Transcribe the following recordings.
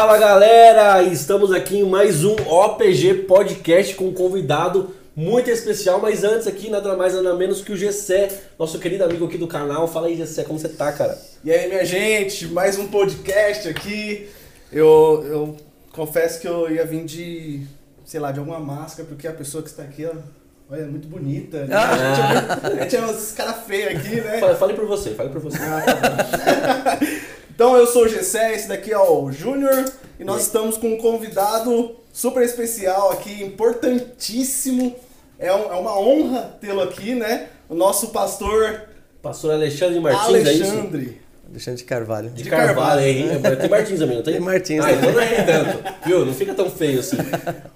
Fala galera, estamos aqui em mais um OPG Podcast com um convidado muito especial, mas antes aqui nada mais nada menos que o Gessé, nosso querido amigo aqui do canal. Fala aí Gessé, como você tá, cara? E aí minha gente, mais um podcast aqui. Eu, eu confesso que eu ia vir de, sei lá, de alguma máscara, porque a pessoa que está aqui, ó, olha, é muito bonita. Né? Ah. A gente é uns caras feios aqui, né? Fale, fale por você, fale por você. Ah, tá. Então eu sou o Gessé, esse daqui é o Júnior, e nós estamos com um convidado super especial aqui, importantíssimo. É, um- é uma honra tê-lo aqui, né? O nosso pastor Pastor Alexandre Martins, é isso? Alexandre. Alexandre de Carvalho. De, De Carvalho, Carvalho, hein? Tem Martins também, não tem? Tem Martins, Ah, né? então não é tanto. Viu? Não fica tão feio assim.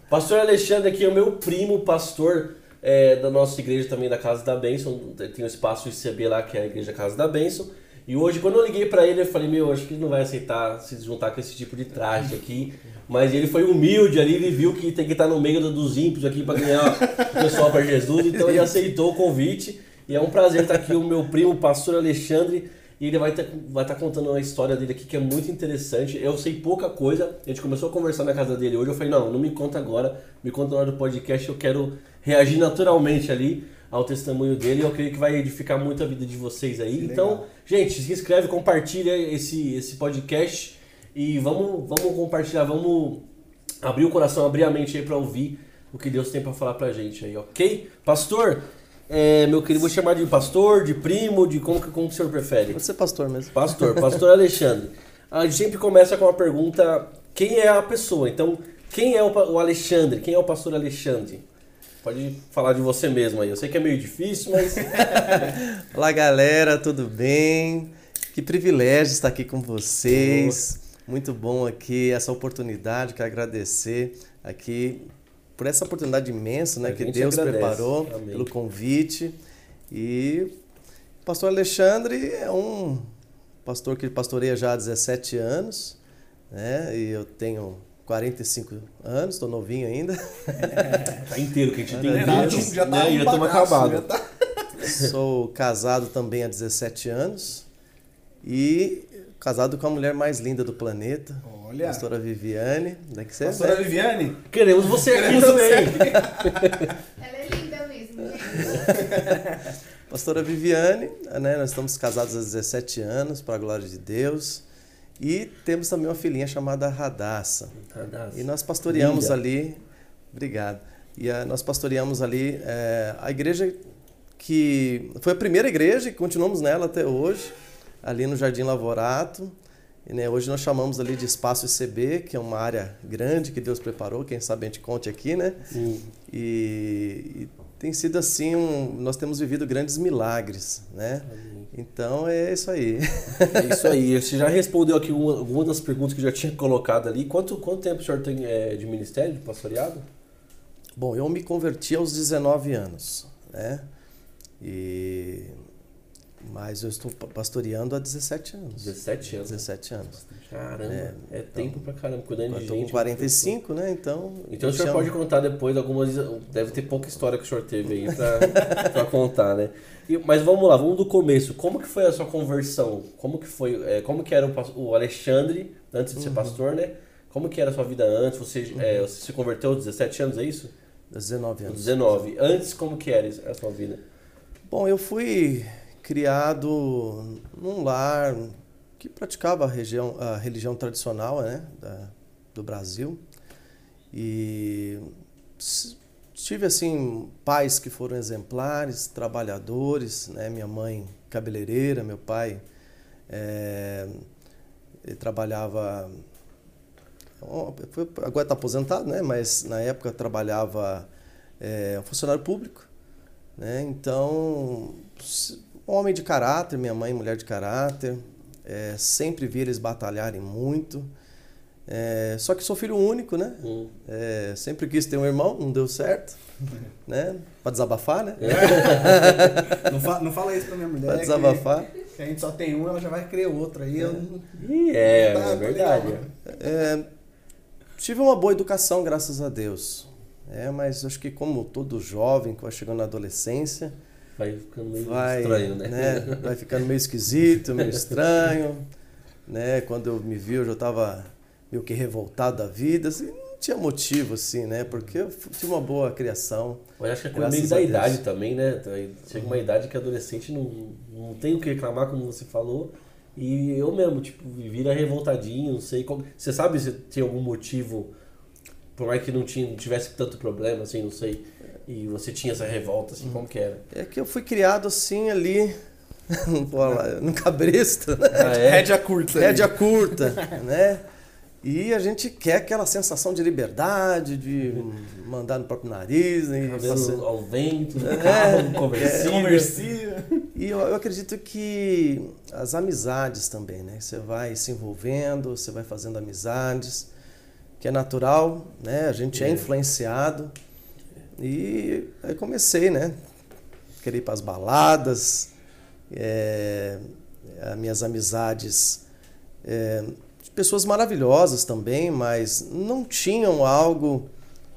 Pastor Alexandre aqui é o meu primo, pastor é, da nossa igreja também, da Casa da Bênção. Tem o espaço ICB lá, que é a Igreja Casa da Bênção. E hoje, quando eu liguei pra ele, eu falei, meu, acho que ele não vai aceitar se juntar com esse tipo de traje aqui. Mas ele foi humilde ali, ele viu que tem que estar no meio do- dos ímpios aqui pra ganhar o pessoal pra Jesus. Então ele aceitou o convite. E é um prazer estar aqui o meu primo, pastor Alexandre. E ele vai estar vai tá contando uma história dele aqui que é muito interessante. Eu sei pouca coisa. A gente começou a conversar na casa dele hoje. Eu falei, não, não me conta agora. Me conta na hora do podcast. Eu quero reagir naturalmente ali ao testemunho dele. Eu creio que vai edificar muito a vida de vocês aí. Que Então, legal. gente, se inscreve, compartilha esse, esse podcast. E vamos, vamos compartilhar, vamos abrir o coração, abrir a mente aí para ouvir o que Deus tem para falar pra gente aí, ok? Pastor, é, meu querido, vou chamar de pastor, de primo, de como, que- como o senhor prefere? Você é pastor mesmo. Pastor, pastor Alexandre. A gente sempre começa com uma pergunta: quem é a pessoa? Então, quem é o Alexandre? Quem é o pastor Alexandre? Pode falar de você mesmo aí. Eu sei que é meio difícil, mas. Olá, galera, tudo bem? Que privilégio estar aqui com vocês. Muito bom aqui essa oportunidade, quero agradecer aqui por essa oportunidade imensa né, que Deus agradece. preparou, Amém. pelo convite. E o pastor Alexandre é um pastor que pastoreia já há 17 anos, né? E eu tenho 45 anos, estou novinho ainda. Tá inteiro, que a gente tem É, inteiro. já, tá né? um já estamos acabados. já tá- Sou casado também há 17 anos e casado com a mulher mais linda do planeta, Olha, pastora Viviane. Daqui você é pastora velho. Viviane, Queremos você aqui Queremos você também. Ela é linda mesmo, gente. Pastora Viviane, né? Nós estamos casados há 17 anos, para a glória de Deus. E temos também uma filhinha chamada Radassa. E nós pastoreamos Linda. ali. Obrigado. E ah, nós pastoreamos ali eh, a igreja que foi a primeira igreja e continuamos nela até hoje, ali no Jardim Lavorato. E, né, hoje nós chamamos ali de Espaço ICB, que é uma área grande que Deus preparou, quem sabe a gente conte aqui, né? Sim. E, e tem sido assim, um- nós temos vivido grandes milagres, né? Então é isso aí. É isso aí. Você já respondeu aqui uma, algumas das perguntas que eu já tinha colocado ali. Quanto, quanto tempo o senhor tem é, de ministério, de pastoreado? Bom, eu me converti aos 19 anos, né? E mas eu estou pa- pastoreando há 17 anos. 17 anos. 17 anos. Caramba, é, É, tempo pra caramba, cuidando Eu de gente. com 45, né? Então. Então o eu senhor chamo- pode contar depois algumas. Deve ter pouca história que o senhor teve aí pra, pra contar, né? E- mas vamos lá, vamos do começo. Como que foi a sua conversão? Como que foi? é, como que era o, o Alexandre, antes de ser Uhum. pastor, né? Como que era a sua vida antes? Você, é, você se converteu aos 17 anos, é isso? 19 Aos anos. 19. Antes, como que era a sua vida? Bom, eu fui criado num lar que praticava a, região, a religião tradicional né, da- do Brasil. E tive, assim, pais que foram exemplares, trabalhadores, né? Minha mãe cabeleireira, meu pai ele trabalhava... Agora está aposentado, né? Mas na época trabalhava eh, funcionário público. Né? Então, homem de caráter, minha mãe, mulher de caráter, é, sempre vi eles batalharem muito. É, só que sou filho único, né? Hum. É, sempre quis ter um irmão, não deu certo, né? Pra desabafar, né? não, fa- não fala isso pra minha mulher. Pra que- desabafar. Que, a gente só tem um, ela já vai querer outro. Aí eu não- Ih, é, Tá, é verdade. É, tive uma boa educação, graças a Deus. É, mas acho que como todo jovem que vai chegando na adolescência, Vai ficando meio vai, estranho, né? Vai ficando meio esquisito, meio estranho, né? Quando eu me vi, eu já estava meio que revoltado da vida, assim, não tinha motivo, assim, né? Porque eu tive uma boa criação. Mas acho que é coisa meio a da idade também, né? Aí Chega uma idade que adolescente não, não tem o que reclamar, como você falou. E eu mesmo, tipo, vira revoltadinho, não sei qual. Você sabe se tinha algum motivo, por mais que não, tinha, não tivesse tanto problema, assim, não sei. E você tinha essa revolta, assim, como que era? É que eu fui criado assim ali, não vou lá, no cabresto, né? Ah, é? Rédea curta. rédea curta, né? E a gente quer aquela sensação de liberdade, de mandar no próprio nariz e Cabelo ao vento, no É, carro, no conversível. Conversia. E eu, eu acredito que as amizades também, né? Você vai se envolvendo, você vai fazendo amizades, que é natural, né? A gente é, É. influenciado. E aí comecei, né? Querer ir para as baladas, é, as minhas amizades, é, pessoas maravilhosas também, mas não tinham algo,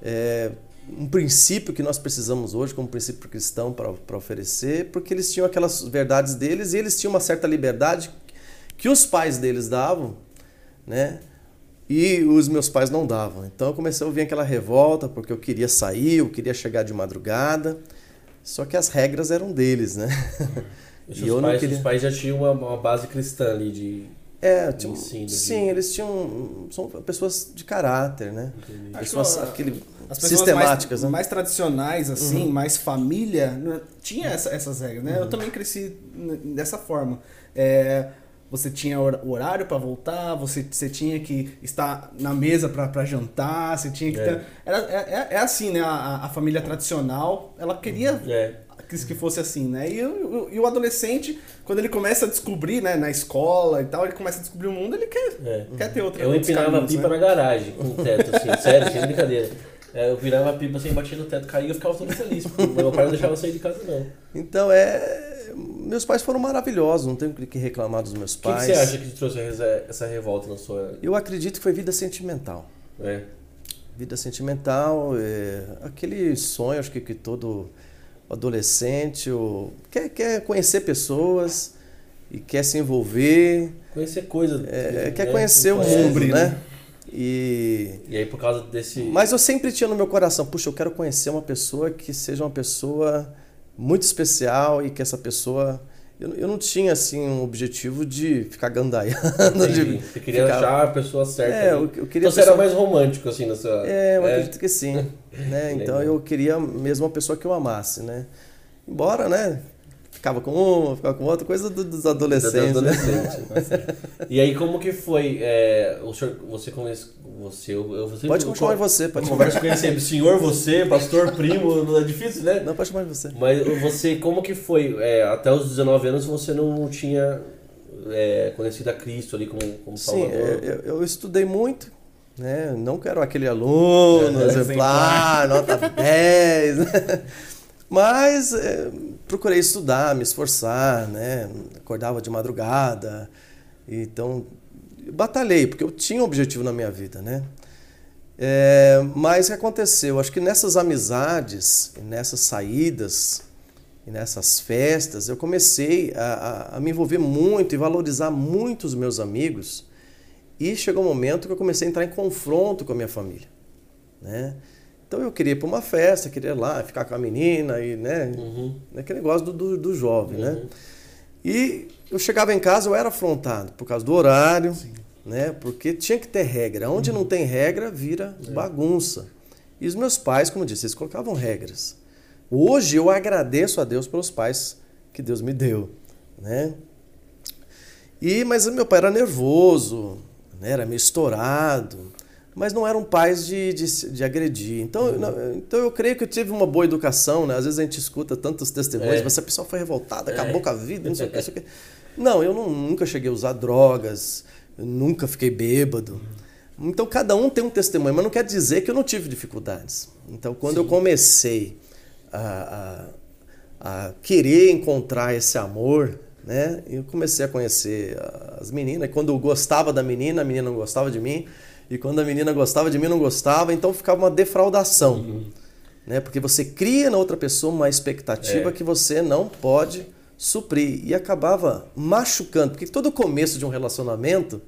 é, um princípio que nós precisamos hoje como princípio cristão para oferecer, porque eles tinham aquelas verdades deles e eles tinham uma certa liberdade que os pais deles davam, né? E os meus pais não davam. Então eu comecei a ouvir aquela revolta porque eu queria sair, eu queria chegar de madrugada. Só que as regras eram deles, né? E E eu não pais, queria- seus pais já tinham uma, uma base cristã ali de. É, tinha, Ensino de- sim, eles tinham são pessoas de caráter, né? Acho Pessoas ó, aquele, As pessoas sistemáticas, mais, né? mais tradicionais, assim, mais família, né, tinha essa- essas regras, né? Eu também cresci dessa forma. É, você tinha hor- horário para voltar, você, você tinha que estar na mesa para jantar, você tinha que É. ter... Era, é, é- é assim, né? A, a família tradicional, ela queria É. que, que fosse assim, né? E, o- e o adolescente, quando ele começa a descobrir, né, na escola e tal, ele começa a descobrir o mundo, ele quer, É. quer ter outra Eu empinava a caminhos, pipa né? na garagem, com o teto, assim, sério, sem brincadeira. É, eu virava a pipa assim, batia no teto, caía e eu ficava todo feliz. Meu pai não deixava eu sair de casa, não. O Então é. Meus pais foram maravilhosos, não tenho o que reclamar dos meus que, que pais. você acha que te trouxe essa, revolta na sua. Eu acredito que foi vida sentimental. É, Vida sentimental, é, aquele sonho, acho que, que todo adolescente o, quer, quer conhecer pessoas e quer se envolver, conhecer coisa. é, né, quer conhecer o que conhece, mundo, né? E, E aí, por causa desse. mas eu sempre tinha no meu coração, puxa, eu quero conhecer uma pessoa que seja uma pessoa muito especial e que essa pessoa. Eu, eu não tinha assim um objetivo de ficar gandaiando. Entendi. de Você queria ficar- achar a pessoa certa. É, eu, eu queria Então você era mais romântico, assim, na sua. É, eu acredito que sim. né? Então eu queria mesmo uma pessoa que eu amasse, né? Embora, né? Ficava com uma, ficava com outra, coisa do- dos adolescentes. né? adolescente. e aí, como que foi? é, o senhor, você conhece. Você, eu, eu, você Pode chamar de você, pode converso com ele sempre, senhor, você, pastor, primo, não é difícil, né? Não, pode chamar de você. Mas você, como que foi? É, até os 19 anos você não tinha é, conhecido a Cristo ali como, como Sim, Salvador? eu, eu estudei muito, né? Não quero aquele aluno É, exemplar, nota 10, né? Mas é, procurei estudar, me esforçar, né? Acordava de madrugada, então batalhei, porque eu tinha um objetivo na minha vida, né? É, mas o que aconteceu? Acho que nessas amizades, nessas saídas, nessas festas, eu comecei a, a- a me envolver muito e valorizar muito os meus amigos. E chegou um momento que eu comecei a entrar em confronto com a minha família, né? Então eu queria ir para uma festa, queria ir lá ficar com a menina e, né, Uhum. aquele negócio do, do, do jovem, né? Uhum. E eu chegava em casa, eu era afrontado por causa do horário, né? Porque tinha que ter regra. Onde não tem regra, vira bagunça. E os meus pais, como eu disse, eles colocavam regras. Hoje eu agradeço a Deus pelos pais que Deus me deu, né? E mas meu pai era nervoso, né? Era meio estourado, mas não eram pais de, de, de agredir. Então, eu- então eu creio que eu tive uma boa educação, né? Às vezes a gente escuta tantos testemunhos, É. mas a pessoa foi revoltada, É. acabou com a vida, não sei o que, não sei o que. Não, eu não- nunca cheguei a usar drogas, nunca fiquei bêbado. Então cada um tem um testemunho, mas não quer dizer que eu não tive dificuldades. Então quando eu comecei a, a, a querer encontrar esse amor, né? Eu comecei a conhecer as meninas. Quando eu gostava da menina, a menina não gostava de mim. E quando a menina gostava de mim, não gostava. Então ficava uma defraudação. Né? Porque você cria na outra pessoa uma expectativa É. que você não pode suprir. E acabava machucando. Porque todo começo de um relacionamento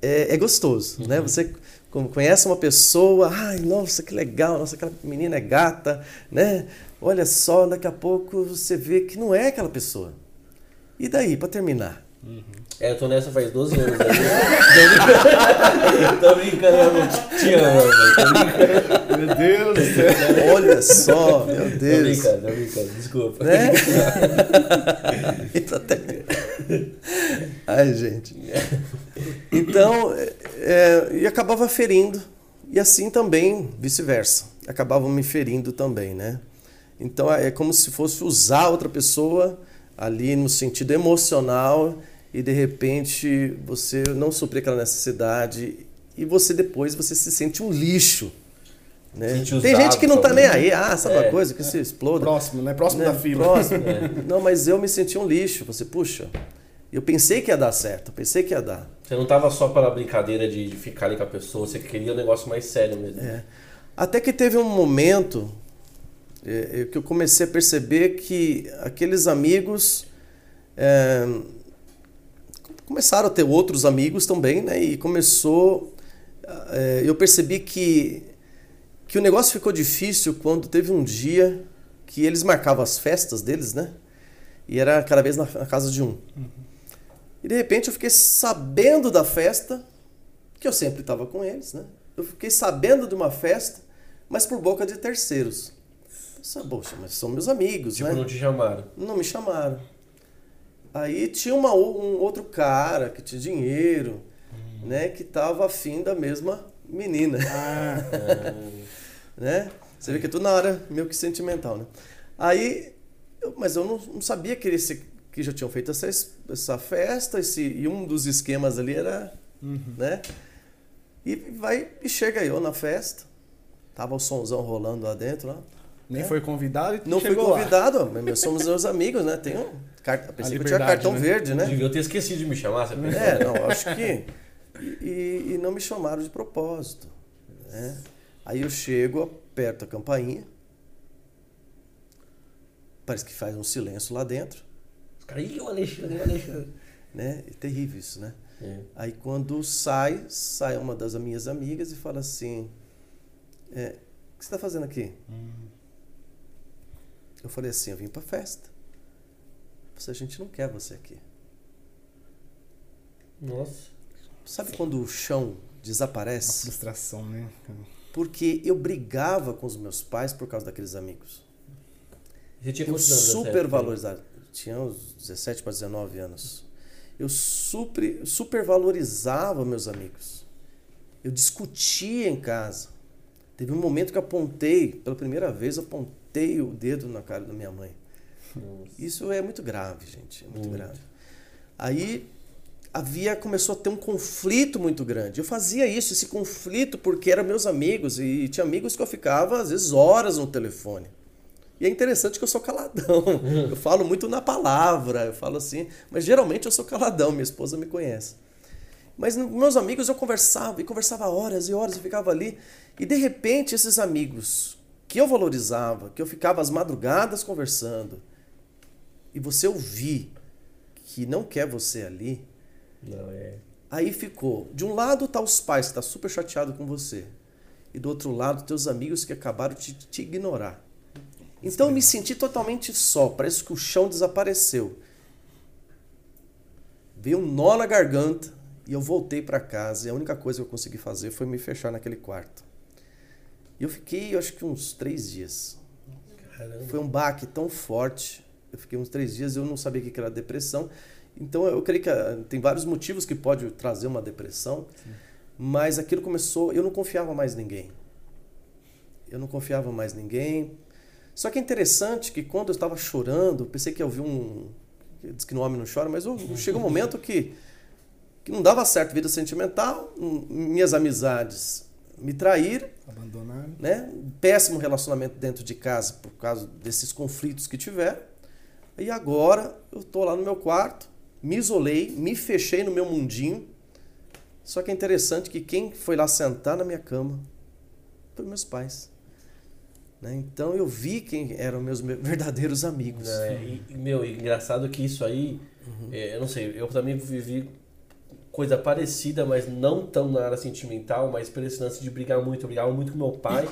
é, é gostoso, né? Você co- conhece uma pessoa, ai, nossa, que legal, nossa, aquela menina é gata, né? Olha só, daqui a pouco você vê que não é aquela pessoa. E daí, para terminar? É, eu tô nessa faz 12 anos. Né? tô brincando, eu não te amo, velho. Tô brincando, Meu Deus do céu. Olha só, meu tô Deus. brincando, tô brincando, desculpa. Né? Até- Ai, gente. Então, é, é, e acabava ferindo. E assim também, vice-versa. Acabavam me ferindo também, né? Então, é como se fosse usar outra pessoa ali no sentido emocional e, de repente, você não suprir aquela necessidade e você depois você se sente um lixo. Né? Sente Tem usado, gente que não tá nem aí. Ah, sabe É. uma coisa? Que se exploda. Próximo, né? Próximo Né? da fila. Próximo. Não, mas eu me senti um lixo. Você, puxa, eu pensei que ia dar certo, pensei que ia dar. Você não tava só para brincadeira de, de ficar ali com a pessoa, você queria um negócio mais sério mesmo. É. Até que teve um momento é, é, que eu comecei a perceber que aqueles amigos é, começaram a ter outros amigos também, né? E começou. é, eu percebi que, que o negócio ficou difícil quando teve um dia que eles marcavam as festas deles, né? E era cada vez na, na casa de um. E de repente eu fiquei sabendo da festa, que eu sempre estava com eles, né? Eu fiquei sabendo de uma festa, mas por boca de terceiros. Disse, Poxa, mas são meus amigos, Tipo, né? não te chamaram. Não me chamaram. Aí tinha uma, um outro cara que tinha dinheiro, né? Que tava afim da mesma menina, Ah, né? Você vê que é tudo na hora meio que sentimental, né? Aí, eu- mas eu não, não sabia que, esse, que já tinham feito essa, es- essa festa esse, e um dos esquemas ali era, né? E vai e chega eu na festa, tava o somzão rolando lá dentro, lá. Nem foi convidado e Não fui chegou lá. convidado, mas somos meus amigos, né? Tem um, car- a princípio tinha cartão né? verde, né? Devia ter esquecido de me chamar, você pensou? É, não, acho que. E, e- não me chamaram de propósito. Né? Aí eu chego, aperto a campainha. Parece que faz um silêncio lá dentro. Os caras, ih, o Alexandre, o Alexandre. Né? É terrível isso, né? É. Aí quando sai, sai uma das minhas amigas e fala assim: é, O que você está fazendo aqui? Eu falei assim: Eu vim para festa. Você, a gente não quer você aqui. Nossa. Sabe quando o chão Uma desaparece? frustração, né? Porque eu brigava com os meus pais por causa daqueles amigos. Você tinha Eu super época? valorizava. Tinha uns 17 para 19 anos. Eu super, super valorizava meus amigos. Eu discutia em casa. Teve um momento que eu apontei, pela primeira vez, eu apontei o dedo na cara da minha mãe. Nossa. Isso é muito grave, gente. É muito Muito. grave. Aí havia começou a ter um conflito muito grande. Eu fazia isso, esse conflito, porque eram meus amigos e tinha amigos que eu ficava às vezes horas no telefone. E é interessante que eu sou caladão. Eu falo muito na palavra, eu falo assim, mas geralmente eu sou caladão, minha esposa me conhece. Mas meus amigos eu conversava, e conversava horas e horas, eu ficava ali. E de repente esses amigos que eu valorizava, que eu ficava às madrugadas conversando, e você ouvir que não quer você ali, Não, é. aí ficou. De um lado tá os pais que tá super chateado com você, e do outro lado teus amigos que acabaram de te ignorar. Então eu me senti totalmente só, parece que o chão desapareceu. Veio um nó na garganta e eu voltei para casa e a única coisa que eu consegui fazer foi me fechar naquele quarto. E eu fiquei, eu acho que uns três dias. Caramba. Foi um baque tão forte. Eu fiquei uns três dias, eu não sabia o que era depressão. Então eu creio que ah, tem vários motivos que pode trazer uma depressão. Mas aquilo começou, eu não confiava mais ninguém. Eu não confiava mais ninguém. Só que é interessante que quando eu estava chorando, eu pensei que ia ouvir um. Diz que no homem não chora, mas eu- chega um momento que, que não dava certo vida sentimental, hum, minhas amizades me traíram Abandonaram. né? Um péssimo relacionamento dentro de casa por causa desses conflitos que tiveram. E agora eu tô lá no meu quarto, me isolei, me fechei no meu mundinho. Só que é interessante que quem foi lá sentar na minha cama foi meus pais. Né? Então eu vi quem eram meus me- verdadeiros amigos. É, e, meu, e engraçado que isso aí, Uhum. é, eu não sei, eu também vivi coisa parecida, mas não tão na área sentimental, mas pelo esse lance de brigar muito, eu brigava muito com meu pai.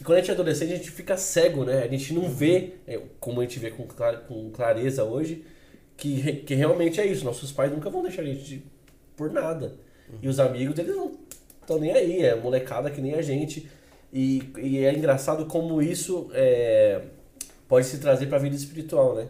E quando a gente é adolescente, a gente fica cego, né? A gente não vê, é, como a gente vê com, com clareza hoje, que, que realmente é isso. Nossos pais nunca vão deixar a gente de- por nada. E os amigos, eles não estão nem aí, é molecada que nem a gente. E, e é engraçado como isso é, pode se trazer para a vida espiritual, né?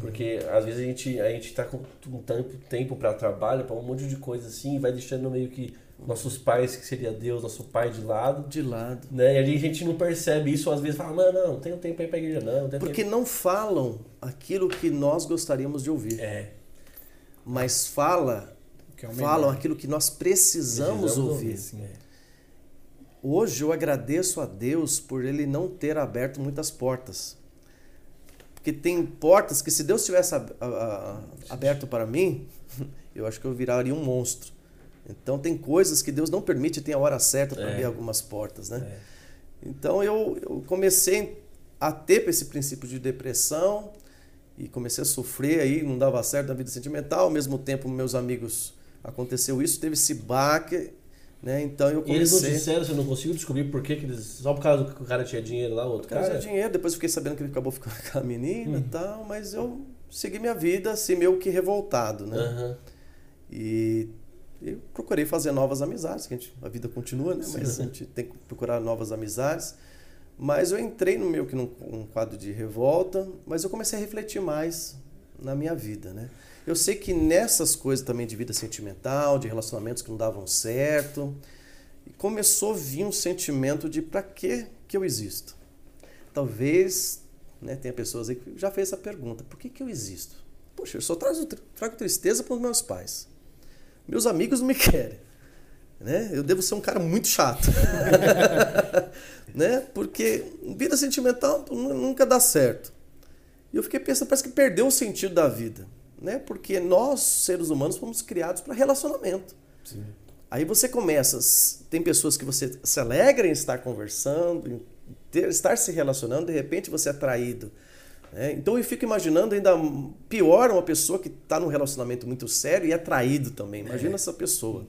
Porque às vezes a gente, a gente tá com um tempo, tempo para trabalho, para um monte de coisa assim, e vai deixando meio que nossos pais, que seria Deus, nosso pai de lado, De lado. né? E ali a gente não percebe isso, às vezes fala, mano, não, não tenho tempo ir pra igreja, não, não Porque tempo. não falam aquilo que nós gostaríamos de ouvir, É, mas fala, Que é falam aquilo que nós precisamos, precisamos ouvir. sim, é. Hoje eu agradeço a Deus por Ele não ter aberto muitas portas. Porque tem portas que se Deus tivesse a- a- aberto para mim, eu acho que eu viraria um monstro. Então tem coisas que Deus não permite, tem a hora certa para É. abrir algumas portas, né? É. Então eu, eu comecei a ter esse princípio de depressão e comecei a sofrer aí, não dava certo na vida sentimental. Ao mesmo tempo, meus amigos aconteceu isso, teve esse baque, né? Então eu E eles não comecei. disseram, você não conseguiu descobrir por que, que eles. Só por causa que o cara tinha dinheiro lá, o outro cara tinha dinheiro, depois fiquei sabendo que ele acabou ficando com a menina Hum. e tal, mas eu segui minha vida assim, meio que revoltado, né? Aham. E eu procurei fazer novas amizades, que a, gente, a vida continua, né? Mas Sim. a gente tem que procurar novas amizades. Mas eu entrei no meio que num um quadro de revolta, mas eu comecei a refletir mais na minha vida, né? Eu sei que nessas coisas também de vida sentimental, de relacionamentos que não davam certo, começou a vir um sentimento de para que que eu existo? Talvez, né, tenha pessoas aí que já fez essa pergunta, por que que eu existo? Poxa, eu só trago, trago tristeza para os meus pais. Meus amigos não me querem. Né? Eu devo ser um cara muito chato. né? Porque vida sentimental nu- nunca dá certo. E eu fiquei pensando, parece que perdeu o sentido da vida. Né? Porque nós, seres humanos, fomos criados para relacionamento. Aí você começa, tem pessoas que você se alegra em estar conversando, em ter, estar se relacionando, de repente você é traído. né? Então eu fico imaginando ainda pior uma pessoa que está num relacionamento muito sério e é traído também. Imagina essa pessoa.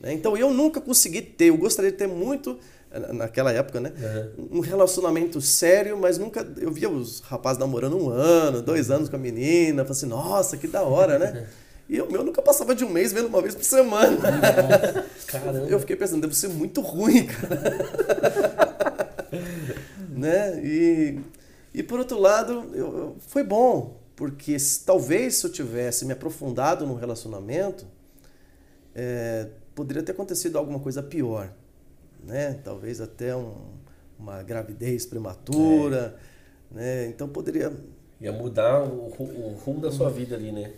né? Então eu nunca consegui ter, eu gostaria de ter muito, naquela época, né? Uhum. Um relacionamento sério, mas nunca. Eu via os rapazes namorando um ano, dois anos com a menina, falei assim, nossa, que da hora, né? E o meu nunca passava de um mês vendo uma vez por semana. Caramba. Eu fiquei pensando, deve ser muito ruim, cara. né? E, e por outro lado, eu, foi bom, porque se- talvez se eu tivesse me aprofundado no relacionamento, é, poderia ter acontecido alguma coisa pior, né? Talvez até um- uma gravidez prematura, né? Então poderia Ia mudar o, o rumo da sua vida ali, né?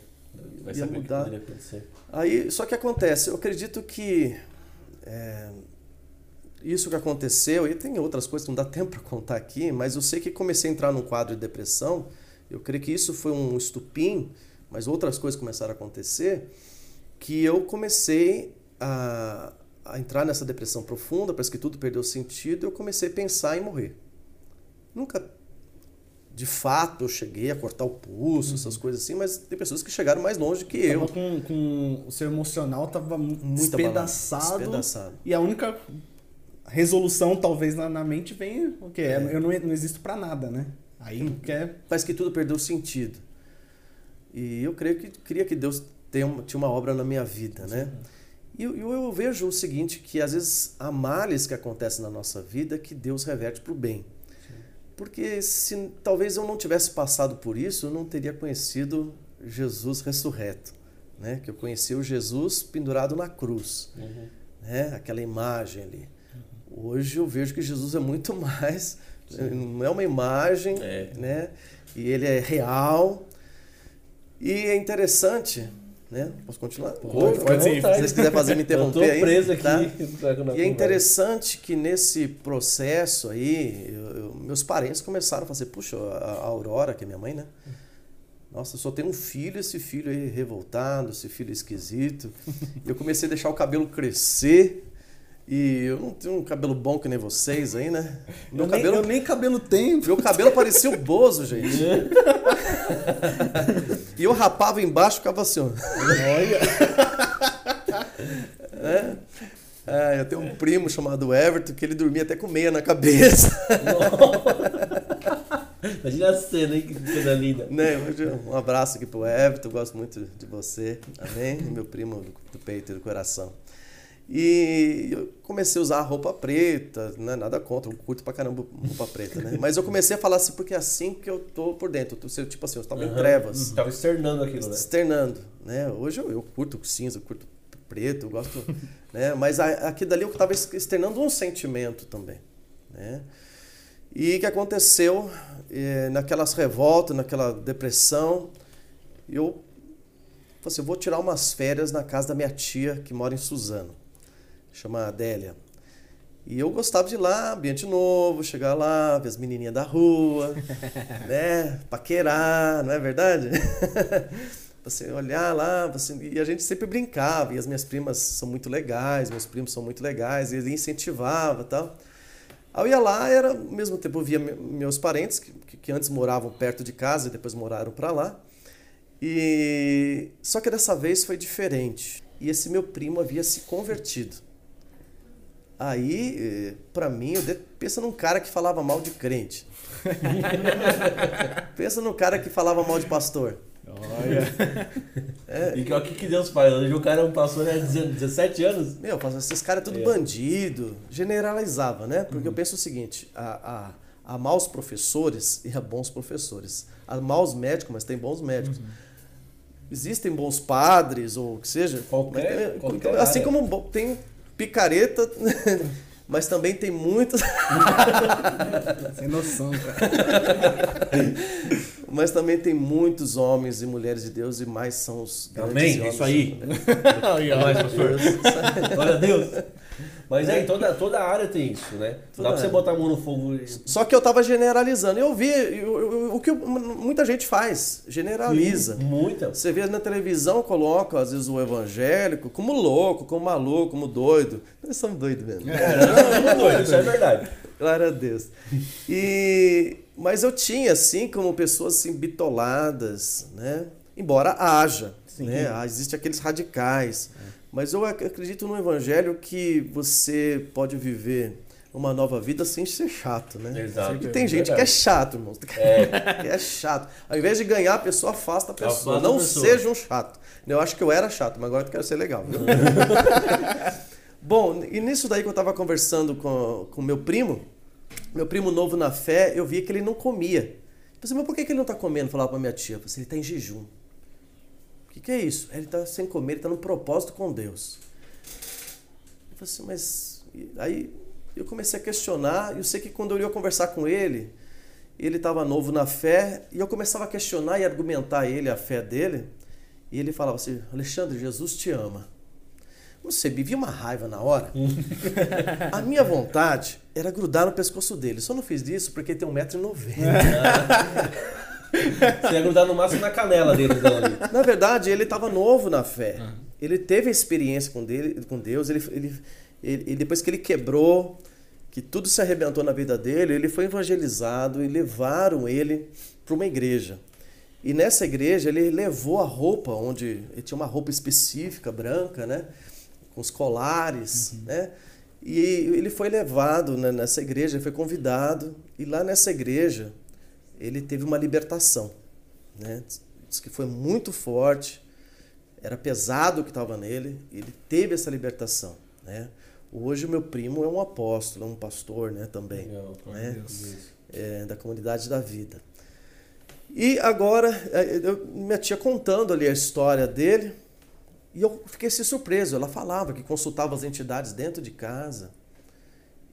Vai Ia saber o que mudar. poderia acontecer. Aí, só que acontece, eu acredito que é, isso que aconteceu, e tem outras coisas que não dá tempo para contar aqui, mas eu sei que comecei a entrar num quadro de depressão, eu creio que isso foi um estupim, mas outras coisas começaram a acontecer, que eu comecei a, a entrar nessa depressão profunda, parece que tudo perdeu sentido, eu comecei a pensar em morrer. Nunca, de fato, eu cheguei a cortar o pulso, essas coisas assim, mas tem pessoas que chegaram mais longe que eu. Com, com o seu emocional tava Muito despedaçado, despedaçado. E a única resolução, talvez, na, na mente vem o quê? É. Eu não, não existo pra nada, né? Aí quer. Parece que tudo perdeu sentido. E eu creio que queria que Deus tenha uma, tinha uma obra na minha vida, né? E eu, eu, vejo o seguinte, que às vezes há males que acontecem na nossa vida que Deus reverte para o bem. Porque se talvez eu não tivesse passado por isso, eu não teria conhecido Jesus ressurreto, né? Que eu conheci o Jesus pendurado na cruz, Uhum. né? Aquela imagem ali. Hoje eu vejo que Jesus é muito mais, não é uma imagem, É. né? E ele é real. E é interessante, né? Posso continuar? Pode, Pode pode sim. Se vocês quiserem fazer me Eu tô interromper aí. preso aqui. tá? E é interessante que nesse processo aí, eu- eu- meus parentes começaram a fazer, puxa, a, a Aurora, que é minha mãe, né? Nossa, eu só tenho um filho, esse filho aí revoltado, esse filho esquisito. E eu comecei a deixar o cabelo crescer. E eu não tenho um cabelo bom que nem vocês aí, né? Meu eu, nem, cabelo, eu nem cabelo tenho. meu cabelo parecia o Bozo, gente. e eu rapava embaixo e ficava assim, ó. Olha. Ah, eu tenho um primo chamado Everton que ele dormia até com meia na cabeça. Imagina a cena, hein? Que coisa linda. né? Um abraço aqui pro Everton, gosto muito de você. Amém? E meu primo do peito e do coração. E eu comecei a usar roupa preta, né? nada contra, eu curto pra caramba roupa preta, né? Mas eu comecei a falar assim porque é assim que eu tô por dentro. Eu tipo assim, eu estava em trevas. Tava externando aquilo, né? externando, né? Hoje eu, eu curto cinza, eu curto preto, eu gosto, né? Mas a- aqui dali eu estava externando um sentimento também, né? E o que aconteceu eh, naquelas revoltas, naquela depressão, eu falei assim, eu vou tirar umas férias na casa da minha tia que mora em Suzano, chama Adélia. E eu gostava de ir lá, ambiente novo, chegar lá, ver as menininhas da rua, né? Paquerar, não é verdade? Você olhar lá, você... e a gente sempre brincava, e as minhas primas são muito legais, meus primos são muito legais, e ele incentivava e tal. Aí eu ia lá, era, ao mesmo tempo eu via me- meus parentes, que, que- que antes moravam perto de casa e depois moraram para lá. E só que dessa vez foi diferente. E esse meu primo havia se convertido. Aí, para mim, eu de- pensa num cara que falava mal de crente. pensa num cara que falava mal de pastor. Olha. E que, o que Deus faz? Hoje o cara é um pastor há 17 anos. Meu, esses caras é tudo É. bandido. Generalizava, né? Porque eu penso o seguinte: há, há maus professores e há bons professores. Há maus médicos, mas tem bons médicos. Existem bons padres, ou o que seja. Qualquer- mas, qualquer então, assim área. como tem picareta, mas também tem muitos. Sem noção, cara. Mas também tem muitos homens e mulheres de Deus e mais são os grandes Amém, homens. isso aí. Glória a Deus. Mas é, toda, toda área tem isso, né? Toda dá pra você botar a mão no fogo. e- Só que eu tava generalizando. Eu vi eu- eu- o que muita gente faz, generaliza. Muita. Você vê na televisão, coloca às vezes o evangélico como louco, como maluco, como doido. Nós somos doidos mesmo. É, não, não, doido, isso é verdade. Glória a Deus. E mas eu tinha assim como pessoas assim bitoladas, né? Embora haja, né? Ah, Existem aqueles radicais. Mas eu ac- acredito no evangelho que você pode viver uma nova vida sem ser chato, né? Exato. Porque tem gente que é chato, irmão. Que é chato. Ao invés de ganhar, a pessoa afasta a pessoa. Afasta a Não pessoa. seja um chato. Eu acho que eu era chato, mas agora eu quero ser legal. viu? Bom, e nisso daí que eu estava conversando com o meu primo, meu primo novo na fé, eu vi que ele não comia. Eu pensei, mas por que, que ele não está comendo? Falava para minha tia. Eu pensei, ele está em jejum. O que, que é isso? Ele está sem comer, ele está no propósito com Deus. Eu falei assim, mas. Aí eu comecei a questionar, e eu sei que quando eu ia conversar com ele, ele estava novo na fé, e eu começava a questionar e argumentar ele, a fé dele, e ele falava assim: Alexandre, Jesus te ama. Não sei, me vi uma raiva na hora. a minha vontade era grudar no pescoço dele. Só não fiz isso porque tem 1,90m. Você ia grudar no máximo na canela dele, então. Na verdade, ele estava novo na fé. Ele teve a experiência com, dele, com Deus. Ele, ele, ele, depois que ele quebrou, que tudo se arrebentou na vida dele, ele foi evangelizado e levaram ele para uma igreja. E nessa igreja ele levou a roupa, onde ele tinha uma roupa específica, branca, né? Com os colares, né? E ele foi levado né, nessa igreja, ele foi convidado. E lá nessa igreja ele teve uma libertação, né? Diz que foi muito forte, era pesado o que estava nele, ele teve essa libertação, né? Hoje o meu primo é um apóstolo, é um pastor, né, também, Legal, né? É, da comunidade da vida. E agora, é, eu, minha tia contando ali a história dele, e eu fiquei assim surpreso. Ela falava que consultava as entidades dentro de casa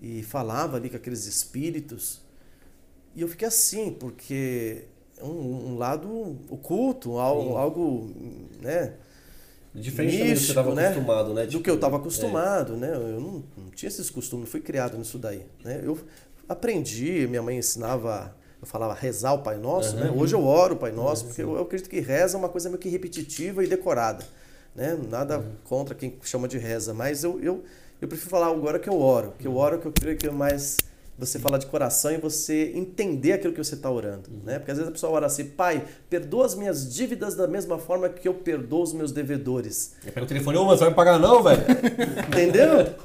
e falava ali com aqueles espíritos. E eu fiquei assim, porque é um, um lado oculto, algo, algo né, Diferente também do que místico, estava né? acostumado, né? do Tipo, que eu estava acostumado, né? Eu não, não tinha esses costumes, não fui criado nisso daí, né? Eu aprendi, minha mãe ensinava, eu falava rezar o Pai Nosso, né? Hoje eu oro o Pai Nosso, porque eu, eu acredito que reza é uma coisa meio que repetitiva e decorada, né? Nada contra quem chama de reza, mas eu, eu, eu prefiro falar agora que eu oro, que eu oro que eu creio que é mais você falar de coração e você entender aquilo que você está orando, né? Porque às vezes a pessoa ora assim, Pai, perdoa as minhas dívidas da mesma forma que eu perdoo os meus devedores. Eu pego o telefone, ô, mas você vai me pagar não, velho? Entendeu?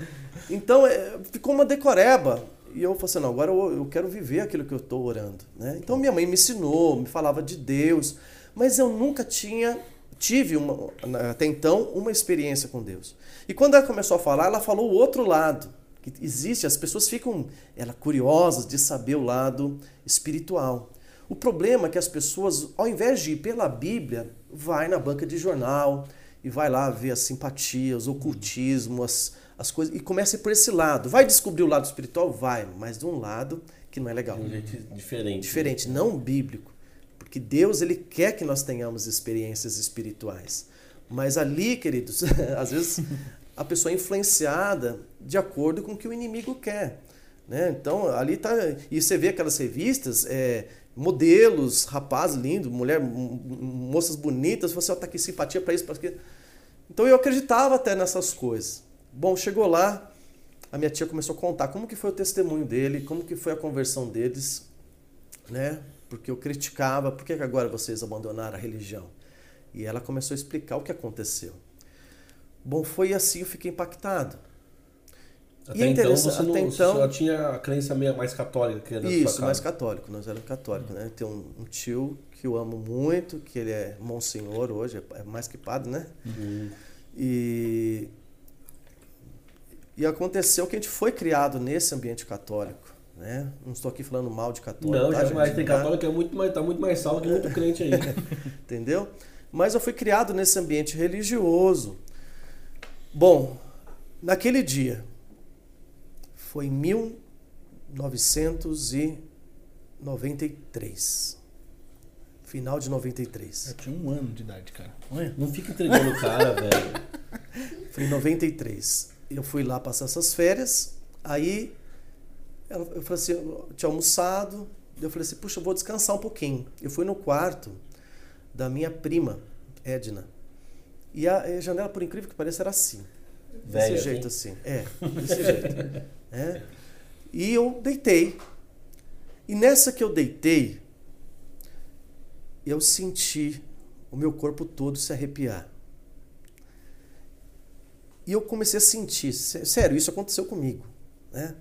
Então, é, ficou uma decoreba. E eu falei assim, não, agora eu, eu quero viver aquilo que eu estou orando. Né? Então, minha mãe me ensinou, me falava de Deus, mas eu nunca tinha, tive uma, até então, uma experiência com Deus. E quando ela começou a falar, ela falou o outro lado, que existe, as pessoas ficam ela, curiosas de saber o lado espiritual. O problema é que as pessoas, ao invés de ir pela Bíblia, vai na banca de jornal e vai lá ver as simpatias, o ocultismo, as, as coisas, e começa por esse lado. Vai descobrir o lado espiritual? Vai, mas de um lado que não é legal. De um jeito diferente. Diferente, não bíblico. Porque Deus, ele quer que nós tenhamos experiências espirituais. Mas ali, queridos, às vezes a pessoa é influenciada de acordo com o que o inimigo quer. Né? Então, ali tá. E você vê aquelas revistas, é, modelos, rapazes lindos, mulher, moças bonitas, você está aqui simpatia para isso, para aquilo. Então eu acreditava até nessas coisas. Bom, chegou lá, a minha tia começou a contar como que foi o testemunho dele, como que foi a conversão deles, né? Porque eu criticava, por que agora vocês abandonaram a religião? E ela começou a explicar o que aconteceu. Bom, foi assim, eu fiquei impactado. Até e é então você não, então, só tinha a crença meio mais católica que era Isso, mais católico, nós éramos católicos, né? Tem um, um, tio que eu amo muito, que ele é monsenhor hoje, é mais que padre, né? Uhum. E, e aconteceu que a gente foi criado nesse ambiente católico, né? Não estou aqui falando mal de católico. Não, tá, jamais. Tem católico que é muito mais, tá muito mais salvo que muito crente aí. Entendeu? Mas eu fui criado nesse ambiente religioso. Bom, naquele dia, foi em 1993. Final de 93. Eu tinha um ano de idade, cara. Olha. Não fica entregando o cara, velho. Foi em 93. Eu fui lá passar essas férias. Aí eu falei assim, eu tinha almoçado. Eu falei assim, puxa, eu vou descansar um pouquinho. Eu fui no quarto da minha prima, Edna. E a, janela, por incrível que pareça, era assim. Desse jeito assim. É, desse jeito. É. E eu deitei. E nessa que eu deitei, eu senti o meu corpo todo se arrepiar. E eu comecei a sentir, sério, isso aconteceu comigo. Né?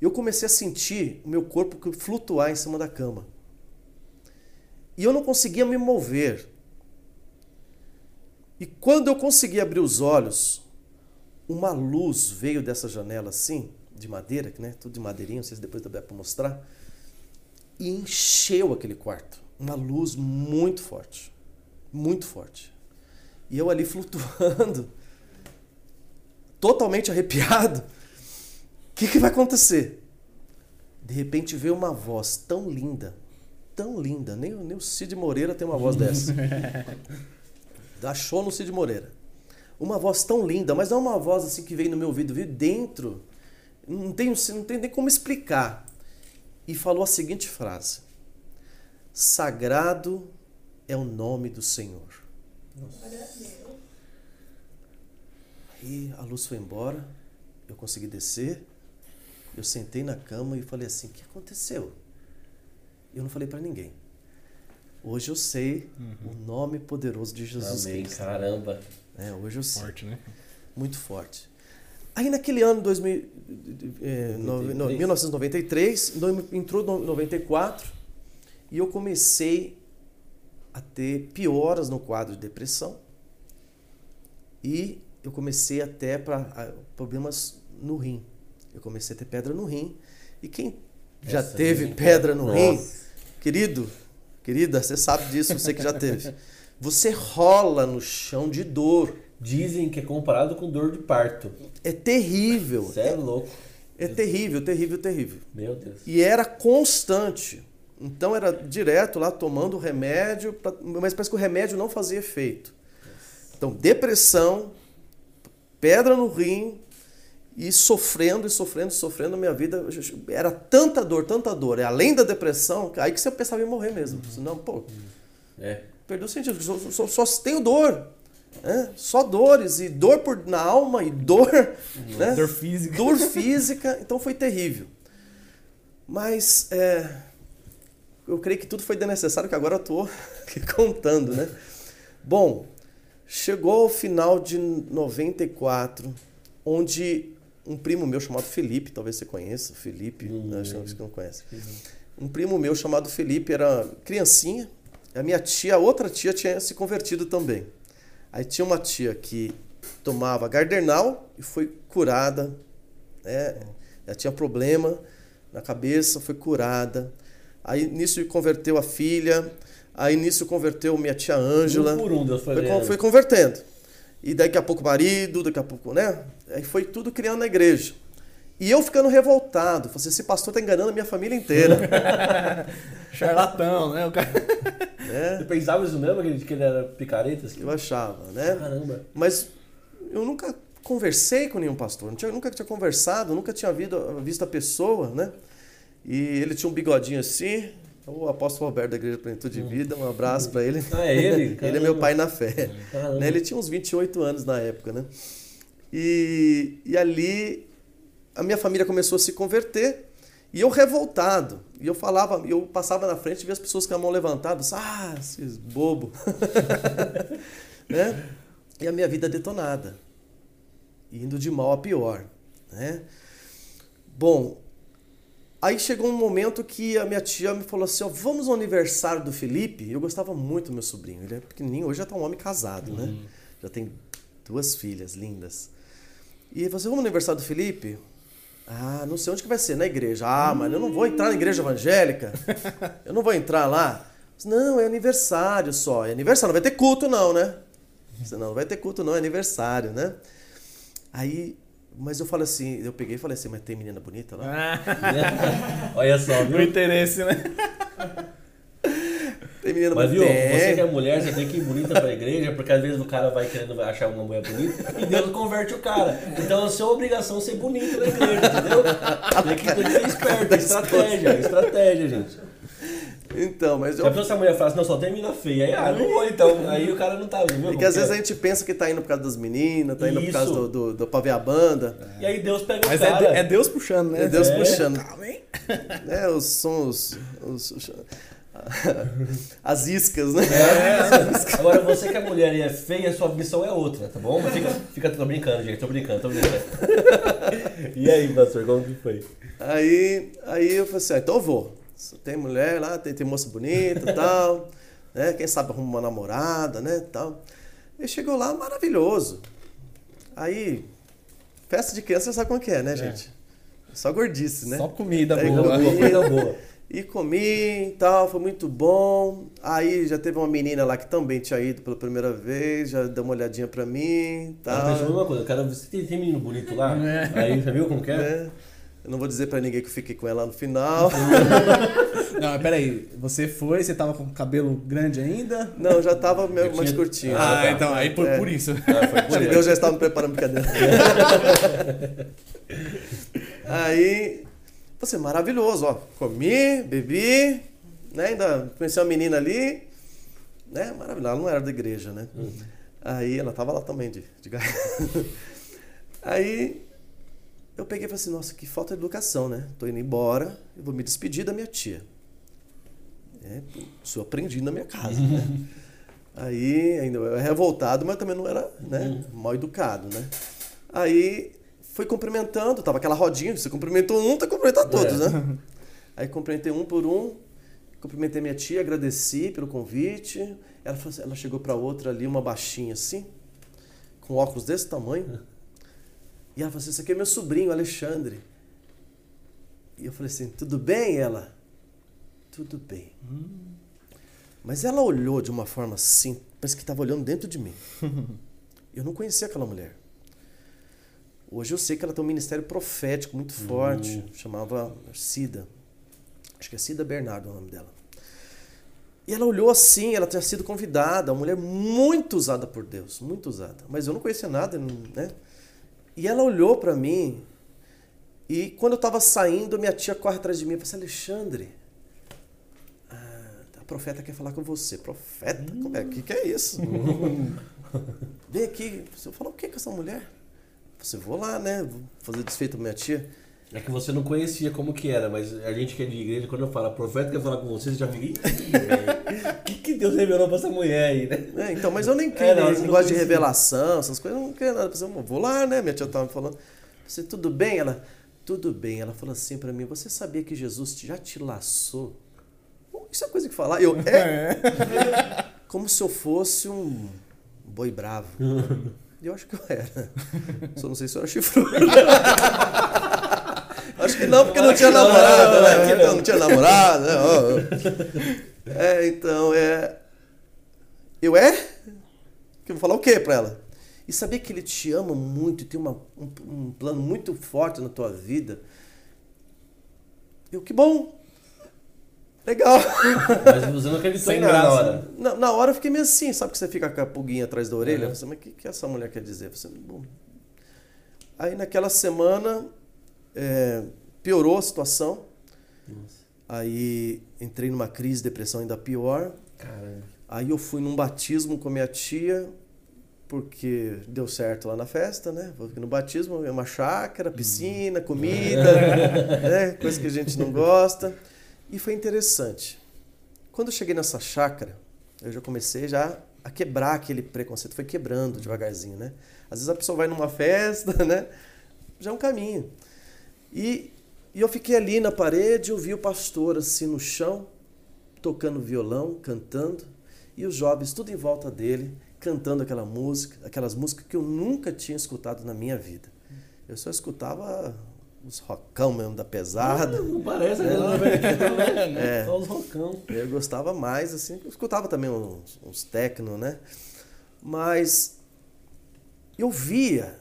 Eu comecei a sentir o meu corpo flutuar em cima da cama. E eu não conseguia me mover. E quando eu consegui abrir os olhos, uma luz veio dessa janela assim, de madeira, né? Tudo de madeirinha, se depois dá para mostrar. E encheu aquele quarto. Uma luz muito forte. Muito forte. E eu ali flutuando, totalmente arrepiado. O que, que vai acontecer? De repente veio uma voz tão linda, tão linda. Nem, nem o Cid Moreira tem uma voz dessa. Dá show no Cid Moreira uma voz tão linda, mas não é uma voz assim que veio no meu ouvido, veio dentro. Não tem, não tem nem como explicar. E falou a seguinte frase: Sagrado é o nome do Senhor. E a luz foi embora, eu consegui descer, eu sentei na cama e falei assim: o que aconteceu? Eu não falei para ninguém. Hoje eu sei uhum. o nome poderoso de Jesus Amém, Cristo. Caramba. É, hoje eu sei. Forte, né? Muito forte. Aí naquele ano, 2000, é, no, no, 1993, entrou 94 e eu comecei a ter pioras no quadro de depressão e eu comecei até para problemas no rim. Eu comecei a ter pedra no rim e quem já Essa teve pedra no Nossa. rim, querido, querida, você sabe disso, você que já teve. Você rola no chão de dor. Dizem que é comparado com dor de parto. É terrível. Você é louco. É terrível, terrível, terrível. Meu Deus. E era constante. Então era direto lá tomando remédio, pra... mas parece que o remédio não fazia efeito. Então, depressão, pedra no rim e sofrendo e sofrendo e sofrendo a minha vida. Era tanta dor, tanta dor. É além da depressão, aí que você pensava em morrer mesmo. Uhum. Senão, pô. É. Perdeu o sentido. Só, só, só tenho dor. Né? Só dores. E dor por, na alma e dor. Né? Dor física. Dor física. Então foi terrível. Mas é, eu creio que tudo foi desnecessário, que agora eu estou contando, né? Bom, chegou ao final de 94, onde um primo meu chamado Felipe, talvez você conheça, Felipe, Hum. acho que não conhece. Um primo meu chamado Felipe era criancinha, a minha tia, a outra tia tinha se convertido também. Aí tinha uma tia que tomava Gardernal e foi curada, né? Ela tinha problema na cabeça, foi curada. Aí nisso converteu a filha, aí nisso converteu minha tia Ângela. Um por um Deus foi Foi, foi convertendo. E daqui a pouco marido, daqui a pouco, né? Aí foi tudo criando na igreja. E eu ficando revoltado. Falei assim, esse pastor tá enganando a minha família inteira. Charlatão, né? O cara... né? Você pensava isso mesmo, que ele, que ele era picareta? assim? Eu achava, né? Caramba. Mas eu nunca conversei com nenhum pastor. Não tinha, nunca tinha conversado, nunca tinha visto, visto a pessoa, né? E ele tinha um bigodinho assim. O apóstolo Roberto da Igreja Plenitude de Vida, um abraço para ele. Ah, é ele? Ele é meu pai na fé. Caramba. Né? Ele tinha uns 28 anos na época, né? E, e ali a minha família começou a se converter e eu revoltado. E eu falava, eu passava na frente e via as pessoas com a mão levantada, ah, esses bobo. né? E a minha vida detonada. Indo de mal a pior, né? Bom, Aí chegou um momento que a minha tia me falou assim, ó, vamos ao aniversário do Felipe. Eu gostava muito do meu sobrinho, ele é pequenininho, hoje já tá um homem casado, né? Já tem duas filhas lindas. E você, vamos no aniversário do Felipe? Ah, não sei onde que vai ser, na igreja. Ah, mas eu não vou entrar na igreja evangélica. Eu não vou entrar lá. Não, é aniversário só. É aniversário, não vai ter culto não, né? Você não, não vai ter culto não, é aniversário, né? Aí, mas eu falei assim, eu peguei e falei assim, mas tem menina bonita lá? Olha só, o viu? interesse, né? Tem menina Mas viu, bonita? você que é mulher, você tem que ir bonita pra igreja, porque às vezes o cara vai querendo achar uma mulher bonita e Deus converte o cara. Então é sua obrigação ser bonito na igreja, entendeu? Tem que, tem que ser esperto, é estratégia, estratégia, gente. Então, mas eu... Já pensou se a mulher fala assim, não, só tem mina feia. Aí, ah, não vou então. Aí o cara não tá, viu? É que às vezes a gente pensa que tá indo por causa das meninas, tá indo por causa Isso. do, do, do pra ver a banda. E aí Deus pega Mas o é, cara. de- é Deus puxando, né? É Deus É. puxando. Calma, hein? Né, os, são os, os- As iscas, né? É, agora você que é mulher e é feia, sua missão é outra, tá bom? Mas fica, fica, tô brincando, gente, tô brincando, tô brincando. E aí, pastor, como que foi? Aí, aí eu falei assim, ah, então eu vou. Tem mulher lá, tem, tem moça bonita e tal, né? Quem sabe arruma uma namorada, né? Tal. E chegou lá, maravilhoso. Aí, festa de criança, você sabe como que é, né, gente? Só gordice, né? Só comida Aí, boa. comi. Coisa boa. E comi e tal, foi muito bom. Aí já teve uma menina lá que também tinha ido pela primeira vez, já deu uma olhadinha pra mim e Ela tal. pensou a mesma coisa, cara, você tem, tem menino bonito lá? É. Aí, você viu como que é? né? Eu não vou dizer pra ninguém que eu fiquei com ela no final. Não, mas peraí. Você foi, você tava com o cabelo grande ainda? Não, já tava meio Eu mais tinha- curtinho. Ah, tá. então, aí por, É. por isso. Ah, foi por. Deus já estava me preparando pra brincadeira. Aí, você maravilhoso, ó. Comi, bebi, né? Ainda conheci uma menina ali, né? Maravilhoso. Ela não era da igreja, né? Aí ela tava lá também de, de Aí eu peguei e falei assim, nossa, que falta de educação, né? Tô indo embora, eu vou me despedir da minha tia. É, sou aprendido na minha casa, né? Aí, ainda eu era revoltado, mas também não era né, mal educado, né? Aí, fui cumprimentando, tava aquela rodinha, você cumprimentou um, tá cumprimentando todos, É. né? Aí, cumprimentei um por um, cumprimentei minha tia, agradeci pelo convite. Ela, falou assim- ela chegou pra outra ali, uma baixinha assim, com óculos desse tamanho. E ela falou assim, esse aqui é meu sobrinho, Alexandre. E eu falei assim, tudo bem? Ela, tudo bem. Mas ela olhou de uma forma assim, parece que estava olhando dentro de mim. Eu não conhecia aquela mulher. Hoje eu sei que ela tem um ministério profético muito forte, chamava Cida. Acho que é Cida Bernardo o nome dela. E ela olhou assim, ela tinha sido convidada, uma mulher muito usada por Deus, muito usada. Mas eu não conhecia nada, né? E ela olhou para mim, e quando eu estava saindo, minha tia corre atrás de mim e falou assim, Alexandre, ah, a profeta quer falar com você. Profeta? Como é? O que, que é isso? Vem aqui. Você falou o que com essa mulher? Você vou lá, né? Vou fazer desfeito pra minha tia. É que você não conhecia como que era, mas a gente que é de igreja, quando eu falo, profeta quer falar com você, você já fica. "Ih, velho, O que, que Deus revelou pra essa mulher aí, né? É, então, mas eu nem É, queria não, esse você não negócio de revelação, essas coisas, eu não queria nada. Eu vou lá, né? Minha tia tava me falando. Você tudo bem? Ela, tudo bem. Ela falou assim pra mim: Você sabia que Jesus já te laçou? Isso é coisa que falar. Eu, é? Como se eu fosse um boi bravo. Eu acho que eu era. Só não sei se eu era chifrudo. acho que não, porque não tinha namorado, né? Não, não tinha namorado. Né? É, então, é. Eu é? Que eu vou falar o quê pra ela? E saber que ele te ama muito e tem uma, um, um plano muito forte na tua vida. Eu, que bom! Legal. Mas você não acreditou Sem em nada na hora. Na, na hora eu fiquei meio assim, sabe que você fica com a pulguinha atrás da orelha? Uhum. Eu falei, mas o que, que essa mulher quer dizer? Falei, bom. Aí naquela semana é, piorou a situação. Aí entrei numa crise, depressão ainda pior. Caramba. Aí eu fui num batismo com a minha tia, porque deu certo lá na festa, né? Porque no batismo é uma chácara, piscina, comida, né? Coisa que a gente não gosta. E foi interessante. Quando eu cheguei nessa chácara, eu já comecei já a quebrar aquele preconceito. Foi quebrando devagarzinho, né? Às vezes a pessoa vai numa festa, né? Já é um caminho. E, e eu fiquei ali na parede, eu vi o pastor assim no chão, tocando violão, cantando, e os jovens tudo em volta dele, cantando aquela música, aquelas músicas que eu nunca tinha escutado na minha vida. Eu só escutava os rockão mesmo da pesada. Não parece aquela americana, né? É. Só os rocão. Eu gostava mais, assim, eu escutava também uns, uns techno, né? Mas eu via,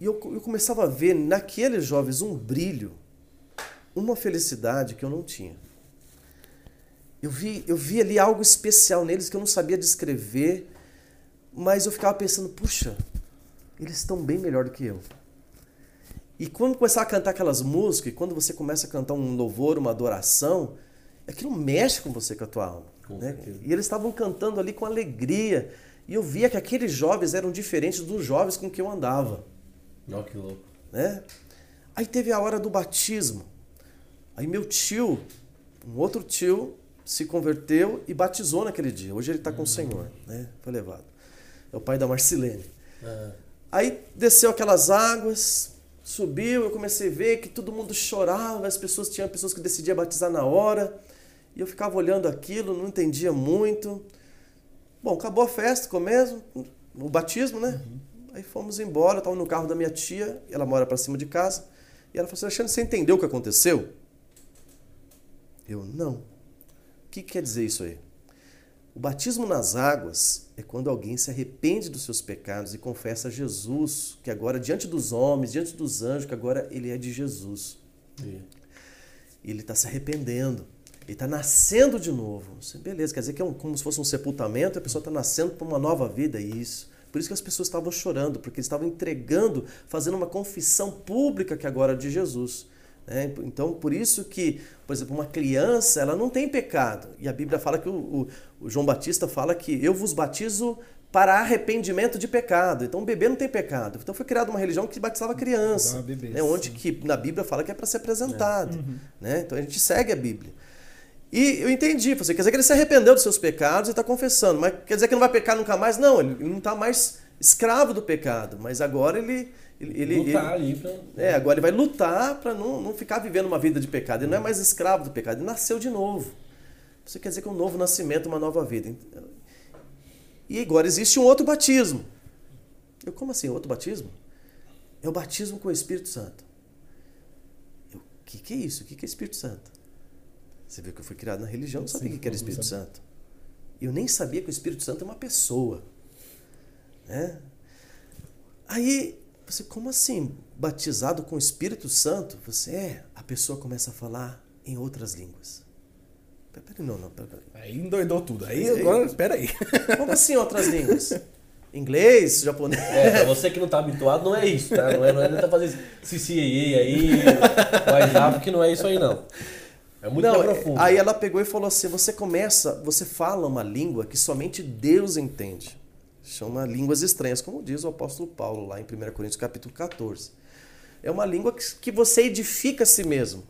e eu, eu começava a ver naqueles jovens um brilho, uma felicidade que eu não tinha. Eu vi, eu vi ali algo especial neles que eu não sabia descrever, mas eu ficava pensando, puxa, eles estão bem melhor do que eu. E quando começar a cantar aquelas músicas, e quando você começa a cantar um louvor, uma adoração, aquilo mexe com você, com a tua alma. Né? E eles estavam cantando ali com alegria. E eu via que aqueles jovens eram diferentes dos jovens com que eu andava. Ó, que louco. Né? Aí teve a hora do batismo. Aí meu tio, um outro tio, se converteu e batizou naquele dia. Hoje ele está com o Senhor, né? Foi levado. É o pai da Marcilene. Ah, Aí desceu aquelas águas, subiu, eu comecei a ver que todo mundo chorava, as pessoas tinham pessoas que decidiam batizar na hora. E eu ficava olhando aquilo, não entendia muito. Bom, acabou a festa, ficou mesmo, o batismo, né? Aí fomos embora, eu estava no carro da minha tia, ela mora para cima de casa, e ela falou assim: Alexandre, você entendeu o que aconteceu? Eu, não. O que quer dizer isso aí? O batismo nas águas é quando alguém se arrepende dos seus pecados e confessa a Jesus, que agora, diante dos homens, diante dos anjos, que agora ele é de Jesus. e- ele está se arrependendo. Ele está nascendo de novo. Beleza, quer dizer que é um- como se fosse um sepultamento, a pessoa está nascendo para uma nova vida, é isso. Por isso que as pessoas estavam chorando, porque eles estavam entregando, fazendo uma confissão pública que agora é de Jesus. né? Então, por isso que, por exemplo, uma criança, ela não tem pecado. E a Bíblia fala que o, o- o João Batista fala que eu vos batizo para arrependimento de pecado. Então, o bebê não tem pecado. Então, foi criada uma religião que batizava criança. Batizava bebês. né? Onde que na Bíblia fala que é para ser apresentado. Né? Então, a gente segue a Bíblia. E eu entendi, você quer dizer que ele se arrependeu dos seus pecados e está confessando, mas quer dizer que não vai pecar nunca mais? Não, ele não está mais escravo do pecado, mas agora ele. ele, ele- Lutar ele- ali pra... é, agora ele vai lutar para não, não ficar vivendo uma vida de pecado. Ele não é mais escravo do pecado, ele nasceu de novo. Isso quer dizer que é um novo nascimento, uma nova vida. E agora existe um outro batismo. Eu, como assim, outro batismo? É o batismo com o Espírito Santo. O que, que é isso? O que, que é Espírito Santo? Você viu que eu fui criado na religião, não sabia o que era Espírito Santo. Eu nem sabia que o Espírito Santo é uma pessoa. Né? Aí, você, como assim? Batizado com o Espírito Santo? Você é. A pessoa começa a falar em outras línguas. Peraí, peraí, não, não, peraí. peraí. Aí endoidou tudo. Aí Aí- agora, espera aí. Como assim outras línguas? Inglês, japonês. É, pra você que não tá habituado, não é isso, tá? Não é, não é tentar fazer CCAA aí, WhatsApp, que não é isso aí, não. É muito Não, profundo. aí ela pegou e falou assim: você começa, você fala uma língua que somente Deus entende. Chama línguas estranhas, como diz o apóstolo Paulo lá em 1 Coríntios capítulo 14. É uma língua que, que você edifica a si mesmo.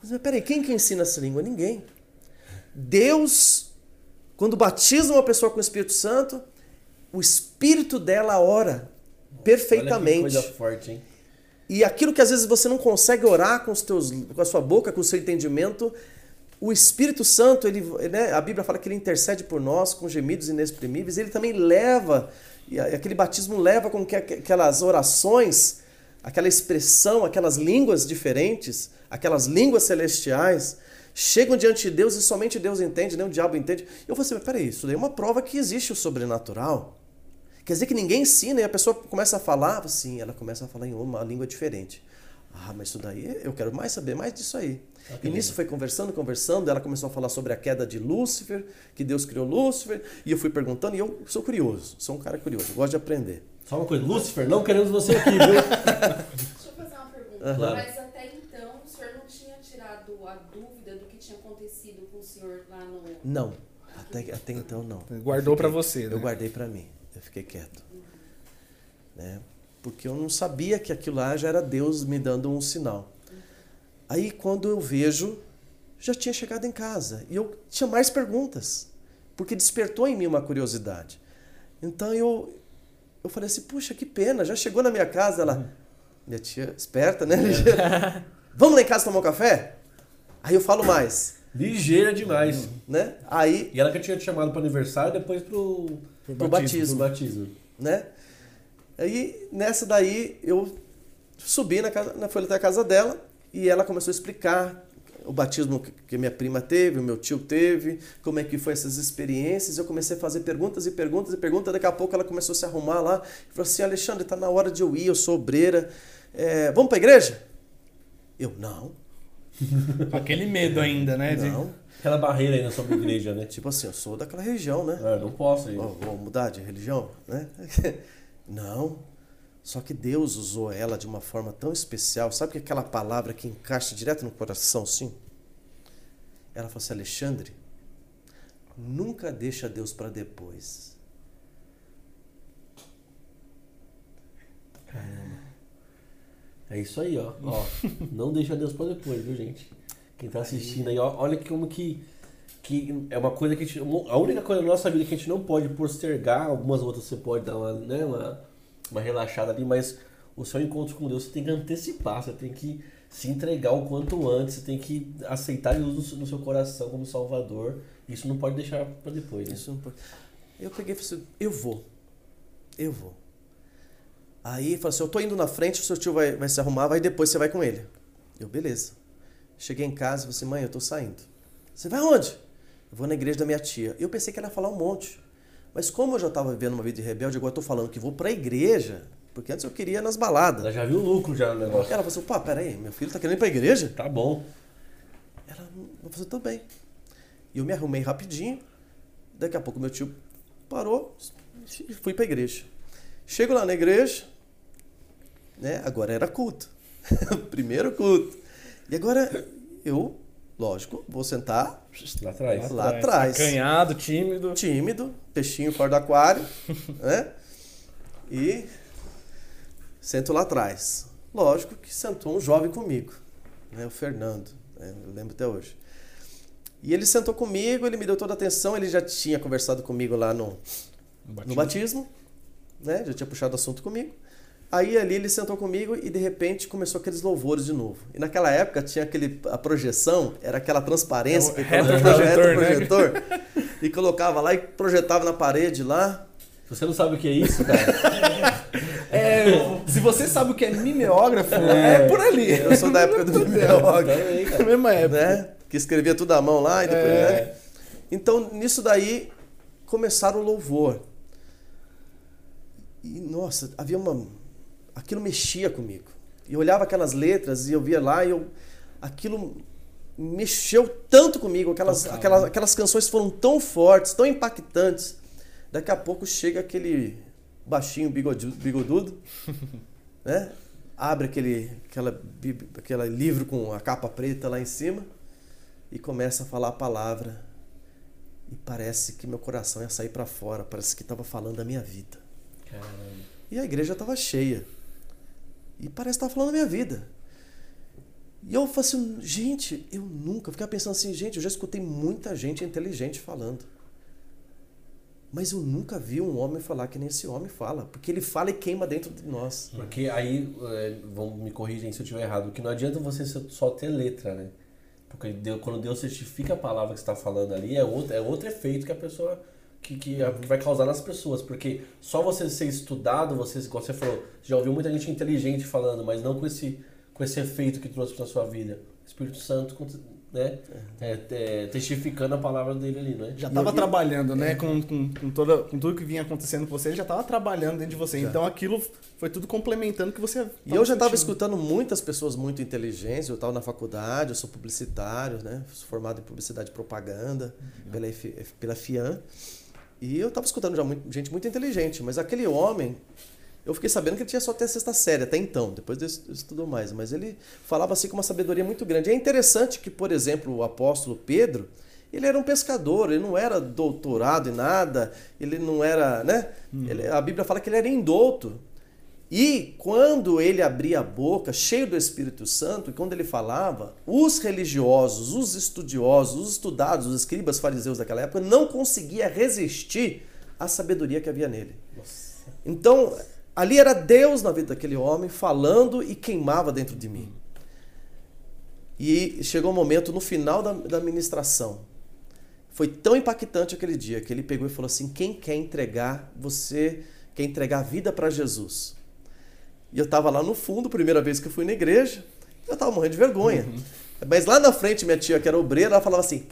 Mas, mas peraí, quem que ensina essa língua? Ninguém. Deus, quando batiza uma pessoa com o Espírito Santo, o espírito dela ora Olha que perfeitamente. coisa forte, hein? E aquilo que às vezes você não consegue orar com, os teus, com a sua boca, com o seu entendimento, o Espírito Santo, ele, né, a Bíblia fala que ele intercede por nós com gemidos inexprimíveis, ele também leva, e aquele batismo leva com que aquelas orações, aquela expressão, aquelas línguas diferentes, aquelas línguas celestiais, chegam diante de Deus e somente Deus entende, nem o diabo entende. Eu vou assim, mas peraí, isso daí é uma prova que existe o sobrenatural. Quer dizer que ninguém ensina e a pessoa começa a falar, assim, ela começa a falar em uma língua diferente. Ah, mas isso daí, eu quero mais saber mais disso aí. Ah, e nisso foi conversando, conversando, ela começou a falar sobre a queda de Lúcifer, que Deus criou Lúcifer, e eu fui perguntando, e eu sou curioso, sou um cara curioso, gosto de aprender. Só uma coisa, Lúcifer, não queremos você aqui, viu? Deixa eu fazer uma pergunta. Uhum. Mas até então, o senhor não tinha tirado a dúvida do que tinha acontecido com o senhor lá no... Não, até, até então não. Guardou para você, né? Eu guardei para mim fiquei quieto. Né? Porque eu não sabia que aquilo lá já era Deus me dando um sinal. Aí quando eu vejo, já tinha chegado em casa. E eu tinha mais perguntas. Porque despertou em mim uma curiosidade. Então eu, eu falei assim, puxa, que pena, já chegou na minha casa, ela. Minha tia, esperta, né? É. Vamos lá em casa tomar um café? Aí eu falo mais. Ligeira demais. Né? Aí, e ela que tinha te chamado para aniversário, depois pro pro, pro batismo, Pro batismo. Né? Aí, nessa daí, eu subi na casa, fui até a casa dela e ela começou a explicar o batismo que minha prima teve, o meu tio teve, como é que foi essas experiências. Eu comecei a fazer perguntas e perguntas e perguntas. Daqui a pouco ela começou a se arrumar lá e falou assim: Alexandre, está na hora de eu ir, eu sou obreira. É, vamos para a igreja? Eu, não. Aquele medo ainda, né? Não. Aquela barreira aí na sua igreja, né? tipo assim, eu sou daquela região, né? É, não posso ir. Vou, vou mudar de religião, né? não. Só que Deus usou ela de uma forma tão especial. Sabe que aquela palavra que encaixa direto no coração, sim? Ela falou assim, Alexandre, nunca deixa Deus para depois. Caramba. É isso aí, ó. ó não deixa Deus para depois, viu, gente? Quem tá assistindo aí, olha como que, que é uma coisa que a, gente, a única coisa na nossa vida que a gente não pode postergar, algumas outras você pode dar uma, né, uma, uma relaxada ali, mas o seu encontro com Deus você tem que antecipar, você tem que se entregar o quanto antes, você tem que aceitar Jesus no seu coração como Salvador. Isso não pode deixar para depois. Né? Isso não pode. Eu peguei e falei assim, eu vou. Eu vou. Aí falou assim, eu tô indo na frente, o seu tio vai, vai se arrumar, vai depois você vai com ele. Eu, beleza. Cheguei em casa e falei assim, mãe, eu tô saindo. Você vai aonde? Eu vou na igreja da minha tia. Eu pensei que ela ia falar um monte. Mas como eu já estava vivendo uma vida de rebelde, agora eu tô falando que vou pra igreja. Porque antes eu queria ir nas baladas. Ela já viu o lucro já no negócio. Ela falou assim, pá, peraí, meu filho tá querendo ir pra igreja? Tá bom. Ela falou assim, tudo bem. E eu me arrumei rapidinho. Daqui a pouco meu tio parou e fui pra igreja. Chego lá na igreja, né? Agora era culto. Primeiro culto. E agora eu, lógico, vou sentar lá atrás. Lá atrás. Acanhado, tímido. Tímido, peixinho fora do aquário, né? E sento lá atrás. Lógico que sentou um jovem comigo, né? O Fernando, né? eu lembro até hoje. E ele sentou comigo, ele me deu toda a atenção, ele já tinha conversado comigo lá no, no batismo, no batismo né? Já tinha puxado assunto comigo. Aí ali ele sentou comigo e de repente começou aqueles louvores de novo. E naquela época tinha aquele a projeção, era aquela transparência é que retroprojetor, né? projetor e colocava lá e projetava na parede lá. Você não sabe o que é isso, cara? é, se você sabe o que é mimeógrafo, é, é por ali. Eu sou da época do mimeógrafo. Também, cara. Mesma época. Né? Que escrevia tudo à mão lá e depois, é. né? Então, nisso daí começaram o louvor. E nossa, havia uma aquilo mexia comigo. E eu olhava aquelas letras e eu via lá e eu, aquilo mexeu tanto comigo, aquelas, aquelas, aquelas canções foram tão fortes, tão impactantes. Daqui a pouco chega aquele baixinho bigodudo, né? abre aquele, aquela, aquele livro com a capa preta lá em cima e começa a falar a palavra. E parece que meu coração ia sair para fora, parece que estava falando da minha vida. Caramba. E a igreja estava cheia. E parece que estava falando da minha vida. E eu falei assim, gente, eu nunca. Eu ficava pensando assim, gente, eu já escutei muita gente inteligente falando. Mas eu nunca vi um homem falar que nem esse homem fala, porque ele fala e queima dentro de nós. Porque aí, é, vão me corrigir se eu estiver errado, que não adianta você só ter letra, né? Porque Deus, quando Deus certifica a palavra que está falando ali, é outro, é outro efeito que a pessoa. Que, que, vai causar nas pessoas. Porque só você ser estudado, você, como você falou, já ouviu muita gente inteligente falando, mas não com esse, com esse efeito que trouxe para sua vida. O Espírito Santo né? É, é, testificando a palavra dele ali, né? Já estava trabalhando, né? É. Com, com, com, toda, com tudo que vinha acontecendo com você, ele já estava trabalhando dentro de você. Já. Então aquilo foi tudo complementando o que você. E eu já estava escutando muitas pessoas muito inteligentes. Eu estava na faculdade, eu sou publicitário, né? Sou formado em publicidade e propaganda uhum. pela, pela FIAN. E eu estava escutando já muito, gente muito inteligente, mas aquele homem eu fiquei sabendo que ele tinha só até a sexta série, até então, depois estudou mais, mas ele falava assim com uma sabedoria muito grande. é interessante que, por exemplo, o apóstolo Pedro, ele era um pescador, ele não era doutorado em nada, ele não era, né? Hum. Ele, a Bíblia fala que ele era indouto. E quando ele abria a boca, cheio do Espírito Santo, e quando ele falava, os religiosos, os estudiosos, os estudados, os escribas fariseus daquela época não conseguia resistir à sabedoria que havia nele. Nossa. Então, Ali era Deus na vida daquele homem falando e queimava dentro de mim. E chegou um momento no final da, da ministração. Foi tão impactante aquele dia que ele pegou e falou assim: quem quer entregar você, quer entregar a vida para Jesus? E eu estava lá no fundo, primeira vez que eu fui na igreja, eu estava morrendo de vergonha. Uhum. Mas lá na frente, minha tia, que era obreira, ela falava assim.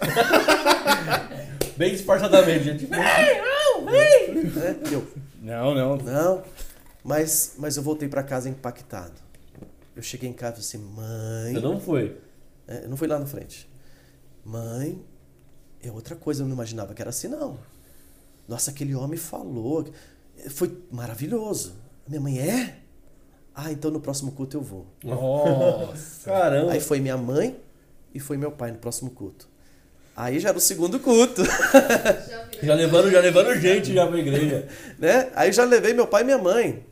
Bem disfarçadamente, gente. Vem, não, vem! É, eu, não, não. Não. Mas, mas eu voltei para casa impactado. Eu cheguei em casa e assim, mãe. Você não foi? É, eu não fui lá na frente. Mãe, é outra coisa, eu não imaginava que era assim, não. Nossa, aquele homem falou. Foi maravilhoso. Minha mãe é? Ah, então no próximo culto eu vou. Nossa! Caramba! Aí foi minha mãe e foi meu pai no próximo culto. Aí já era o segundo culto. já levando, já levando gente já pra igreja. né? Aí já levei meu pai e minha mãe.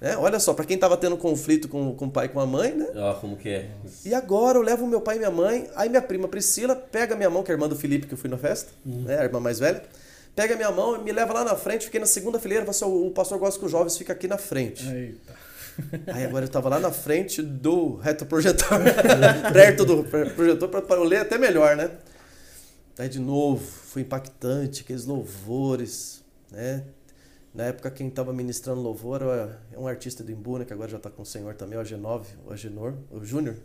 Né? Olha só, para quem tava tendo conflito com, com o pai e com a mãe, né? Ó, como que é. E agora eu levo meu pai e minha mãe, aí minha prima Priscila pega minha mão, que é a irmã do Felipe, que eu fui na festa, uhum. né? A irmã mais velha. Pega minha mão e me leva lá na frente, fiquei na segunda fileira, assim, o pastor gosta que os jovens fiquem aqui na frente. Eita. Aí agora eu tava lá na frente do retroprojetor, perto do projetor, para eu ler até melhor, né? Aí de novo, foi impactante, aqueles louvores, né? Na época quem estava ministrando louvor era um artista do Imbuna, que agora já está com o Senhor também, o Agenov, o Agenor, o Júnior.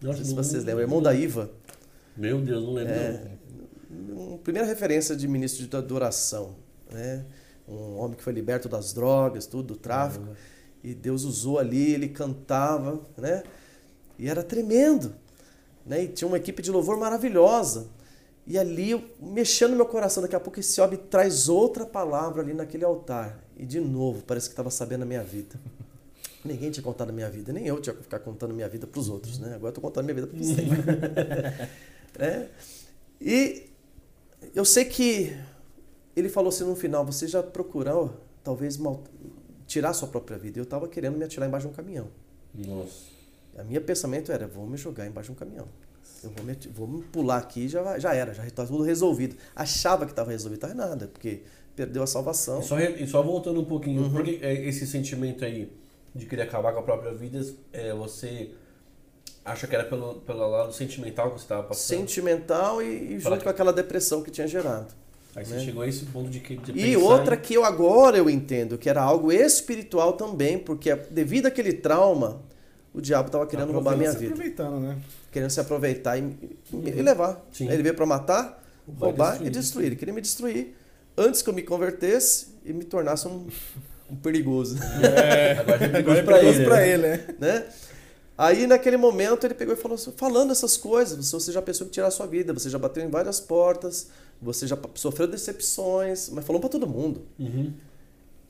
Não sei se vocês lembram, irmão da Iva. Meu Deus, não lembro. É, não. Primeira referência de ministro de adoração, né? Um homem que foi liberto das drogas, tudo, do tráfico. Uhum. E Deus usou ali, ele cantava, né? E era tremendo. Né? E tinha uma equipe de louvor maravilhosa. E ali, mexendo no meu coração, daqui a pouco esse homem traz outra palavra ali naquele altar. E de novo, parece que estava sabendo a minha vida. Ninguém tinha contado a minha vida, nem eu tinha que ficar contando a minha vida para os outros, né? Agora eu estou contando a minha vida para você. é? E eu sei que ele falou assim no final: você já procurou, talvez, mal, tirar sua própria vida? Eu estava querendo me atirar embaixo de um caminhão. Nossa. A minha pensamento era: vou me jogar embaixo de um caminhão. Eu vou me, vou me pular aqui já já era, já está tudo resolvido. Achava que estava resolvido, estava nada, porque perdeu a salvação. E só, e só voltando um pouquinho, uhum. porque é, esse sentimento aí de querer acabar com a própria vida, é, você acha que era pelo, pelo lado sentimental que você estava passando? Sentimental e, e junto que... com aquela depressão que tinha gerado. Aí você né? chegou a esse ponto de que. De e outra em... que eu agora eu entendo que era algo espiritual também, porque devido àquele trauma, o diabo estava querendo roubar a minha vida. aproveitando, né? Querendo se aproveitar e, uhum. e levar. Sim. Ele veio para matar, roubar destruir, e destruir. Ele queria me destruir antes que eu me convertesse e me tornasse um, um perigoso. É, agora é perigoso é para ele, pra ele né? né? Aí naquele momento ele pegou e falou assim, falando essas coisas, você já pensou em tirar a sua vida, você já bateu em várias portas, você já sofreu decepções, mas falou para todo mundo. Uhum.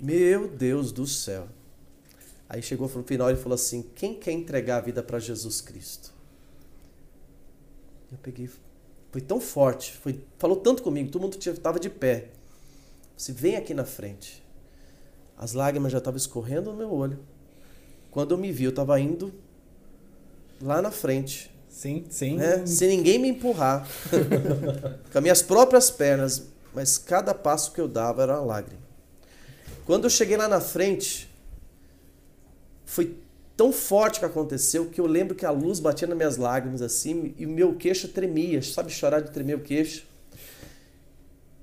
Meu Deus do céu. Aí chegou no final e falou assim: quem quer entregar a vida para Jesus Cristo? Eu peguei, foi tão forte, foi, falou tanto comigo, todo mundo estava de pé. Você vem aqui na frente. As lágrimas já estavam escorrendo no meu olho. Quando eu me vi, eu estava indo lá na frente. Sim, sim. Né? Sem ninguém me empurrar. Com as minhas próprias pernas. mas cada passo que eu dava era uma lágrima. Quando eu cheguei lá na frente, foi tão forte que aconteceu que eu lembro que a luz batia nas minhas lágrimas assim e o meu queixo tremia, sabe chorar de tremer o queixo?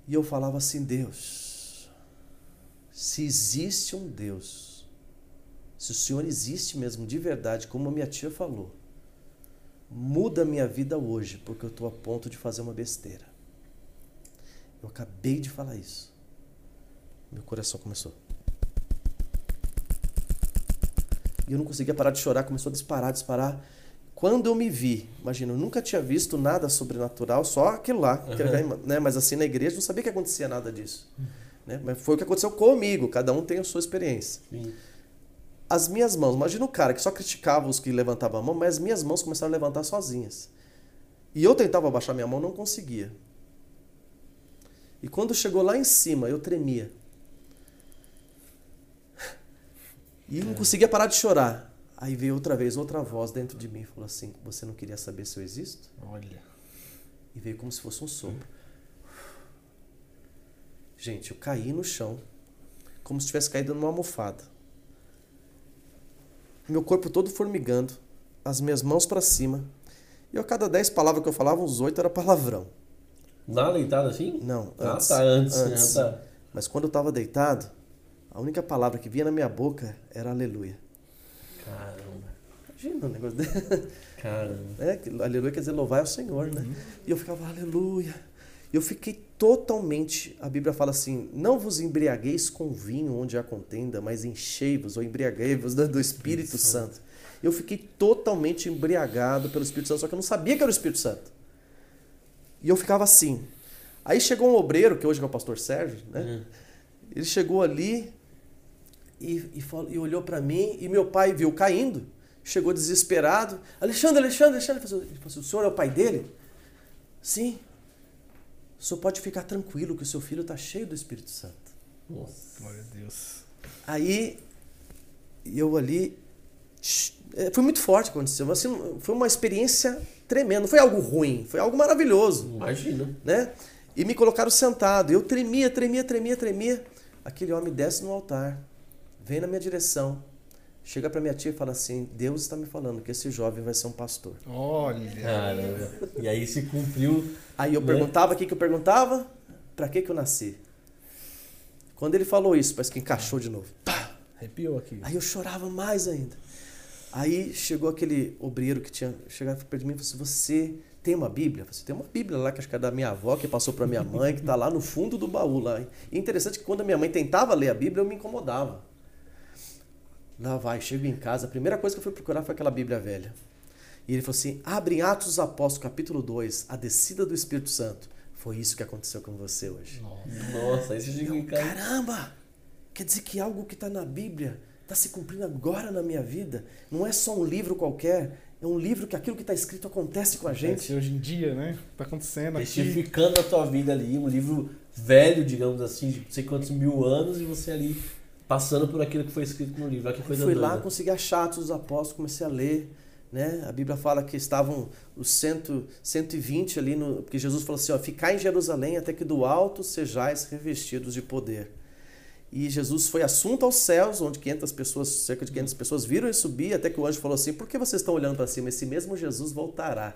E eu falava assim: Deus, se existe um Deus, se o Senhor existe mesmo de verdade, como a minha tia falou, muda a minha vida hoje, porque eu estou a ponto de fazer uma besteira. Eu acabei de falar isso. Meu coração começou. E eu não conseguia parar de chorar, começou a disparar, disparar. Quando eu me vi, imagina, eu nunca tinha visto nada sobrenatural, só aquilo lá, uhum. né? mas assim na igreja não sabia que acontecia nada disso. Uhum. Né? Mas foi o que aconteceu comigo, cada um tem a sua experiência. Sim. As minhas mãos, imagina o cara que só criticava os que levantavam a mão, mas as minhas mãos começaram a levantar sozinhas. E eu tentava abaixar minha mão, não conseguia. E quando chegou lá em cima, eu tremia. E não conseguia parar de chorar. Aí veio outra vez outra voz dentro de mim e falou assim: Você não queria saber se eu existo? Olha. E veio como se fosse um sopro. Gente, eu caí no chão, como se tivesse caído numa almofada. Meu corpo todo formigando, as minhas mãos para cima. E a cada dez palavras que eu falava, uns oito era palavrão. Nada deitado assim? Não, antes. Ah, tá, antes. antes. Ah, tá. Mas quando eu estava deitado, a única palavra que vinha na minha boca era aleluia. Caramba. Imagina um negócio desse. Caramba. É, aleluia quer dizer louvar ao Senhor, né? Uhum. E eu ficava, aleluia. Eu fiquei totalmente, a Bíblia fala assim, não vos embriagueis com vinho onde há contenda, mas enchei-vos ou embriaguei-vos do Espírito Isso. Santo. Eu fiquei totalmente embriagado pelo Espírito Santo, só que eu não sabia que era o Espírito Santo. E eu ficava assim. Aí chegou um obreiro, que hoje é o pastor Sérgio, né? Uhum. Ele chegou ali, e, e, falou, e olhou para mim e meu pai viu caindo, chegou desesperado. Alexandre, Alexandre, Alexandre. Ele falou assim, o senhor é o pai dele? Sim. O senhor pode ficar tranquilo que o seu filho está cheio do Espírito Santo. Nossa. Glória a Deus. Aí eu ali. É, foi muito forte aconteceu. Assim, foi uma experiência tremenda. Não foi algo ruim, foi algo maravilhoso. Imagina. Né? E me colocaram sentado. Eu tremia, tremia, tremia, tremia. Aquele homem desce no altar vem na minha direção, chega para minha tia e fala assim: Deus está me falando que esse jovem vai ser um pastor. Olha! Caramba. E aí se cumpriu. Aí eu né? perguntava, o que, que eu perguntava? Para que, que eu nasci? Quando ele falou isso, parece que encaixou de novo. Pá! Arrepiou aqui. Aí eu chorava mais ainda. Aí chegou aquele obreiro que tinha chegado perto de mim e falou assim: Você tem uma Bíblia? Você tem uma Bíblia lá que acho que é da minha avó, que passou para minha mãe, que está lá no fundo do baú lá. E interessante que quando a minha mãe tentava ler a Bíblia, eu me incomodava. Lá vai, chego em casa, a primeira coisa que eu fui procurar foi aquela Bíblia velha. E ele falou assim: abre em Atos dos Apóstolos, capítulo 2, a descida do Espírito Santo. Foi isso que aconteceu com você hoje. Nossa, chegou em casa. Caramba! Quer dizer que algo que está na Bíblia está se cumprindo agora na minha vida. Não é só um livro qualquer, é um livro que aquilo que está escrito acontece com a gente. hoje em dia, né? Está acontecendo aqui. Testificando a tua vida ali, um livro velho, digamos assim, de não sei quantos mil anos, e você ali passando por aquilo que foi escrito no livro. Olha que coisa Fui doida. lá, consegui achar Atos dos Apóstolos, comecei a ler. Né? A Bíblia fala que estavam os cento, 120 ali, no, porque Jesus falou assim: ó, ficar em Jerusalém até que do alto sejais revestidos de poder. E Jesus foi assunto aos céus, onde 500 pessoas, cerca de 500 pessoas viram ele subir, até que o anjo falou assim: Por que vocês estão olhando para cima? Esse mesmo Jesus voltará.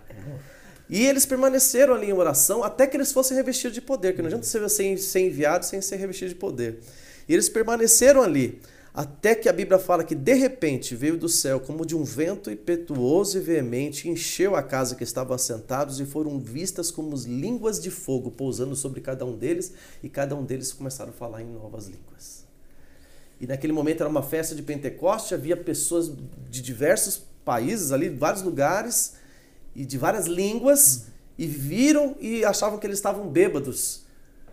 E eles permaneceram ali em oração até que eles fossem revestidos de poder, que não adianta ser, ser enviado sem ser revestido de poder. E eles permaneceram ali, até que a Bíblia fala que de repente veio do céu como de um vento impetuoso e veemente, encheu a casa que estavam assentados e foram vistas como línguas de fogo pousando sobre cada um deles, e cada um deles começaram a falar em novas línguas. E naquele momento era uma festa de Pentecoste, havia pessoas de diversos países ali, de vários lugares e de várias línguas, e viram e achavam que eles estavam bêbados.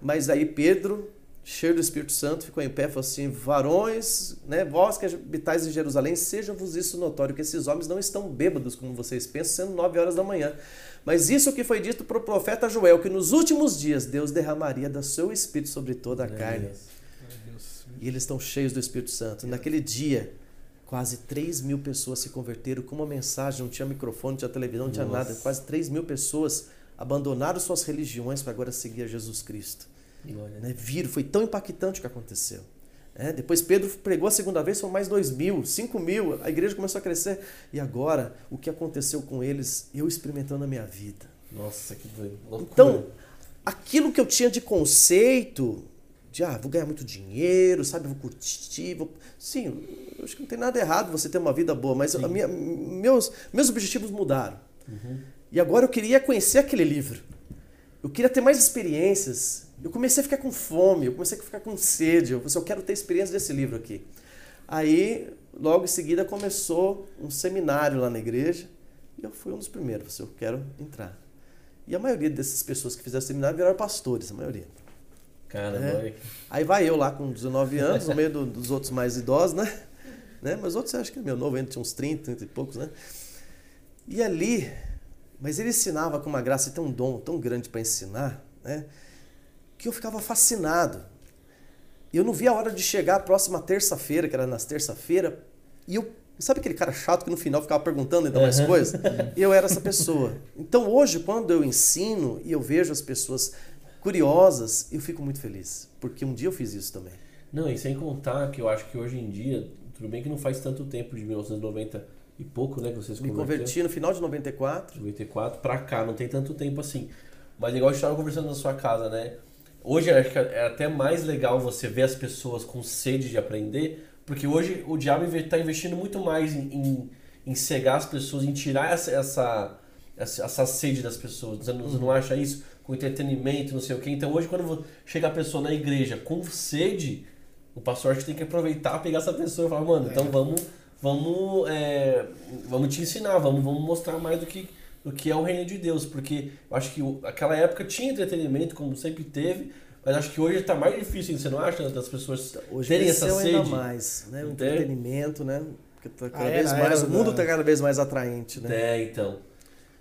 Mas aí Pedro cheio do Espírito Santo, ficou em pé e falou assim: Varões, né, vós que habitais em Jerusalém, sejam-vos isso notório, que esses homens não estão bêbados, como vocês pensam, sendo nove horas da manhã. Mas isso que foi dito para o profeta Joel, que nos últimos dias Deus derramaria do seu Espírito sobre toda a carne. E eles estão cheios do Espírito Santo. Naquele dia, quase 3 mil pessoas se converteram com uma mensagem, não tinha microfone, não tinha televisão, não tinha Nossa. nada. Quase 3 mil pessoas abandonaram suas religiões para agora seguir a Jesus Cristo. Né? Viram, foi tão impactante o que aconteceu. É, depois Pedro pregou a segunda vez, foram mais dois mil, cinco mil, a igreja começou a crescer. E agora, o que aconteceu com eles, eu experimentando na minha vida. Nossa, que doido. Então, aquilo que eu tinha de conceito, de ah, vou ganhar muito dinheiro, sabe, vou curtir, vou... sim, eu acho que não tem nada errado você ter uma vida boa, mas a minha, meus, meus objetivos mudaram. Uhum. E agora eu queria conhecer aquele livro. Eu queria ter mais experiências. Eu comecei a ficar com fome, eu comecei a ficar com sede. Eu pensei, eu quero ter experiência desse livro aqui. Aí, logo em seguida, começou um seminário lá na igreja. E eu fui um dos primeiros. Eu quero entrar. E a maioria dessas pessoas que fizeram seminário viraram pastores, a maioria. Caramba. É. Aí vai eu lá com 19 anos, no meio do, dos outros mais idosos, né? né? Mas outros acho que é meu novo, ainda tinha uns 30, 30 e poucos, né? E ali, mas ele ensinava com uma graça e tão dom tão grande para ensinar, né? Que eu ficava fascinado. Eu não via a hora de chegar a próxima terça-feira, que era nas terça-feira, e eu sabe aquele cara chato que no final ficava perguntando ainda mais uhum. coisas? Eu era essa pessoa. Então hoje, quando eu ensino e eu vejo as pessoas curiosas, eu fico muito feliz, porque um dia eu fiz isso também. Não, e sem contar que eu acho que hoje em dia, tudo bem que não faz tanto tempo de 1990 e pouco, né, que vocês Me converti no final de 94. 94 para cá, não tem tanto tempo assim. Mas igual a gente estava conversando na sua casa, né? Hoje acho que é até mais legal você ver as pessoas com sede de aprender, porque hoje o diabo está investindo muito mais em, em, em, cegar as pessoas, em tirar essa, essa, essa, essa sede das pessoas. Você não, você não acha isso? Com entretenimento, não sei o quê. Então hoje, quando chega a pessoa na igreja com sede, o pastor acho que tem que aproveitar, pegar essa pessoa e falar, mano, então vamos vamos, é, vamos te ensinar, vamos, vamos mostrar mais do que, do que é o reino de Deus. Porque eu acho que aquela época tinha entretenimento, como sempre teve, mas acho que hoje está mais difícil, você não acha, das pessoas hoje terem essa sede? ainda mais, né? O entretenimento, né? Porque tá cada ah, vez mais, o mundo está cada vez mais atraente, né? É, então.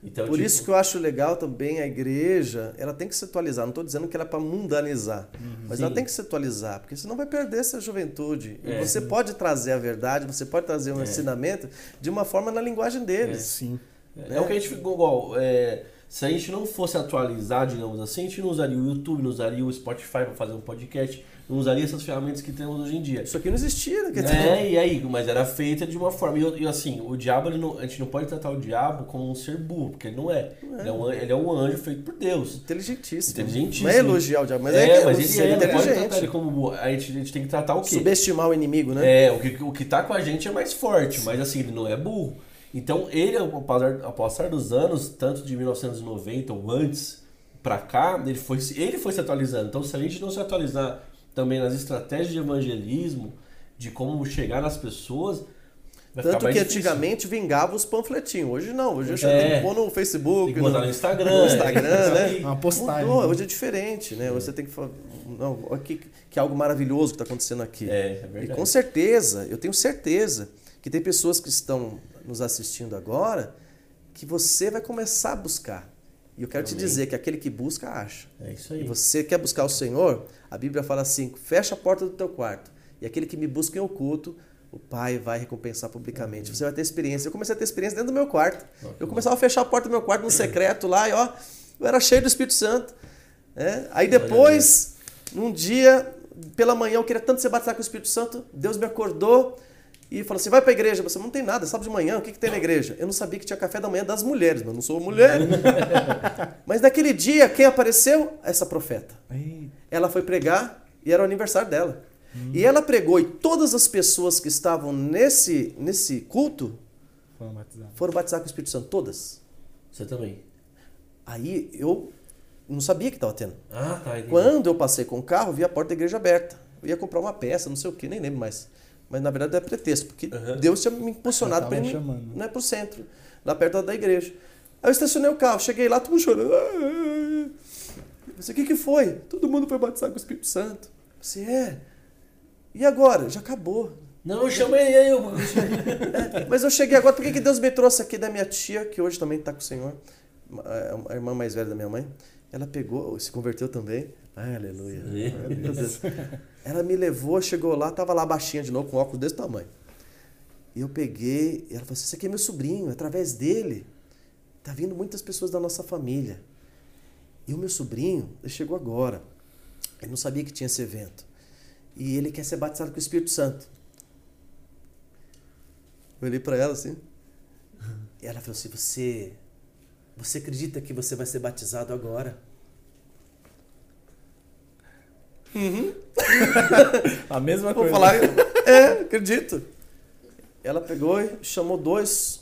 Então, Por tipo... isso que eu acho legal também a igreja, ela tem que se atualizar. Não estou dizendo que ela é para mundanizar, uhum, mas sim. ela tem que se atualizar, porque senão vai perder essa juventude. É, e você sim. pode trazer a verdade, você pode trazer um é. ensinamento de uma forma na linguagem deles. É, sim. É, é o que a gente ficou igual. É, se a gente não fosse atualizar, digamos assim, a gente não usaria o YouTube, não usaria o Spotify para fazer um podcast não usaria essas ferramentas que temos hoje em dia. Isso aqui não existia, né? É, e aí, mas era feita de uma forma. E, assim, o diabo, não, a gente não pode tratar o diabo como um ser burro, porque ele não é. Não é. Ele, é um, ele é um anjo feito por Deus. Inteligentíssimo. Inteligentíssimo. Não é elogiar o diabo, mas é, é mas ele é, inteligente. ele como burro. A gente, a gente tem que tratar o quê? Subestimar o inimigo, né? É, o que, o que tá com a gente é mais forte, mas assim, ele não é burro. Então, ele, ao passar, ao passar dos anos, tanto de 1990 ou antes para cá, ele foi, ele foi se atualizando. Então, se a gente não se atualizar também nas estratégias de evangelismo, de como chegar nas pessoas. Tanto que difícil. antigamente vingava os panfletinhos. Hoje não. Hoje eu já é. pôr no Facebook. Tem que botar no, no Instagram. No Instagram, né? Uma postagem. Mudou, hoje é diferente, né? Você tem que falar. Não, que, que é algo maravilhoso que está acontecendo aqui. É, é verdade. E com certeza, eu tenho certeza que tem pessoas que estão nos assistindo agora que você vai começar a buscar. E eu quero Amém. te dizer que aquele que busca, acha. É isso aí. E você quer buscar o Senhor, a Bíblia fala assim: fecha a porta do teu quarto. E aquele que me busca em oculto, o Pai vai recompensar publicamente. Você vai ter experiência. Eu comecei a ter experiência dentro do meu quarto. Eu começava a fechar a porta do meu quarto no secreto lá, e ó, eu era cheio do Espírito Santo. É? Aí depois, num dia, pela manhã, eu queria tanto ser batizado com o Espírito Santo, Deus me acordou e falou assim: vai para a igreja. Você não tem nada, sabe de manhã, o que, que tem na igreja? Eu não sabia que tinha café da manhã das mulheres, mas eu não sou mulher. mas naquele dia, quem apareceu? Essa profeta. Ela foi pregar e era o aniversário dela. Hum. E ela pregou e todas as pessoas que estavam nesse, nesse culto foram batizadas. Foram batizadas com o Espírito Santo, todas. Você também. Aí eu não sabia que estava tendo. Ah, tá. Quando eu passei com o carro, vi a porta da igreja aberta. Eu ia comprar uma peça, não sei o que, nem lembro mais. Mas na verdade é pretexto, porque uhum. Deus tinha me impulsionado para ir né, para o centro, lá perto da igreja. Aí eu estacionei o carro, cheguei lá, todo mundo chorando. Eu disse, o que, que foi? Todo mundo foi batizado com o Espírito Santo. Você é. E agora? Já acabou. Não, eu chamei eu. é, mas eu cheguei agora, por que Deus me trouxe aqui da minha tia, que hoje também está com o Senhor, a irmã mais velha da minha mãe. Ela pegou, se converteu também. Aleluia. Ela me levou, chegou lá, tava lá baixinha de novo, com óculos desse tamanho. E eu peguei, e ela falou assim: Esse aqui é meu sobrinho, através dele. Tá vindo muitas pessoas da nossa família. E o meu sobrinho, ele chegou agora. Ele não sabia que tinha esse evento. E ele quer ser batizado com o Espírito Santo. Eu olhei para ela assim. E ela falou assim: Você, você acredita que você vai ser batizado agora? Uhum. A mesma Vou coisa. falar, é, acredito. Ela pegou e chamou dois,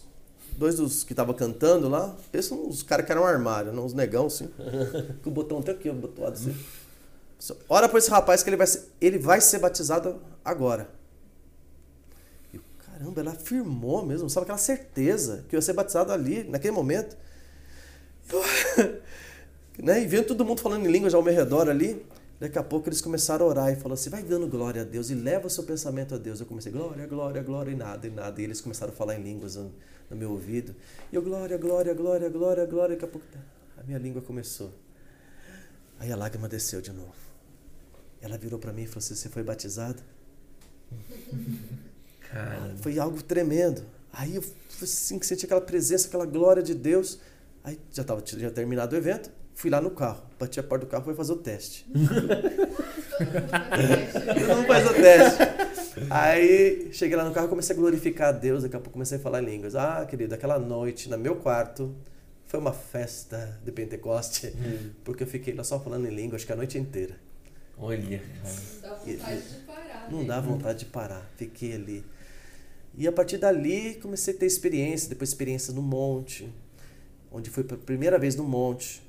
dois dos que estavam cantando lá. Pensa uns caras que eram um armário, não, uns negão assim. Com o botão até aqui, o botão assim. Ora para esse rapaz que ele vai ser, ele vai ser batizado agora. E eu, caramba, ela afirmou mesmo, sabe aquela certeza que eu ia ser batizado ali, naquele momento. Eu, né, e vendo todo mundo falando em língua já ao meu redor ali. Daqui a pouco eles começaram a orar e falaram assim: vai dando glória a Deus e leva o seu pensamento a Deus. Eu comecei, glória, glória, glória, e nada, e nada. E eles começaram a falar em línguas no, no meu ouvido. E eu, glória, glória, glória, glória, glória. Daqui a pouco a minha língua começou. Aí a lágrima desceu de novo. Ela virou para mim e falou assim: Você foi batizado? Cara. Foi algo tremendo. Aí eu assim, senti aquela presença, aquela glória de Deus. Aí já estava já terminado o evento. Fui lá no carro, bati a porta do carro e fui fazer o teste. Todo mundo faz o teste. Aí cheguei lá no carro, comecei a glorificar a Deus, daqui a pouco comecei a falar em línguas. Ah, querido, aquela noite, no meu quarto, foi uma festa de Pentecoste, Hum. porque eu fiquei lá só falando em língua, acho que a noite inteira. Olha. Não dá vontade de parar. Não né? dá vontade de parar. Fiquei ali. E a partir dali comecei a ter experiência, depois experiência no monte, onde fui pela primeira vez no monte,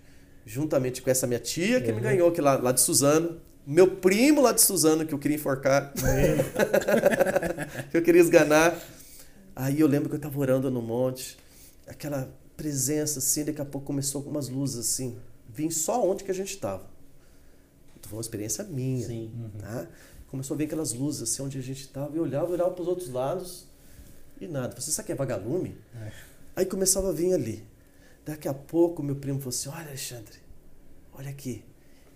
juntamente com essa minha tia que me Uhum. ganhou que lá, lá de Suzano, meu primo lá de Suzano que eu queria enforcar, que eu queria esganar. Aí eu lembro que eu estava orando no monte, aquela presença assim, daqui a pouco começou com umas luzes assim, vim só onde que a gente estava. Foi uma experiência minha. Sim. Tá? Começou a ver aquelas luzes assim onde a gente estava e olhava, olhava para os outros lados e nada. Você sabe que é vagalume? É. Aí começava a vir ali. Daqui a pouco meu primo falou assim: Olha, Alexandre, olha aqui.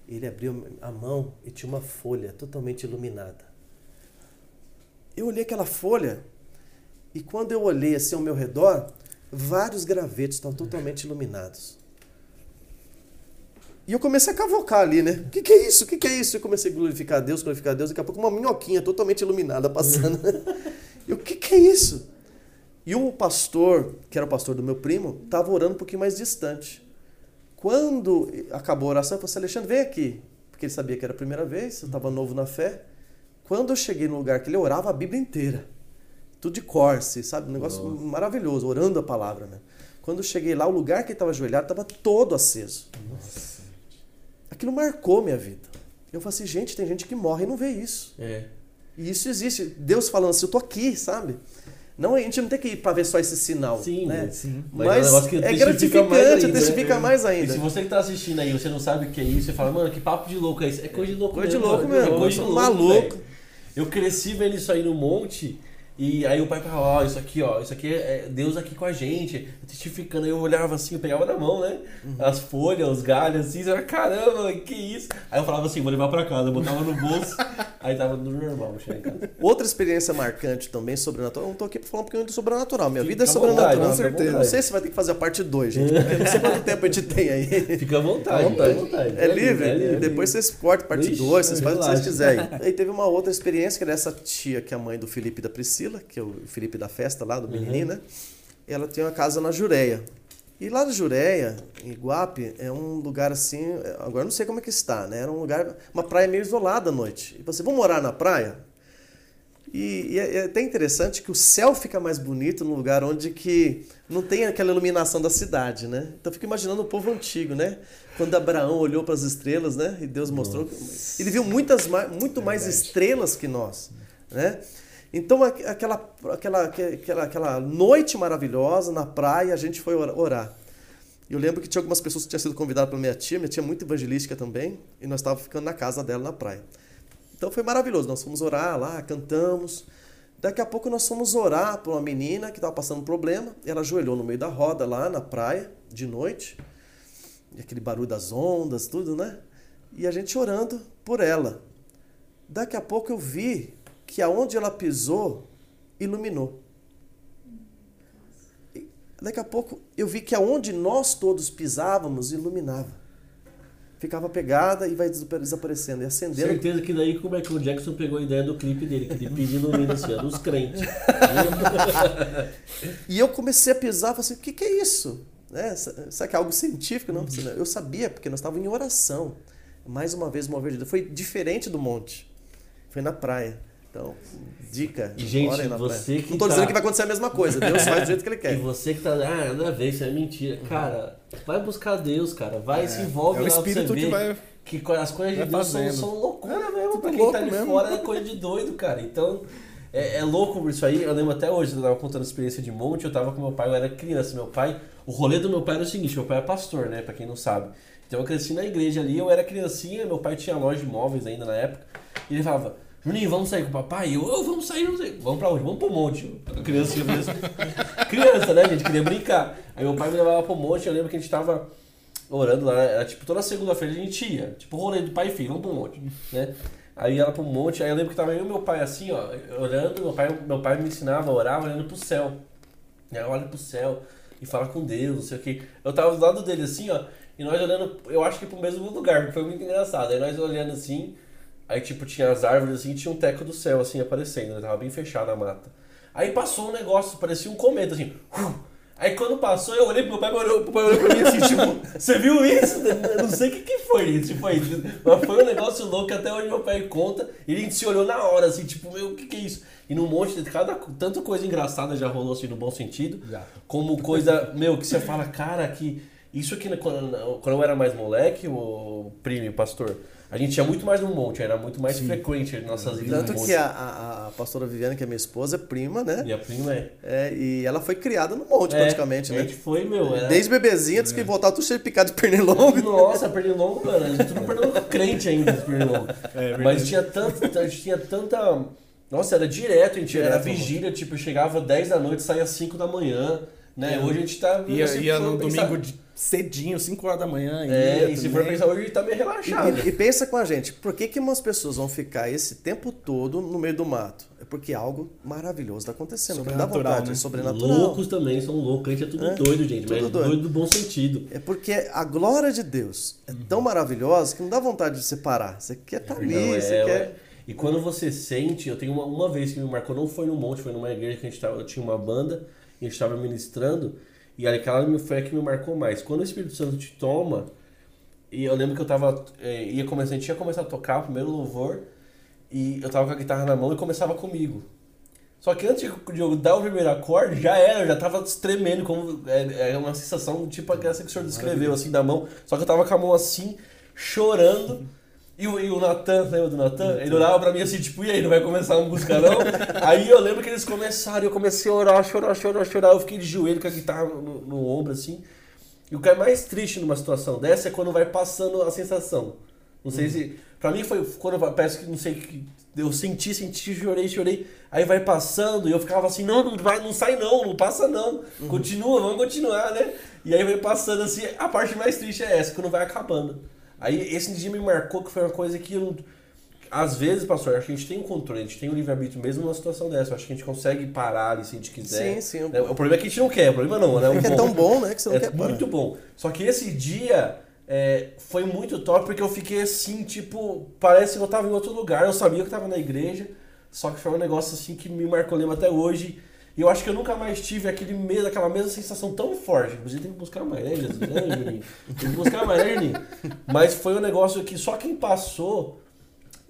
Ele abriu a mão e tinha uma folha totalmente iluminada. Eu olhei aquela folha e quando eu olhei assim ao meu redor, vários gravetos estavam totalmente iluminados. E eu comecei a cavocar ali, né? O que, que é isso? O que, que é isso? Eu comecei a glorificar a Deus, glorificar a Deus. Daqui a pouco uma minhoquinha totalmente iluminada passando. e o que, que é isso? E o pastor, que era o pastor do meu primo, estava orando um pouquinho mais distante. Quando acabou a oração, eu falei assim, Alexandre, vem aqui. Porque ele sabia que era a primeira vez, eu estava novo na fé. Quando eu cheguei no lugar que ele orava a Bíblia inteira. Tudo de corse, sabe? Um negócio Nossa. maravilhoso, orando a palavra, né? Quando eu cheguei lá, o lugar que ele estava ajoelhado estava todo aceso. Aquilo marcou minha vida. Eu falei assim, gente, tem gente que morre e não vê isso. É. E isso existe. Deus falando assim, eu tô aqui, sabe? Não, a gente não tem que ir para ver só esse sinal. Sim, né? Sim. Mas, Mas é um que é testifica gratificante, mais ainda, testifica né? mais E ainda. se você que tá assistindo aí, você não sabe o que é isso, você fala, mano, que papo de louco é isso? É coisa de louco Coisa de mesmo, louco mano. mesmo, É coisa de louco, maluco. velho. Eu cresci vendo isso aí no monte, e aí o pai falava, ó, isso aqui, ó, isso aqui é Deus aqui com a gente, testificando. Aí eu olhava assim, eu pegava na mão, né? Uhum. As folhas, os galhos, assim, eu falava, caramba, que isso? Aí eu falava assim, vou levar pra casa, eu botava no bolso, aí tava no normal, em casa. Outra experiência marcante também, sobrenatural. Eu não tô aqui pra falar um pouquinho do sobrenatural. Minha Fica vida é vontade, sobrenatural. com certeza. Não sei se vai ter que fazer a parte 2, gente. Porque não sei quanto tempo a gente tem aí. Fica à vontade, fica à vontade. É livre? É livre. Depois vocês cortam parte Vixe, 2, vocês fazem o que vocês quiserem. Aí teve uma outra experiência, que era essa tia, que é a mãe do Felipe e da Priscila, que é o Felipe da festa lá, do menininho, né? Ela tem uma casa na Jureia. E lá na Jureia, em Iguape, é um lugar assim, agora eu não sei como é que está, né? Era um lugar, uma praia meio isolada à noite. E você, vamos morar na praia? E, e é é até interessante que o céu fica mais bonito num lugar onde que não tem aquela iluminação da cidade, né? Então eu fico imaginando o povo antigo, né? Quando Abraão olhou para as estrelas, né? E Deus mostrou que ele viu muitas mais, muito mais estrelas que nós, né? Então aqu- aquela, aquela, aquela, aquela noite maravilhosa na praia, a gente foi ora- orar. Eu lembro que tinha algumas pessoas que tinham sido convidadas pela minha tia, minha tia é muito evangelística também, e nós estávamos ficando na casa dela na praia. Então foi maravilhoso. Nós fomos orar lá, cantamos. Daqui a pouco nós fomos orar por uma menina que estava passando um problema. Ela ajoelhou no meio da roda lá na praia, de noite. E aquele barulho das ondas, tudo, né? E a gente orando por ela. Daqui a pouco eu vi que aonde ela pisou, iluminou. E Daqui a pouco eu vi que aonde nós todos pisávamos, iluminava. ficava pegada e vai desaparecendo e acendendo. Certeza que daí como é que o Jackson pegou a ideia do clipe dele, que ele pediu meio assim, dos crentes. e eu comecei a pisar, falei assim, o que, que é isso? É, será que é algo científico? Não, eu sabia, porque nós estávamos em oração. Mais uma vez, uma vez, foi diferente do monte. Foi na praia. Então, dica. E, gente, você que. Não tô tá... dizendo que vai acontecer a mesma coisa. Deus faz do jeito que ele quer. E você que tá. Ah, nada a ver, isso é mentira. Cara, vai buscar Deus, cara. Vai, é, se envolve é o lá espírito que vai. Que as coisas de Deus são, são, loucura é, mesmo. Pra quem tá de mesmo. fora é coisa de doido, cara. Então. É, é, louco isso aí, eu lembro até hoje, eu tava contando a experiência de monte, eu tava com meu pai, eu era criança, meu pai, o rolê do meu pai era o seguinte, meu pai é pastor, né, pra quem não sabe. Então eu cresci na igreja ali, eu era criancinha, meu pai tinha loja de móveis ainda na época, e ele falava, Juninho, vamos sair com o papai? Eu, oh, vamos sair, vamos sair. Vamos pra onde? Vamos pro monte. Criança, criança, né, gente? Queria brincar. Aí meu pai me levava pro monte, eu lembro que a gente tava orando lá, era tipo toda segunda-feira a gente ia. Tipo rolê do pai e filho, vamos pro monte, né? Aí ela pro monte, aí eu lembro que tava eu e meu pai assim, ó, orando, meu pai, meu pai me ensinava a orar olhando pro céu. Aí olha pro céu e fala com Deus, não sei o que. Eu tava do lado dele assim, ó, e nós olhando, eu acho que pro mesmo lugar, foi muito engraçado. Aí nós olhando assim, Aí, tipo, tinha as árvores assim, tinha um teco do céu, assim, aparecendo, né? Tava bem fechada a mata. Aí passou um negócio, parecia um cometa, assim. Aí quando passou, eu olhei pro meu pai, olhou, meu pai olhou pra mim assim, tipo, você viu isso? Eu não sei o que, que foi isso, foi Mas foi um negócio louco, até hoje meu pai conta, e a gente se olhou na hora, assim, tipo, meu, o que, que é isso? E num monte de cada tanta coisa engraçada já rolou assim no bom sentido, já. como coisa, meu, que você fala, cara, que isso aqui quando, quando eu era mais moleque, o primo, o pastor, a gente ia muito mais no monte, era muito mais Sim. frequente nossas idas Tanto que a, a, a, pastora Viviane, que é minha esposa, é prima, né? E a prima é. é e ela foi criada no monte, é, praticamente, né? A gente foi, meu. Era... Desde bebezinha, disse que voltava tudo cheio de picado de pernilongo. Nossa, pernilongo, mano. A gente tudo pernilongo crente ainda, pernilongo. É, Mas tinha, tanto, a gente tinha tanta. Nossa, era direto, a gente direto, era vigília, tipo, chegava 10 da noite, saía 5 da manhã. Né? É. Hoje a gente tá. Ia, ia no domingo de cedinho, 5 horas da manhã. É, e se for pensar hoje, tá meio relaxado. E, e, pensa com a gente, por que, que umas pessoas vão ficar esse tempo todo no meio do mato? É porque algo maravilhoso está acontecendo. Dá vontade, né? é sobrenatural. Loucos também, são loucos. A gente é tudo é, doido, gente. Tudo mas doido. doido do bom sentido. É porque a glória de Deus é tão maravilhosa que não dá vontade de separar. Você quer estar tá ali, não, é, você quer... E quando você sente, eu tenho uma, uma vez que me marcou, não foi no monte, foi numa igreja que a gente tava, eu tinha uma banda, e a gente estava ministrando, e aquela foi a que me marcou mais. Quando o Espírito Santo te toma, e eu lembro que eu tava. É, ia começar, a gente ia começar a tocar o primeiro louvor, e eu tava com a guitarra na mão e começava comigo. Só que antes de eu dar o primeiro acorde, já era, eu já tava tremendo, como é, é uma sensação tipo aquela que o senhor descreveu, assim, da mão. Só que eu tava com a mão assim, chorando. E o, e o Natan, lembra do Natan? Ele olhava pra mim assim, tipo, e aí, não vai começar a música não? aí eu lembro que eles começaram, eu comecei a orar, chorar, chorar, chorar. Eu fiquei de joelho com a guitarra no, no ombro, assim. E o que é mais triste numa situação dessa é quando vai passando a sensação. Não sei hum. se. Pra mim foi quando eu parece que não sei que. Eu senti, senti, chorei, chorei. Aí vai passando e eu ficava assim, não, não vai, não sai não, não passa não. Uhum. Continua, vamos continuar, né? E aí vai passando assim, a parte mais triste é essa, quando vai acabando. Aí esse dia me marcou que foi uma coisa que eu, às vezes, pastor, acho que a gente tem um controle, a gente tem um livre-arbítrio mesmo numa situação dessa. Acho que a gente consegue parar ali se a gente quiser. Sim, sim. Né? O problema é que a gente não quer, o problema não, né? É, é tão bom, né? Que você não é quer parar. muito bom. Só que esse dia é, foi muito top porque eu fiquei assim, tipo, parece que eu tava em outro lugar. Eu sabia que eu tava na igreja, só que foi um negócio assim que me marcou, lembro até hoje. E eu acho que eu nunca mais tive aquele medo, aquela mesma sensação tão forte. Inclusive tem que buscar mais, né, Jesus? Né, Juninho? Tem que buscar mais, né, Juninho? Mas foi um negócio que só quem passou.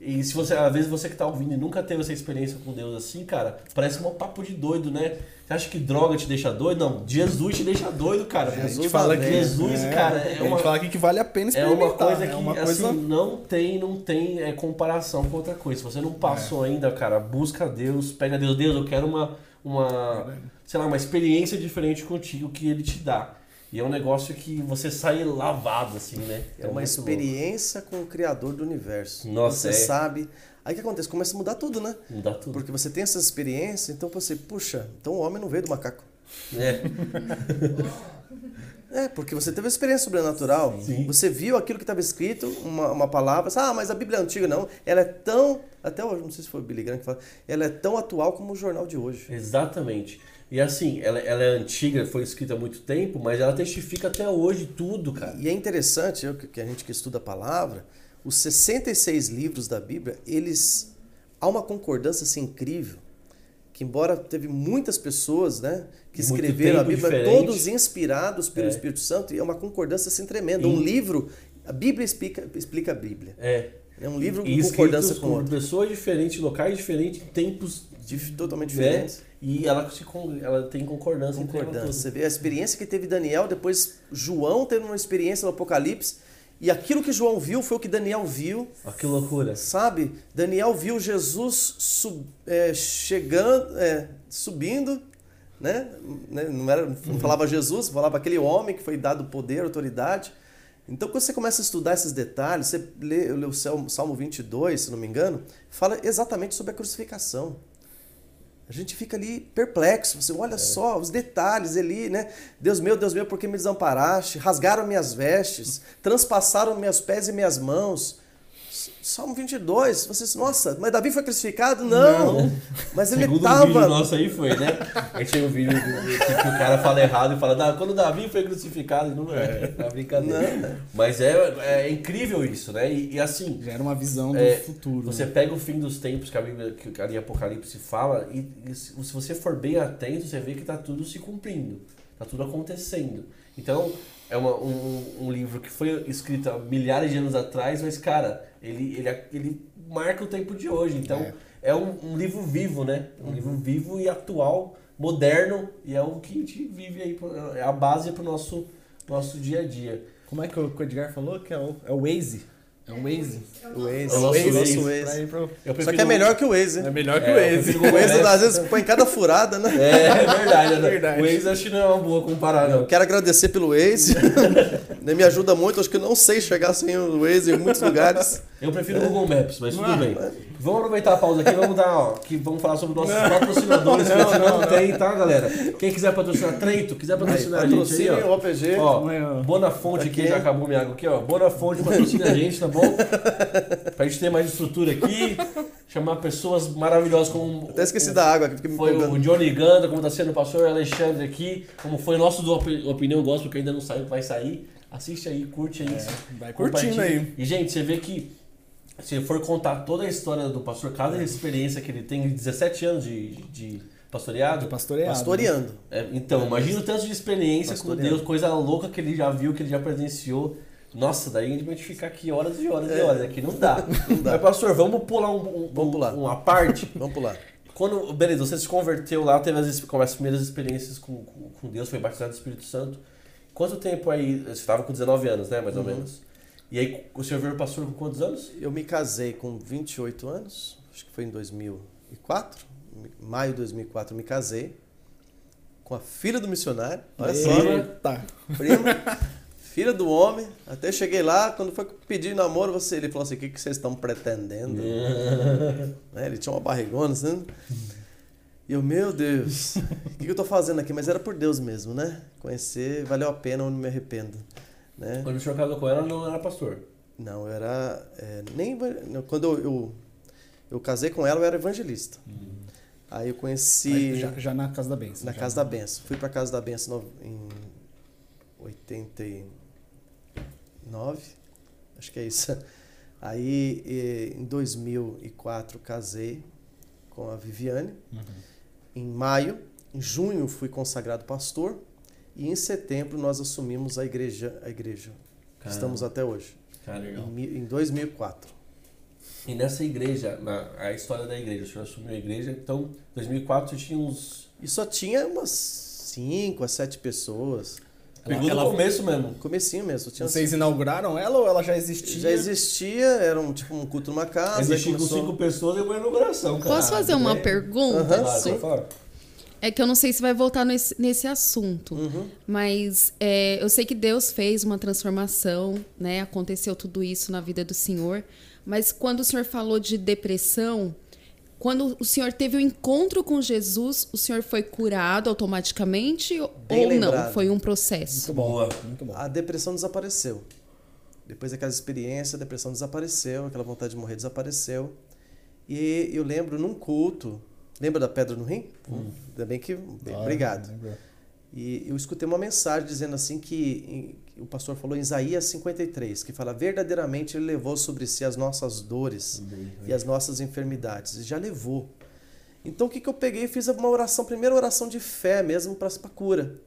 E se você, às vezes você que tá ouvindo e nunca teve essa experiência com Deus assim, cara, parece um papo de doido, né? Você acha que droga te deixa doido? Não, Jesus te deixa doido, cara. Jesus a gente fala que Jesus, é, cara, é uma, a gente fala aqui que vale a pena experimentar. É uma coisa que, é uma coisa... assim, não tem, não tem é, comparação com outra coisa. Se você não passou é. ainda, cara, busca Deus, pega Deus. Deus, eu quero uma uma, sei lá, uma experiência diferente contigo que ele te dá. E é um negócio que você sai lavado, assim, né? É, é uma experiência louco. com o Criador do universo. Nossa, você é. sabe. Aí o que acontece? Começa a mudar tudo, né? Mudar tudo. Porque você tem essa experiência, então você, puxa, então o homem não veio do macaco. É. É, porque você teve uma experiência sobrenatural. Sim. Você viu aquilo que estava escrito, uma, uma palavra. Ah, mas a Bíblia é antiga, não. Ela é tão. Até hoje, não sei se foi o Billy Graham que fala. Ela é tão atual como o jornal de hoje. Exatamente. E assim, ela, ela é antiga, foi escrita há muito tempo, mas ela testifica até hoje tudo, cara. E é interessante, eu, que a gente que estuda a palavra, os 66 livros da Bíblia, eles há uma concordância assim, incrível, que embora teve muitas pessoas, né, que escreveram a Bíblia, diferente. todos inspirados pelo É. Espírito Santo, e é uma concordância assim tremenda. Um livro, a Bíblia explica, explica a Bíblia. É. É um livro E com concordância com outro. pessoas diferentes, locais diferentes, tempos Totalmente né? diferentes. E ela, se, ela tem concordância, Concordância. Você vê a experiência que teve Daniel, depois João teve uma experiência no Apocalipse, e aquilo que João viu foi o que Daniel viu. Olha que loucura. Sabe? Daniel viu Jesus sub- é, chegando, é, subindo, né? Né? Não, era, não falava Jesus, falava aquele homem que foi dado poder, autoridade. Então, quando você começa a estudar esses detalhes, você lê, lê o Salmo Salmo 22, se não me engano, fala exatamente sobre a crucificação. A gente fica ali perplexo. Você olha só os detalhes ali, né? Deus meu, Deus meu, por que me desamparaste? Rasgaram minhas vestes, transpassaram meus pés e minhas mãos. Salmo 22, vocês, nossa, mas Davi foi crucificado? Não, mas ele Segundo estava. vídeo nosso aí foi, né? A gente tem um vídeo que, que o cara fala errado e fala, "Não, quando Davi foi crucificado, não é, é brincadeira. Não, né? Mas é, é incrível isso, né? E, e assim, Já era uma visão do É, futuro. Você né? pega o fim dos tempos que a Bíblia, que ali em Apocalipse fala, e, e se se você for bem atento, você vê que está tudo se cumprindo, está tudo acontecendo. Então, é uma- um, um livro que foi escrito há milhares de anos atrás, mas, cara, ele, ele, ele marca o tempo de hoje. Então, É. é, um, um livro vivo, né? Um livro vivo e atual, moderno, e é o que a gente vive aí, é a base para o nosso, nosso dia a dia. Como é que o que o Edgar falou? Que é o, é o Waze. É o Waze. O Waze, É o Waze. Pra Waze. Eu Só que é melhor que o Waze. É melhor que É, o Waze. O Waze, às vezes, põe em cada furada, né? É, é verdade, né? Verdade. O Waze acho que não é uma boa comparar, não. Quero agradecer pelo Waze. Né, Me ajuda muito, acho que eu não sei chegar sem o Waze em muitos lugares. Eu prefiro o Google Maps, mas tudo Ah, bem. Vamos aproveitar a pausa aqui, vamos dar, ó, que vamos falar sobre nossos patrocinadores que a gente não, tem, tá, galera? Quem quiser patrocinar Treito, quiser Aí, patrocinar a gente aí, ó. OPG. Ó. Bonafonte aqui, Aqui. já acabou minha água aqui, ó. Bonafonte patrocina a gente, tá bom? Pra gente ter mais estrutura aqui, chamar pessoas maravilhosas como Até esqueci da água, que fica me foi o. Johnny Ganda, como tá sendo o pastor Alexandre aqui, como foi o nosso do Opi- Opinião Gospel, que ainda não saiu, vai sair. Assiste aí, curte aí. Vai curtindo aí. E, gente, você vê que se for contar toda a história do pastor, cada experiência que ele tem, 17 anos de, de pastoreado, Do pastoreado. Pastoreando. é, então, imagina o tanto de experiência com. Deus, coisa louca que ele já viu, que ele já presenciou. Nossa, daí a gente vai ficar aqui horas e horas e É. horas. Aqui não dá. Não dá. Mas, pastor, vamos pular um, um- Vamos pular. uma parte. Vamos pular. Quando, beleza, você se converteu lá, teve as, como as primeiras experiências com, com, com Deus, foi batizado do Espírito Santo. Quanto tempo aí? Você estava com 19 anos, né? Mais ou Uhum. menos. E aí, o senhor virou pastor com quantos anos? Eu me casei com 28 anos, acho que foi em 2004. em Maio de 2004 eu me casei com a filha do missionário. Olha só, né? Eita. prima. Filha do homem. Até cheguei lá, quando foi pedir namoro, você, ele falou assim: o que, que vocês estão pretendendo? Né, Ele tinha uma barrigona, assim. E eu, meu Deus, o que, que eu tô fazendo aqui? Mas era por Deus mesmo, né? Conhecer, valeu a pena, eu não me arrependo. Né? Quando o senhor casou com ela, não era pastor. Não, eu era. é, nem, quando eu, eu, eu casei com ela, eu era evangelista. Aí eu conheci Aí Já, já na casa da bênção. na já. Casa da Benção. Fui pra Casa da Benção em 89, acho que é isso. Aí em 2004 casei com a Viviane. Uhum. Em maio, em junho fui consagrado pastor e em setembro nós assumimos a igreja, a igreja. Caramba. Estamos até hoje. Cara. Em, em 2004. E nessa igreja, na, a história da igreja, o senhor assumiu a igreja, então, em 2004 você tinha uns... E só tinha umas 5 a 7 pessoas. Pegou ela- no começo mesmo. No comecinho mesmo. Tinha Vocês inauguraram ela ou ela já existia? Já existia, era um, tipo um culto numa casa. Existia com começou- cinco pessoas e uma inauguração, cara. Posso fazer uma pergunta? Aham, Claro, sim. É que eu não sei se vai voltar nesse, nesse assunto, Uhum. mas é, eu sei que Deus fez uma transformação, né? Aconteceu tudo isso na vida do Senhor. Mas quando o Senhor falou de depressão, quando o Senhor teve o encontro com Jesus, o Senhor foi curado automaticamente Bem ou lembrado. não? Foi um processo. Muito bom. Boa. Muito bom. A depressão desapareceu. Depois daquela experiência, a depressão desapareceu, aquela vontade de morrer desapareceu. E eu lembro num culto, Lembra da pedra no rim? Ainda bem que. bem, Ah, obrigado. E eu escutei uma mensagem dizendo assim que em- o pastor falou em Isaías 53, que fala verdadeiramente ele levou sobre si as nossas dores e as nossas enfermidades. E já levou. Então o que, que eu peguei e fiz uma oração, primeira oração de fé mesmo para a cura.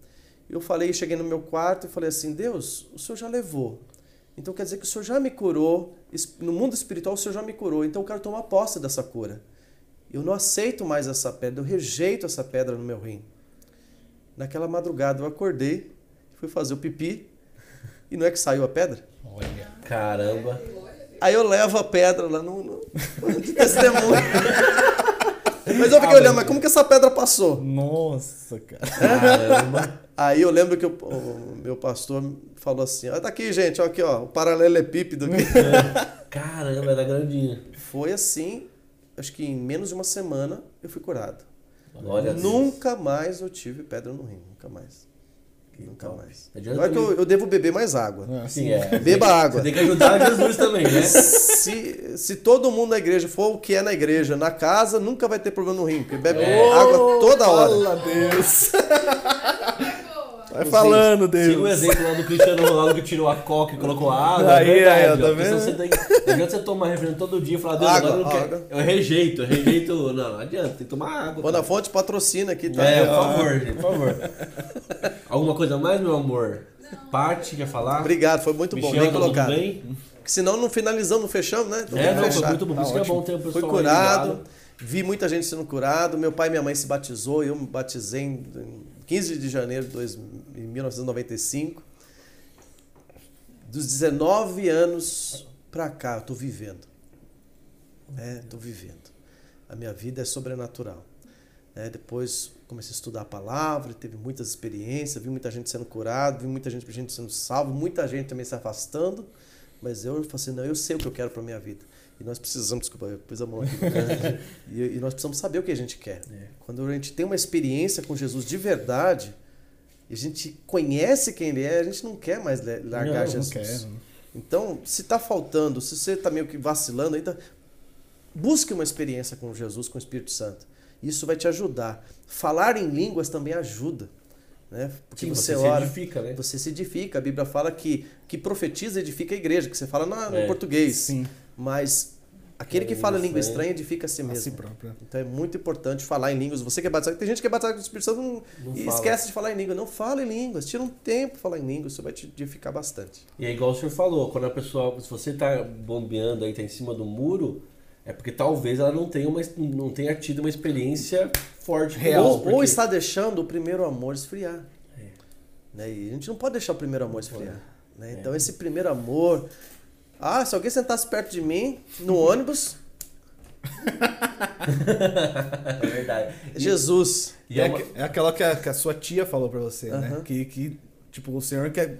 Eu falei, cheguei no meu quarto e falei assim, Deus, o Senhor já levou. Então quer dizer que o Senhor já me curou, no mundo espiritual o Senhor já me curou, então eu quero tomar posse dessa cura. Eu não aceito mais essa pedra, eu rejeito essa pedra no meu rim. Naquela madrugada eu acordei, fui fazer o pipi e não é que saiu a pedra? Olha. Caramba. Aí eu levo a pedra lá no, no, de testemunho. Mas eu Ah, fiquei olhando, mas como que essa pedra passou? Nossa, cara. Caramba. Aí eu lembro que o, o meu pastor falou assim: olha, tá aqui, gente, ó, aqui, ó, o paralelepípedo aqui. Caramba, era grandinho. Foi assim, acho que em menos de uma semana eu fui curado. Glória a Deus. Nunca mais eu tive pedra no rim, nunca mais. nunca top. mais. Agora que eu, eu devo beber mais água. Sim, é. Beba água. Você tem que ajudar Jesus também, né? Se, se todo mundo na igreja for o que é na igreja, na casa, nunca vai ter problema no rim, porque bebe É. água toda hora. Fala, Deus. Vai falando, Siga o Deus. exemplo lá do Cristiano Ronaldo que tirou a coca e colocou água. Aí, é aí, ó, tá vendo? Você tem, não adianta você tomar refrigerante todo dia e falar, Deus, Água, agora eu não quero. Eu rejeito, eu rejeito. Não, não adianta, tem que tomar água. Bonafonte patrocina aqui, tá? É, por favor, gente, por favor. Alguma coisa mais, meu amor? Parte, quer falar? Obrigado, foi muito bom, Michel, bem tá colocado. tudo bem? Porque senão não finalizamos, não fechamos, né? Então É, não, foi fechar. muito bom. Por isso que é bom ter o pessoal aí curado, vi muita gente sendo curado. Meu pai e minha mãe se batizou, eu me batizei em 15 de janeiro de dois- em 1995. Dos 19 anos pra cá, eu tô vivendo. É, tô vivendo. A minha vida é sobrenatural. É, depois comecei a estudar a palavra, teve muitas experiências, vi muita gente sendo curada, vi muita gente, gente sendo salva, muita gente também se afastando, mas eu falei assim, não, eu sei o que eu quero para minha vida. E nós precisamos, desculpa, eu pus a mão aqui. né? e, e nós precisamos saber o que a gente quer. Quando a gente tem uma experiência com Jesus de verdade, e a gente conhece quem ele é, a gente não quer mais largar Não, não Jesus. quero. Então, se está faltando, se você está meio que vacilando ainda, busque uma experiência com Jesus, com o Espírito Santo. Isso vai te ajudar. Falar em línguas também ajuda. Né? Porque Sim, você, você se ora, edifica, né? você se edifica. A Bíblia fala que, que profetiza edifica a igreja, que você fala no É. português. Sim. Mas aquele que É, fala língua língua estranha. edifica a si A mesmo. si própria. Então é muito importante falar em línguas. Você que é batizado, tem gente que é batizado com o Espírito Santo não- Não e fala. esquece de falar em língua. Não fala em línguas, tira um tempo falar em línguas, isso vai te edificar bastante. E é igual o senhor falou, quando a pessoa, se você tá bombeando aí, tá em cima do muro, é porque talvez ela não tenha, uma, não tenha tido uma experiência forte Real. Ou, porque- ou está deixando o primeiro amor esfriar. É. Né? E a gente não pode deixar o primeiro amor esfriar. né? É. Então esse primeiro amor. Ah, se alguém sentasse perto de mim, no ônibus, É verdade. Jesus. E é, é uma- aqu- é aquela que a, que a sua tia falou pra você, né? Aham. Que, que, tipo, o senhor quer.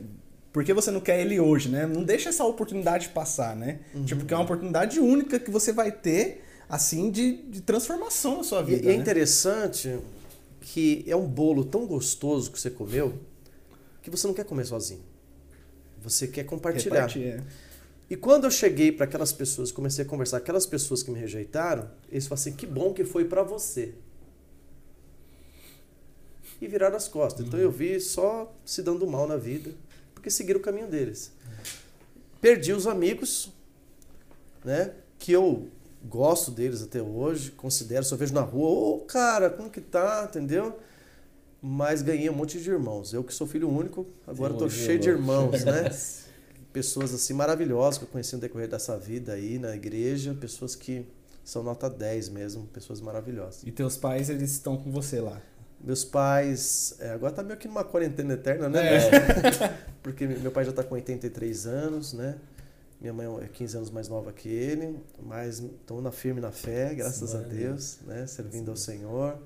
Por que você não quer ele hoje, né? Não deixa essa oportunidade passar, né? Uhum. Tipo, que é uma oportunidade única que você vai ter, assim, de, de transformação na sua vida. e é né? interessante que é um bolo tão gostoso que você comeu que você não quer comer sozinho. Você quer compartilhar. Repartir, é. E quando eu cheguei para aquelas pessoas, comecei a conversar, aquelas pessoas que me rejeitaram, eles falaram assim: que bom que foi para você. E viraram as costas. Então eu vi só se dando mal na vida, porque seguiram o caminho deles. Perdi os amigos, né? Que eu gosto deles até hoje, considero, eu vejo na rua, ô cara, como que tá, entendeu? Mas ganhei um monte de irmãos. Eu que sou filho único, agora de cheio de irmão. irmãos, né? pessoas assim maravilhosas que eu conheci no decorrer dessa vida aí na igreja, pessoas que são nota 10 mesmo, pessoas maravilhosas. E teus pais, eles estão com você lá. Meus pais, é, agora tá meio que numa quarentena eterna, né? Porque meu pai já tá com 83 anos, né? Minha mãe é 15 anos mais nova que ele, mas estão na firme na fé, graças a Glória a Deus, né? Servindo ao Senhor,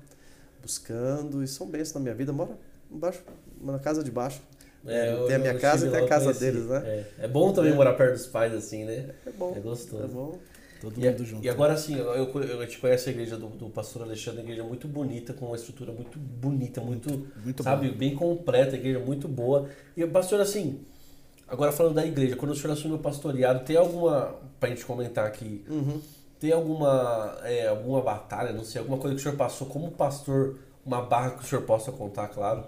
buscando, e são bênçãos na minha vida. Moro embaixo, na casa de baixo. É, tem a minha casa e tem a casa conheci. deles, né? É, é bom também É. morar perto dos pais assim, né? É bom. É gostoso. É bom. Todo E, mundo junto. e agora sim, eu, eu, eu te conheço a igreja do, do pastor Alexandre, uma igreja muito bonita, com uma estrutura muito bonita, muito, Muito sabe, bom. bem completa, a igreja muito boa. E pastor, assim, agora falando da igreja, quando o senhor assumiu o pastoreado, tem alguma, pra gente comentar aqui, Uhum. tem alguma, é, alguma batalha, não sei, alguma coisa que o senhor passou como pastor, uma barra que o senhor possa contar, claro,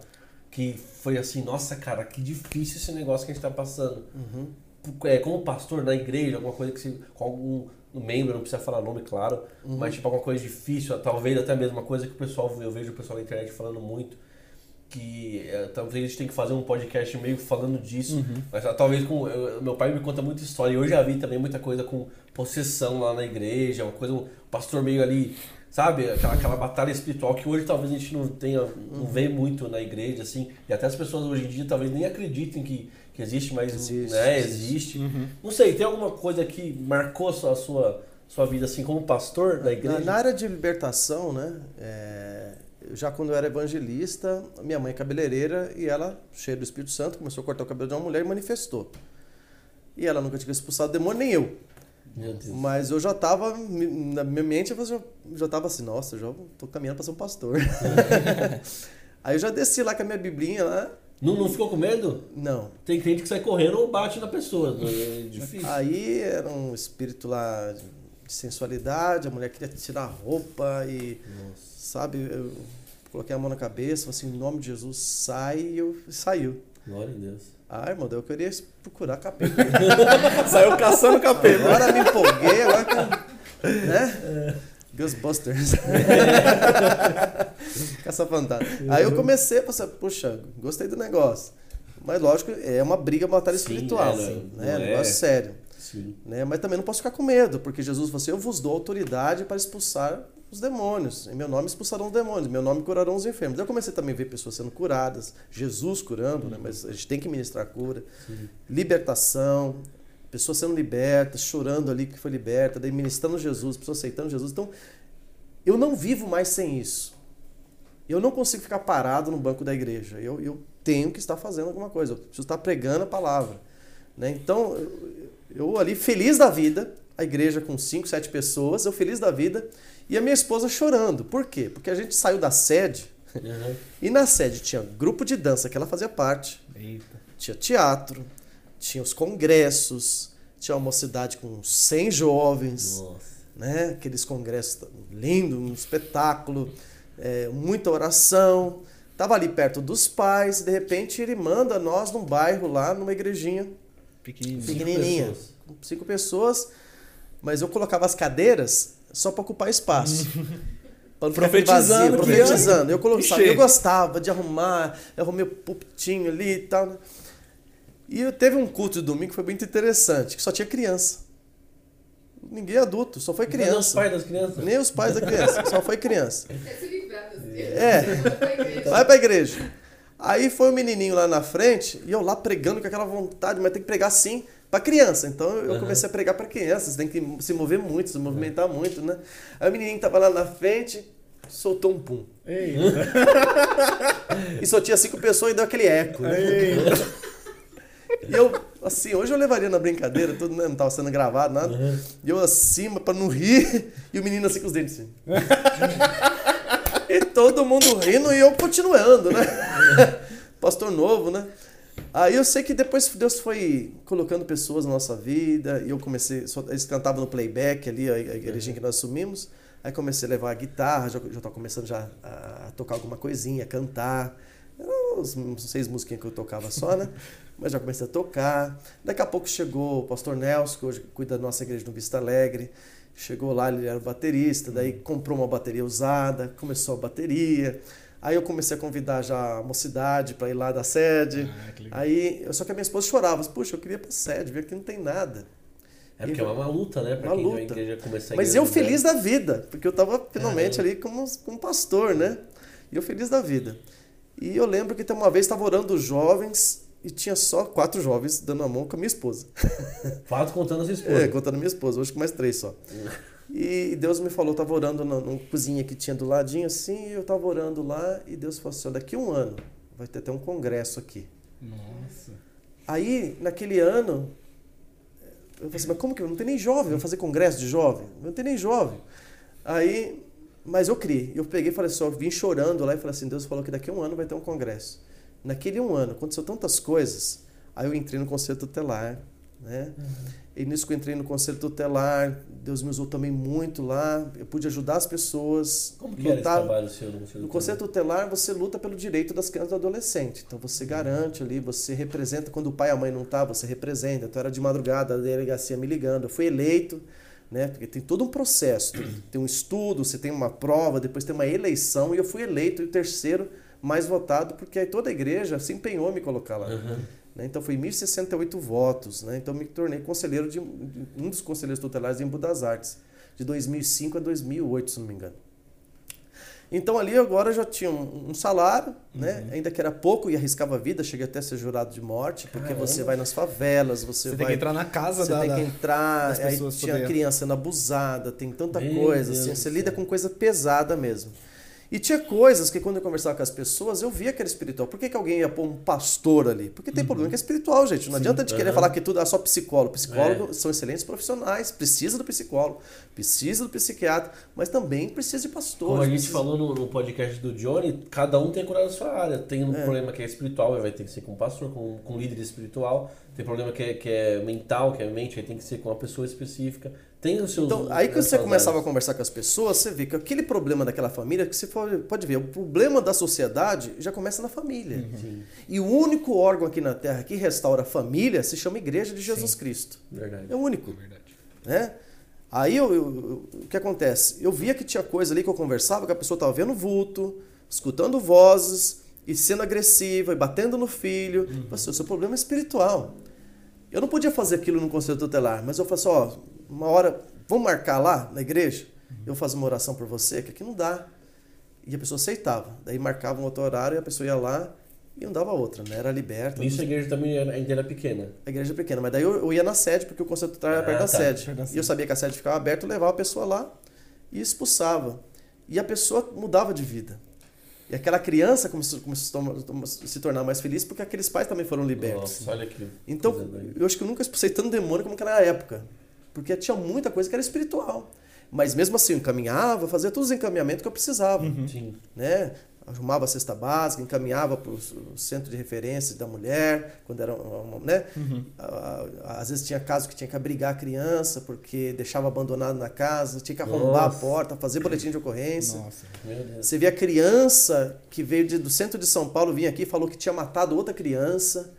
que foi assim, nossa, cara, que difícil esse negócio que a gente tá passando. É, como pastor na igreja, alguma coisa que se, com algum membro, não precisa falar nome, claro, mas tipo alguma coisa difícil, talvez até mesmo uma coisa que o pessoal, eu vejo o pessoal na internet falando muito, que é, talvez a gente tenha que fazer um podcast meio falando disso, mas ah, talvez com eu- meu pai me conta muita história, e eu já vi também muita coisa com possessão lá na igreja, uma coisa, um pastor meio ali, sabe, aquela, aquela batalha espiritual que hoje talvez a gente não tenha, não vê muito na igreja, assim, e até as pessoas hoje em dia talvez nem acreditem que, que existe, mas Existe, né, existe. existe. Não sei, tem alguma coisa que marcou a sua, sua, sua vida assim como pastor da igreja? Na, na área de libertação, né? é, já quando eu era evangelista, minha mãe é cabeleireira e ela, cheia do Espírito Santo, começou a cortar o cabelo de uma mulher e manifestou. E ela nunca tinha expulsado demônio, nem eu. Mas eu já tava, na minha mente, eu já, já tava assim, nossa, já tô caminhando para ser um pastor. Aí eu já desci lá com a minha biblinha lá. Não, não ficou com medo? Não. Tem crente que sai correndo ou bate na pessoa. É difícil. Aí era um espírito lá de sensualidade, a mulher queria tirar a roupa e, sabe, eu coloquei a mão na cabeça, falei assim, em nome de Jesus, sai, e eu saiu. Glória a Deus. Ah, irmão, eu queria procurar capeta. Saiu caçando capeta. Agora me empolguei, agora que, né? Ghostbusters. Caça fantasma. Aí eu comecei a pensar, puxa, gostei do negócio. Mas lógico, é uma briga, uma batalha Sim, espiritual. é, não- né? não É um é. negócio sério. Sim. né? Mas também não posso ficar com medo, porque Jesus falou assim: Eu vos dou autoridade para expulsar os demônios. Em meu nome expulsarão os demônios, em meu nome curarão os enfermos. Eu comecei também a ver pessoas sendo curadas, Jesus curando, né? mas a gente tem que ministrar cura, libertação, pessoas sendo libertas, chorando ali que foi liberta, daí ministrando Jesus, pessoas aceitando Jesus. Então, eu não vivo mais sem isso. Eu não consigo ficar parado no banco da igreja. Eu, eu tenho que estar fazendo alguma coisa. Eu preciso estar pregando a palavra. Né? Então, eu, eu ali feliz da vida, a igreja com cinco, sete pessoas, eu feliz da vida, e a minha esposa chorando. Por quê? Porque a gente saiu da sede, Uhum. e na sede tinha grupo de dança que ela fazia parte, Eita. tinha teatro, tinha os congressos, tinha uma mocidade com 100 jovens Nossa. né? Aqueles congressos lindos, um espetáculo, é, muita oração. Tava ali perto dos pais e de repente ele manda nós num bairro lá, numa igrejinha Pequenininho. pequenininha, pessoas. com cinco pessoas, mas eu colocava as cadeiras só para ocupar espaço. Profetizando, vazio, profetizando. Eu, colo- que sabe, eu gostava de arrumar, eu arrumei o pulpitinho ali e tal. E eu teve um culto de domingo que foi muito interessante, que só tinha criança. Ninguém adulto, só foi Cadê os criança. pais das crianças? Nem os pais da criança, só foi criança. É se livrar das É, vai pra igreja. Aí foi o menininho lá na frente e eu lá pregando com aquela vontade, mas tem que pregar sim pra criança. Então eu Uhum. comecei a pregar pra crianças, tem que se mover muito, se movimentar muito, né? Aí o menininho tava lá na frente, soltou um pum. Eita. E só tinha cinco pessoas e deu aquele eco, né? E eu, assim, hoje eu levaria na brincadeira, tudo, né? Não tava sendo gravado, nada. E eu acima pra não rir, e o menino assim com os dentes assim. e todo mundo rindo e eu continuando, né? Pastor novo, né? Aí eu sei que depois Deus foi colocando pessoas na nossa vida, e eu comecei, eles cantavam no playback ali, a, a igrejinha que nós assumimos. Aí comecei a levar a guitarra, já, já tava começando já a, a tocar alguma coisinha, a cantar. Uns, uns seis musiquinhas que eu tocava só, né? Mas já comecei a tocar. Daqui a pouco chegou o pastor Nelson, que hoje cuida da nossa igreja no Vista Alegre. Chegou lá, ele era baterista, daí comprou uma bateria usada, começou a bateria. Aí eu comecei a convidar já a mocidade para ir lá da sede. Ah. Aí, só que a minha esposa chorava, puxa, eu queria ir pra sede, ver que não tem nada. É porque é uma luta, né? Pra Uma quem luta. igreja começar a Mas eu feliz da vida, porque eu tava finalmente Caramba. ali como, como pastor, né? E eu feliz da vida. E eu lembro que tem uma vez estava orando os jovens e tinha só quatro jovens dando a mão com a minha esposa. Fato contando a sua esposa. É, contando a minha esposa, hoje com mais três só. E Deus me falou, eu tava orando na, numa cozinha que tinha do ladinho assim, e eu tava orando lá, e Deus falou assim: daqui um ano vai ter até um congresso aqui. Nossa. Aí, naquele ano, eu falei assim, mas como que não tem nem jovem? Vai fazer congresso de jovem? Não tem nem jovem. Aí, mas eu criei. Eu peguei e falei assim, eu vim chorando lá e falei assim, Deus falou que daqui a um ano vai ter um congresso. Naquele um ano, aconteceu tantas coisas. Aí eu entrei no conselho tutelar, né? E nisso que eu entrei no conselho tutelar, Deus me usou também muito lá. Eu pude ajudar as pessoas. Como que esse trabalho seu no Conselho No conselho tutelar, você luta pelo direito das crianças e do adolescente. Então você garante ali, você representa. Quando o pai e a mãe não tá, você representa. Então era de madrugada, a delegacia me ligando. Eu fui eleito, né? Porque tem todo um processo. Tem, um estudo, você tem uma prova, depois tem uma eleição. E eu fui eleito e o terceiro mais votado, porque aí toda a igreja se empenhou em me colocar lá. Uhum. Né? Então foi 1.068 votos. Né? Então me tornei conselheiro de um dos conselheiros tutelares em Embu das Artes, de 2005 a 2008, se não me engano. Então ali agora eu já tinha um, um salário, né? ainda que era pouco e arriscava a vida, cheguei até a ser jurado de morte, porque Caramba. você vai nas favelas, você, Você vai tem que entrar na casa você da, tem da- que entrar, aí tinha poder- criança sendo abusada, tem tanta Meu coisa, Deus assim, do você céu. lida com coisa pesada mesmo. E tinha coisas que quando eu conversava com as pessoas, eu via que era espiritual. Por que, que alguém ia pôr um pastor ali? Porque tem problema que é espiritual, gente. Não adianta a gente querer Aham. falar que tudo é só psicólogo. Psicólogos É. são excelentes profissionais, precisa do psicólogo, precisa do psiquiatra, mas também precisa de pastor. Como a gente precisa- falou no, no podcast do Johnny, cada um tem cuidado da sua área. Tem um É. problema que é espiritual, vai ter que ser com um pastor, com, com um líder espiritual. Tem problema que é, que é mental, que é mente, aí tem que ser com uma pessoa específica. Tem os seus. Então, aí que você começava a áreas. conversar com as pessoas, você vê que aquele problema daquela família, que você pode pode ver, o problema da sociedade já começa na família. Uhum. Sim, E o único órgão aqui na Terra que restaura a família se chama Igreja de Jesus Cristo. verdade. É o único. Verdade. Né? Aí eu- eu- eu- o que acontece? Eu via que tinha coisa ali que eu conversava, que a pessoa estava vendo vulto, escutando vozes, e sendo agressiva, e batendo no filho. Eu falei assim, o seu problema é espiritual. Eu não podia fazer aquilo no conselho tutelar, mas eu falei assim, ó, uma hora, vamos marcar lá na igreja? Eu fazer uma oração por você, que aqui não dá. E a pessoa aceitava. Daí marcava um outro horário e a pessoa ia lá e não dava outra, né? Era liberta. Nisso a igreja também era, ainda era pequena. A igreja é pequena, mas daí eu, eu ia na sede, porque o conselho tutelar era Ah, perto da tá. sede. Perto da E sede. eu sabia que a sede ficava aberta, eu levava a pessoa lá e expulsava. E a pessoa mudava de vida. E aquela criança começou, começou a se tornar mais feliz porque aqueles pais também foram libertos. Nossa, olha que. Então, eu acho que eu nunca expulsei tanto demônio como naquela época. Porque tinha muita coisa que era espiritual. Mas mesmo assim, eu encaminhava, fazia todos os encaminhamentos que eu precisava. Sim. Né? Arrumava a cesta básica, encaminhava para o centro de referência da mulher, quando era uma, né? Ah, Às vezes tinha caso que tinha que abrigar a criança porque deixava abandonado na casa, tinha que arrombar Nossa. a porta, fazer boletim de ocorrência. Nossa. Meu Deus. Você vê a criança que veio de- do centro de São Paulo, vinha aqui e falou que tinha matado outra criança.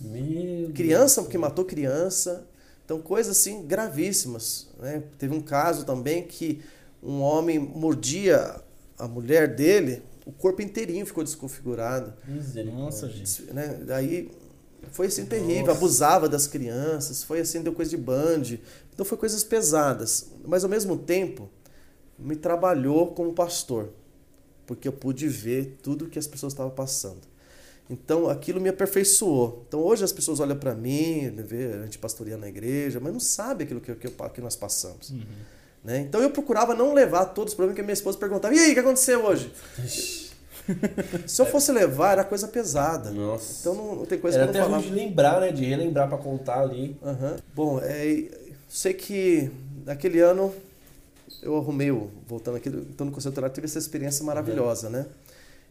Meu Deus. Criança que matou criança. Então, coisas assim gravíssimas. Né? Teve um caso também que um homem mordia a mulher dele, o corpo inteirinho ficou desconfigurado. Misericórdia. Nossa, gente. Né? Daí foi assim terrível, Nossa. abusava das crianças, foi assim, deu coisa de band. Então foi coisas pesadas. Mas ao mesmo tempo, me trabalhou como pastor, porque eu pude ver tudo que as pessoas estavam passando. Então aquilo me aperfeiçoou. Então hoje as pessoas olham para mim, vê a gente pastoreando na igreja, mas não sabe aquilo que, que, que nós passamos. Né? Então eu procurava não levar todos os problemas que a minha esposa perguntava: e aí, o que aconteceu hoje? Se eu fosse levar, era coisa pesada. Nossa. Então não, não tem coisa Era que eu não falava. de lembrar, né? De relembrar pra contar ali. Aham. Bom, é, sei que naquele ano eu arrumei, voltando aqui, então no Tutelar, tive essa experiência maravilhosa, né?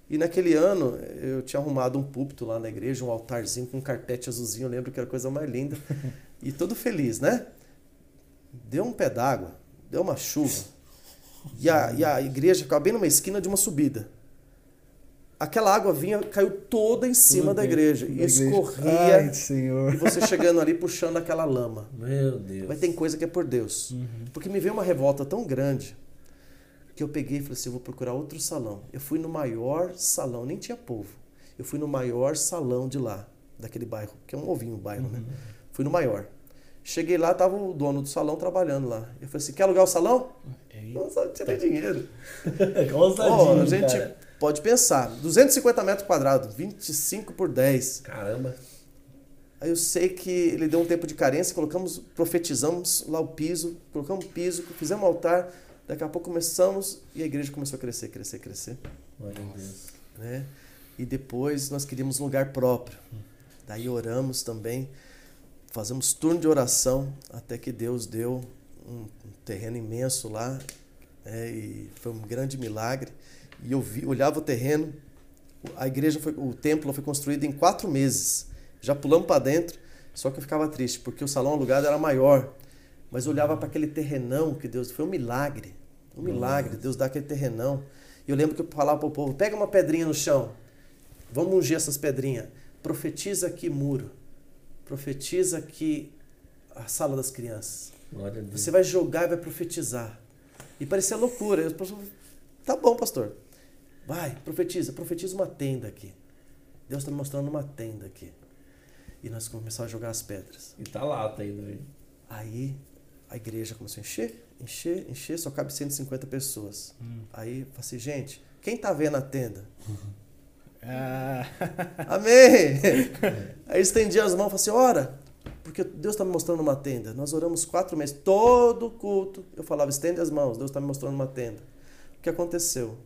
E naquele ano eu tinha arrumado um púlpito lá na igreja, um altarzinho com um carpete azulzinho, eu lembro que era a coisa mais linda. E todo feliz, né? Deu um pé d'água, deu uma chuva. E a, e a igreja ficava bem numa esquina de uma subida. Aquela água vinha, caiu toda em cima da igreja. E escorria. Ai, senhor. E você chegando ali puxando aquela lama. Meu Deus. Mas tem coisa que é por Deus. Porque me veio uma revolta tão grande que eu peguei e falei assim: eu vou procurar outro salão. Eu fui no maior salão, nem tinha povo. Eu fui no maior salão de lá, daquele bairro, que é um ovinho o bairro, né? Fui no maior. Cheguei lá, tava o dono do salão trabalhando lá. Eu falei assim: quer alugar o salão? Eu não tinha dinheiro. Ousadinho, Ó, a gente cara. pode pensar: 250 metros quadrados, 25 por 10. Caramba. Aí eu sei que ele deu um tempo de carência, colocamos, profetizamos lá o piso, colocamos o piso, fizemos um altar, daqui a pouco começamos e a igreja começou a crescer, crescer, crescer, Meu Deus. né? E depois nós queríamos um lugar próprio. Daí oramos também, fazemos turno de oração até que Deus deu um terreno imenso lá, né? e foi um grande milagre. E eu vi, olhava o terreno, a igreja foi, o templo foi construído em quatro meses. Já pulamos para dentro, Só que eu ficava triste, porque o salão alugado era maior. Mas olhava para aquele terrenão que Deus. Foi um milagre. Um milagre. Deus dá aquele terrenão. E eu lembro que eu falava para o povo: pega uma pedrinha no chão. Vamos ungir essas pedrinhas. Profetiza aqui muro. Profetiza aqui a sala das crianças. A. Você vai jogar e vai profetizar. E parecia loucura. Eu, tá bom, pastor. Vai, profetiza. Profetiza uma tenda aqui. Deus está me mostrando uma tenda aqui. E nós começamos a jogar as pedras. E tá lá, tá indo aí. Aí a igreja começou a encher, encher, encher, só cabe 150 pessoas. Aí eu falei assim, gente, quem tá vendo a tenda? Ah, Amém! Aí estendi as mãos e falei assim, ora, porque Deus está me mostrando uma tenda. Nós oramos quatro meses, todo culto. Eu falava, estende as mãos, Deus está me mostrando uma tenda. O que aconteceu?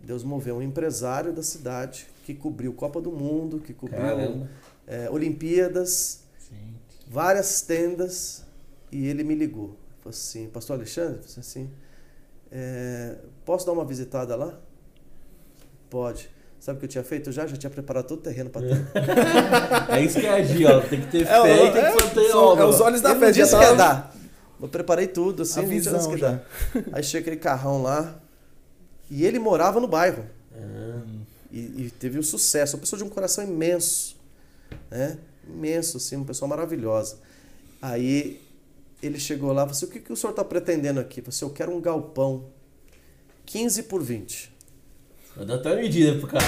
Deus moveu um empresário da cidade que cobriu Copa do Mundo, que cobriu é, Olimpíadas, sim. várias tendas, e ele me ligou. Falou assim, pastor Alexandre, eu falei assim, é, posso dar uma visitada lá? Pode. Sabe o que eu tinha feito? Eu já, já tinha preparado todo o terreno para ter. É isso que é agir, ó. Tem que ter É, fé o- e tem é, que manter são- obra. é os olhos da fé. disse que ia dar. Eu preparei tudo, assim, A visão que dar. Aí chega aquele carrão lá, e ele morava no bairro. Ah, E, e teve um sucesso. Uma pessoa de um coração imenso. Né? Imenso, assim, uma pessoa maravilhosa. Aí ele chegou lá e falou assim: o que, que o senhor está pretendendo aqui? Eu falei assim, eu quero um galpão 15 por 20. Vou dar até uma medida pro cara.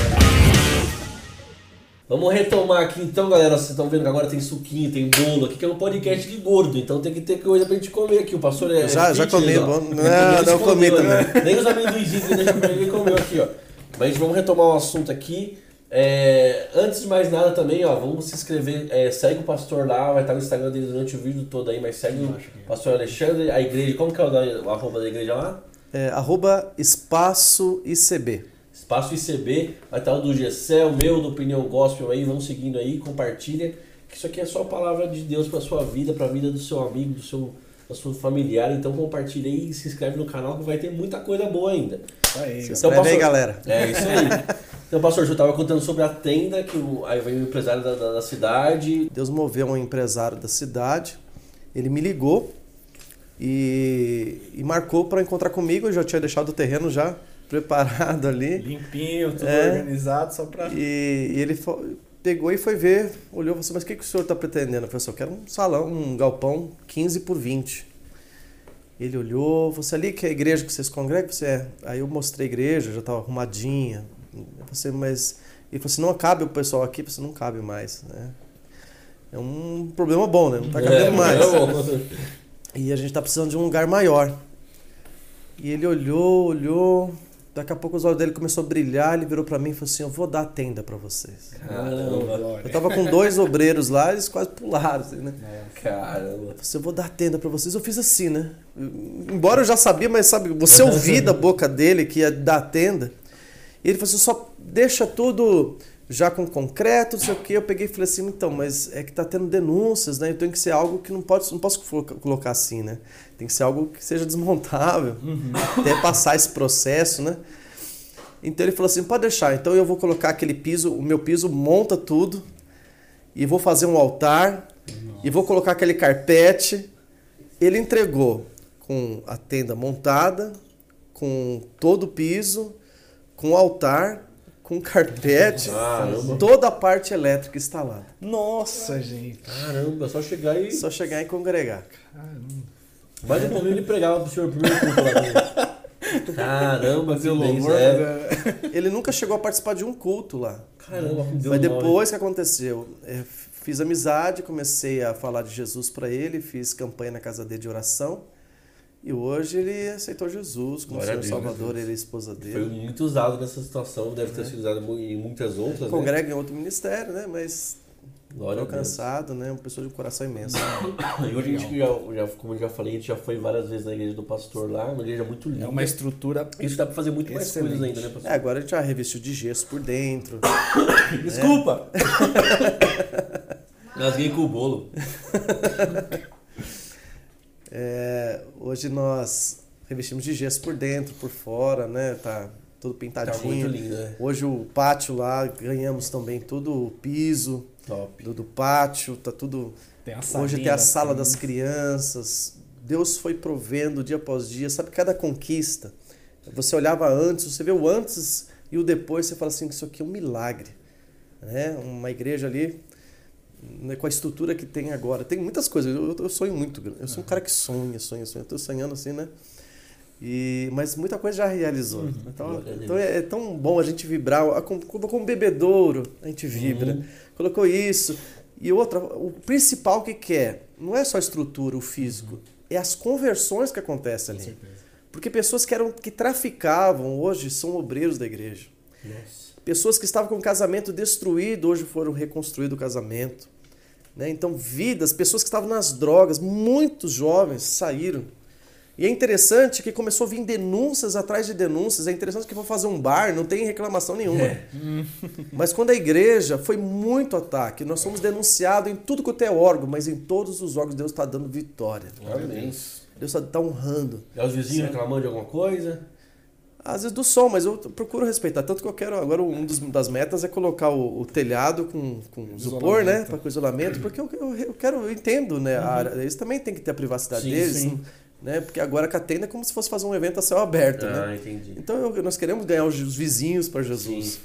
Vamos retomar aqui então, galera. Vocês estão vendo que agora tem suquinho, tem bolo aqui, que é um podcast de gordo, então tem que ter coisa pra gente comer aqui. O pastor é. Já- é já comi, bom. Não, não se comi né? também. Nem os amendoizinhos que ele comeu aqui, ó. Mas a vamos retomar o assunto aqui. É, antes de mais nada também, ó, vamos se inscrever. é, segue o pastor lá, vai estar no Instagram dele durante o vídeo todo aí, mas segue o pastor Alexandre, a igreja. Como que é o, da- o arroba da igreja lá? É, arroba espaço ICB. Espaço ICB, vai estar o do Gessé, o meu, do Opinião Gospel aí, vão seguindo aí, compartilha. Que isso aqui é só a palavra de Deus para sua vida, para a vida do seu amigo, do seu, sua familiar. Então compartilha aí e se inscreve no canal que vai ter muita coisa boa ainda. Aí, Se ó. inscreve aí, galera. É isso aí. Então, pastor, eu estava contando sobre a tenda, que o, aí vem o empresário da, da, da cidade. Deus moveu um empresário da cidade, ele me ligou e, e marcou para encontrar comigo. Eu já tinha deixado o terreno já preparado ali. Limpinho, tudo É. organizado, só pra. E, e ele pegou e foi ver, olhou e falou assim, mas o que, que o senhor está pretendendo? Eu falei assim, eu quero um salão, um galpão 15 por 20. Ele olhou, você ali que é a igreja que vocês congregam? Você é. Aí eu mostrei a igreja, já estava arrumadinha. Eu falei assim, mas... Ele falou assim, não cabe o pessoal aqui? Eu falei assim, não cabe mais, né? É um problema bom, né? Não está cabendo É, mais. é. E a gente tá precisando de um lugar maior. E ele olhou, olhou. Daqui a pouco os olhos dele começou a brilhar. Ele virou pra mim e falou assim: Eu vou dar tenda pra vocês. Caramba. Eu tava com dois obreiros lá, eles quase pularam, assim, né? caramba. Eu falei assim, eu vou dar tenda pra vocês. Eu fiz assim, né? Eu- embora eu já sabia, mas sabe, você ouvir da boca dele que ia dar tenda. E ele falou assim, só deixa tudo já com concreto, não sei o quê. Eu peguei e falei assim, então, mas é que tá tendo denúncias, né? Então tem que ser algo que não pode, não posso colocar- colocar assim, né? Tem que ser algo que seja desmontável, até passar esse processo, né? Então ele falou assim, pode deixar. Então eu vou colocar aquele piso, o meu piso monta tudo e vou fazer um altar e vou colocar aquele carpete. Ele entregou com a tenda montada, com todo o piso, com o altar, com carpete, Caramba. toda a parte elétrica instalada. Nossa, gente. Caramba, só chegar e. Só chegar e congregar. Mas depois ele pregava pro senhor primeiro culto lá também. Caramba, que louvor. é. né? Ele nunca chegou a participar de um culto lá. Caramba, deu Mas depois que aconteceu, é, fiz amizade, comecei a falar de Jesus para ele, fiz campanha na casa dele de oração. E hoje ele aceitou Jesus como Glória Deus, Salvador, né? ele é a esposa Foi dele. muito usado nessa situação, deve ter sido usado em muitas outras, né? Congrega em outro ministério, né? Mas Glória a Deus. alcançado, né? Uma pessoa de um coração imenso. E hoje a gente já, já, como eu já falei, a gente já foi várias vezes na igreja do pastor lá, uma igreja muito linda. É uma estrutura. Isso dá pra fazer muito mais Excelente. coisas ainda, né, É, pastor? agora a gente já revestiu de gesso por dentro. Desculpa! Rasguei com o bolo. É, hoje nós revestimos de gesso por dentro, por fora, né? Tá todo Tá pintadinho. muito lindo, né? Hoje o pátio lá, ganhamos também todo o piso Top. do, do pátio, tá tudo. Tem a Hoje tem a sala criança. das crianças. Deus foi provendo dia após dia, sabe? Cada conquista. Você olhava antes, você vê o antes e o depois, você fala assim: isso aqui é um milagre. Né? Uma igreja ali, né, com a estrutura que tem agora. Tem muitas coisas, eu, eu sonho muito. Eu sou um cara que sonha, sonha, sonha. Eu tô sonhando assim, né? E, mas muita coisa já realizou. Então, a Deus. então é, é tão bom a gente vibrar. A- Colocou um bebedouro, a gente vibra. Uhum. Colocou isso. E outra, o principal que que é, não é só a estrutura, o físico, é as conversões que acontecem ali. Porque pessoas que, eram, que traficavam hoje são obreiros da igreja. Nossa. Pessoas que estavam com o casamento destruído hoje foram reconstruído o casamento. Né? Então, vidas, pessoas que estavam nas drogas, muitos jovens saíram. E é interessante que começou a vir denúncias atrás de denúncias. É interessante que vou fazer um bar, não tem reclamação nenhuma. Mas quando a igreja foi muito ataque, nós somos denunciados em tudo quanto é órgão, mas em todos os órgãos Deus está dando vitória. Amém. Deus está honrando. E os vizinhos reclamando de alguma coisa? Às vezes do som, mas eu procuro respeitar. Tanto que eu quero. Agora, um dos, das metas é colocar o, o telhado com, com isopor, né? Para com isolamento, porque eu, eu, eu quero, eu entendo, né? A área, eles também têm que ter a privacidade Sim, deles, sim. Né? Porque agora com a tenda é como se fosse fazer um evento a céu aberto, né? Ah, entendi. Então eu- nós queremos ganhar os, os vizinhos para Jesus. Sim.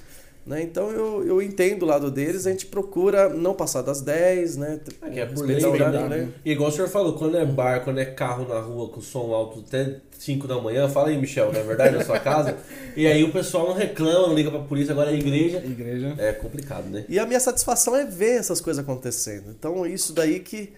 Né? Então eu, eu entendo o lado deles, a gente procura não passar das 10, né? É que é por lei, horário, né? né? E igual o senhor falou, quando é bar, quando é carro na rua com som alto até 5 da manhã, fala aí, Michel, não é verdade, na sua casa? E aí o pessoal não reclama, não liga pra polícia, agora é igreja. Igreja. É complicado, né? E a minha satisfação é ver essas coisas acontecendo. Então, isso daí que,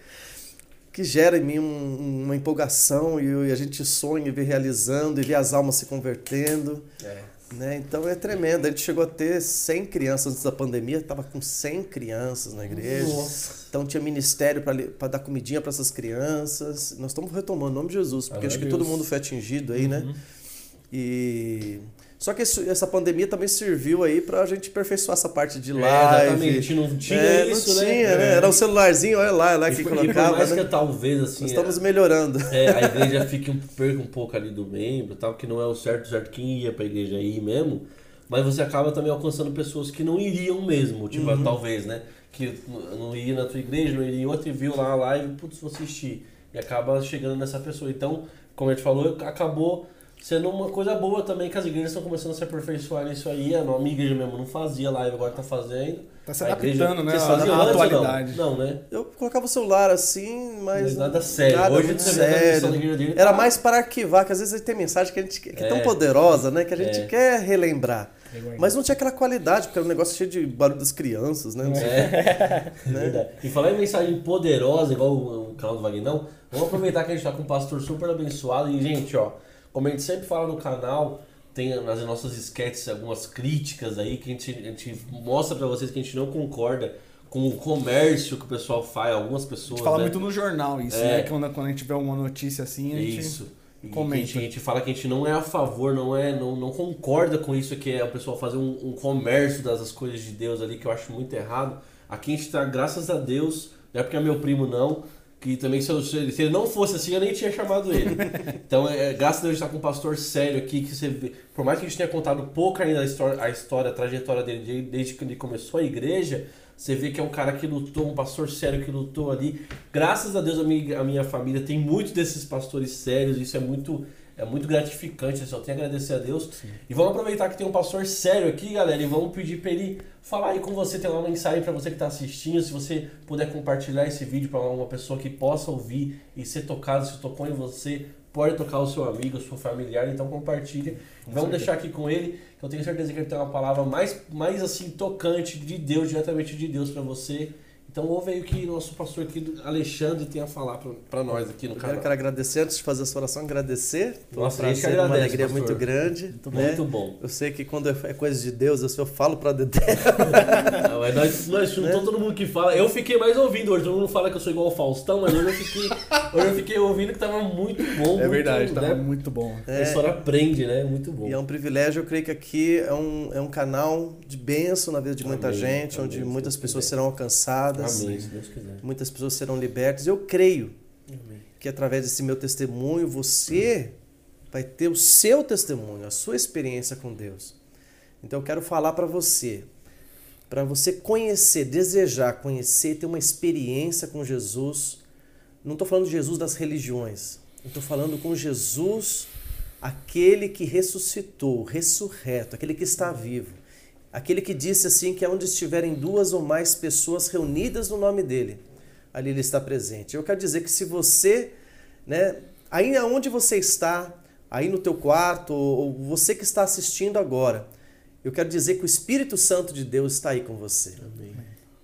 que gera em mim um- uma empolgação e, eu- e a gente sonha e vê realizando e vê as almas se convertendo. É. Né? Então é tremendo. A gente chegou a ter 100 crianças antes da pandemia, estava com 100 crianças na igreja. Nossa. Então tinha ministério para dar comidinha para essas crianças. Nós estamos retomando, em nome de Jesus, porque acho que Glória a todo Deus. mundo foi atingido aí, né? E só que isso- essa pandemia também serviu aí pra gente aperfeiçoar essa parte de É, live. exatamente, a gente não tinha É, isso, não né? tinha, né? Era um celularzinho, olha lá, lá E que por, e por colocava. mais né? que talvez assim. Nós estamos melhorando. É, a igreja fique um, perca um pouco ali do membro, tal, que não é o certo, certo quem ia pra igreja ir mesmo, mas você acaba também alcançando pessoas que não iriam mesmo, tipo, Uhum. talvez, né? Que não ia na tua igreja, não iria em outra e viu lá a live, putz, vou assistir. E acaba chegando nessa pessoa. Então, como a gente falou, acabou sendo uma coisa boa também, que as igrejas estão começando a se aperfeiçoar nisso aí. A minha igreja mesmo não fazia live, agora tá fazendo. Tá se A igreja- adaptando, né? Vocês faziam ou atualidade. Não, não né? Eu colocava o celular assim, mas. Mas nada sério. Nada Hoje muito a sério. dele, Era tá- mais para arquivar, que às vezes tem mensagem que, a gente, que é tão É. poderosa, né? Que a gente É. quer relembrar. Igual Mas não tinha aquela qualidade, porque era um negócio cheio de barulho das crianças, né? Não sei. É. Verdade. E falar em mensagem poderosa, igual o, o canal do Vagnão, vamos aproveitar que a gente tá com um pastor super abençoado. E, gente, ó, como a gente sempre fala no canal, tem nas nossas sketches algumas críticas aí que a gente, a gente mostra pra vocês que a gente não concorda com o comércio que o pessoal faz, algumas A pessoas. gente fala né? muito no jornal isso, É. né? Quando, quando a gente vê uma notícia assim, a gente... Isso. E comenta. A gente, a gente fala que a gente não é a favor, não é, não, não concorda com isso que é o pessoal fazer um, um comércio das das coisas de Deus ali, que eu acho muito errado. Aqui a gente tá, graças a Deus, não é porque é meu primo não, que também se, eu- se ele- não fosse assim, eu nem tinha chamado ele. Então, é, graças a Deus, a gente tá com um pastor sério aqui, que você por mais que a gente tenha contado pouco ainda a história, a história, a trajetória dele de- desde que ele começou a igreja, você vê que é um cara que lutou, um pastor sério que lutou ali. Graças a Deus, a minha, a minha família tem muitos desses pastores sérios, isso é muito, é muito gratificante, eu só tenho a agradecer a Deus. E vamos aproveitar que tem um pastor sério aqui, galera, e vamos pedir pra ele falar aí com você, tem lá uma mensagem pra você que tá assistindo, se você puder compartilhar esse vídeo pra uma pessoa que possa ouvir e ser tocado, se tocou em você, pode tocar o seu amigo, o seu familiar, então compartilha. Vamos deixar aqui com ele, que eu tenho certeza que ele tem uma palavra mais, mais assim, tocante de Deus, diretamente de Deus pra você. Então ouve aí o que nosso pastor aqui, Alexandre, tem a falar pra, pra nós aqui no Eu canal. quero agradecer, antes de fazer essa oração, agradecer. Nossa, a gente que prazer, uma alegria pastor. muito grande. né? Muito bom. Eu sei que quando é coisa de Deus, eu só falo pra Dedé. Não, é nós, nós juntou todo mundo que fala. Eu fiquei mais ouvindo hoje. Todo mundo fala que eu sou igual o Faustão, mas hoje eu fiquei, hoje eu fiquei ouvindo que tava muito bom. É muito, verdade, né? tava muito bom. A história aprende, né? Muito bom. E é um privilégio, eu creio que aqui é um, é um canal de bênção na vida de muita Amém, gente, amém, onde muitas pessoas quiser. serão alcançadas, Amém, se Deus quiser. muitas pessoas serão libertas. Eu creio Amém. que através desse meu testemunho, você vai ter o seu testemunho, a sua experiência com Deus. Então eu quero falar para você, para você conhecer, desejar conhecer, ter uma experiência com Jesus. Não estou falando de Jesus das religiões, estou falando com Jesus, aquele que ressuscitou, ressurreto, aquele que está vivo, aquele que disse assim que é onde estiverem duas ou mais pessoas reunidas no nome dele, ali ele está presente. Eu quero dizer que se você, né, aí onde você está, aí no teu quarto, ou você que está assistindo agora, eu quero dizer que o Espírito Santo de Deus está aí com você. Amém.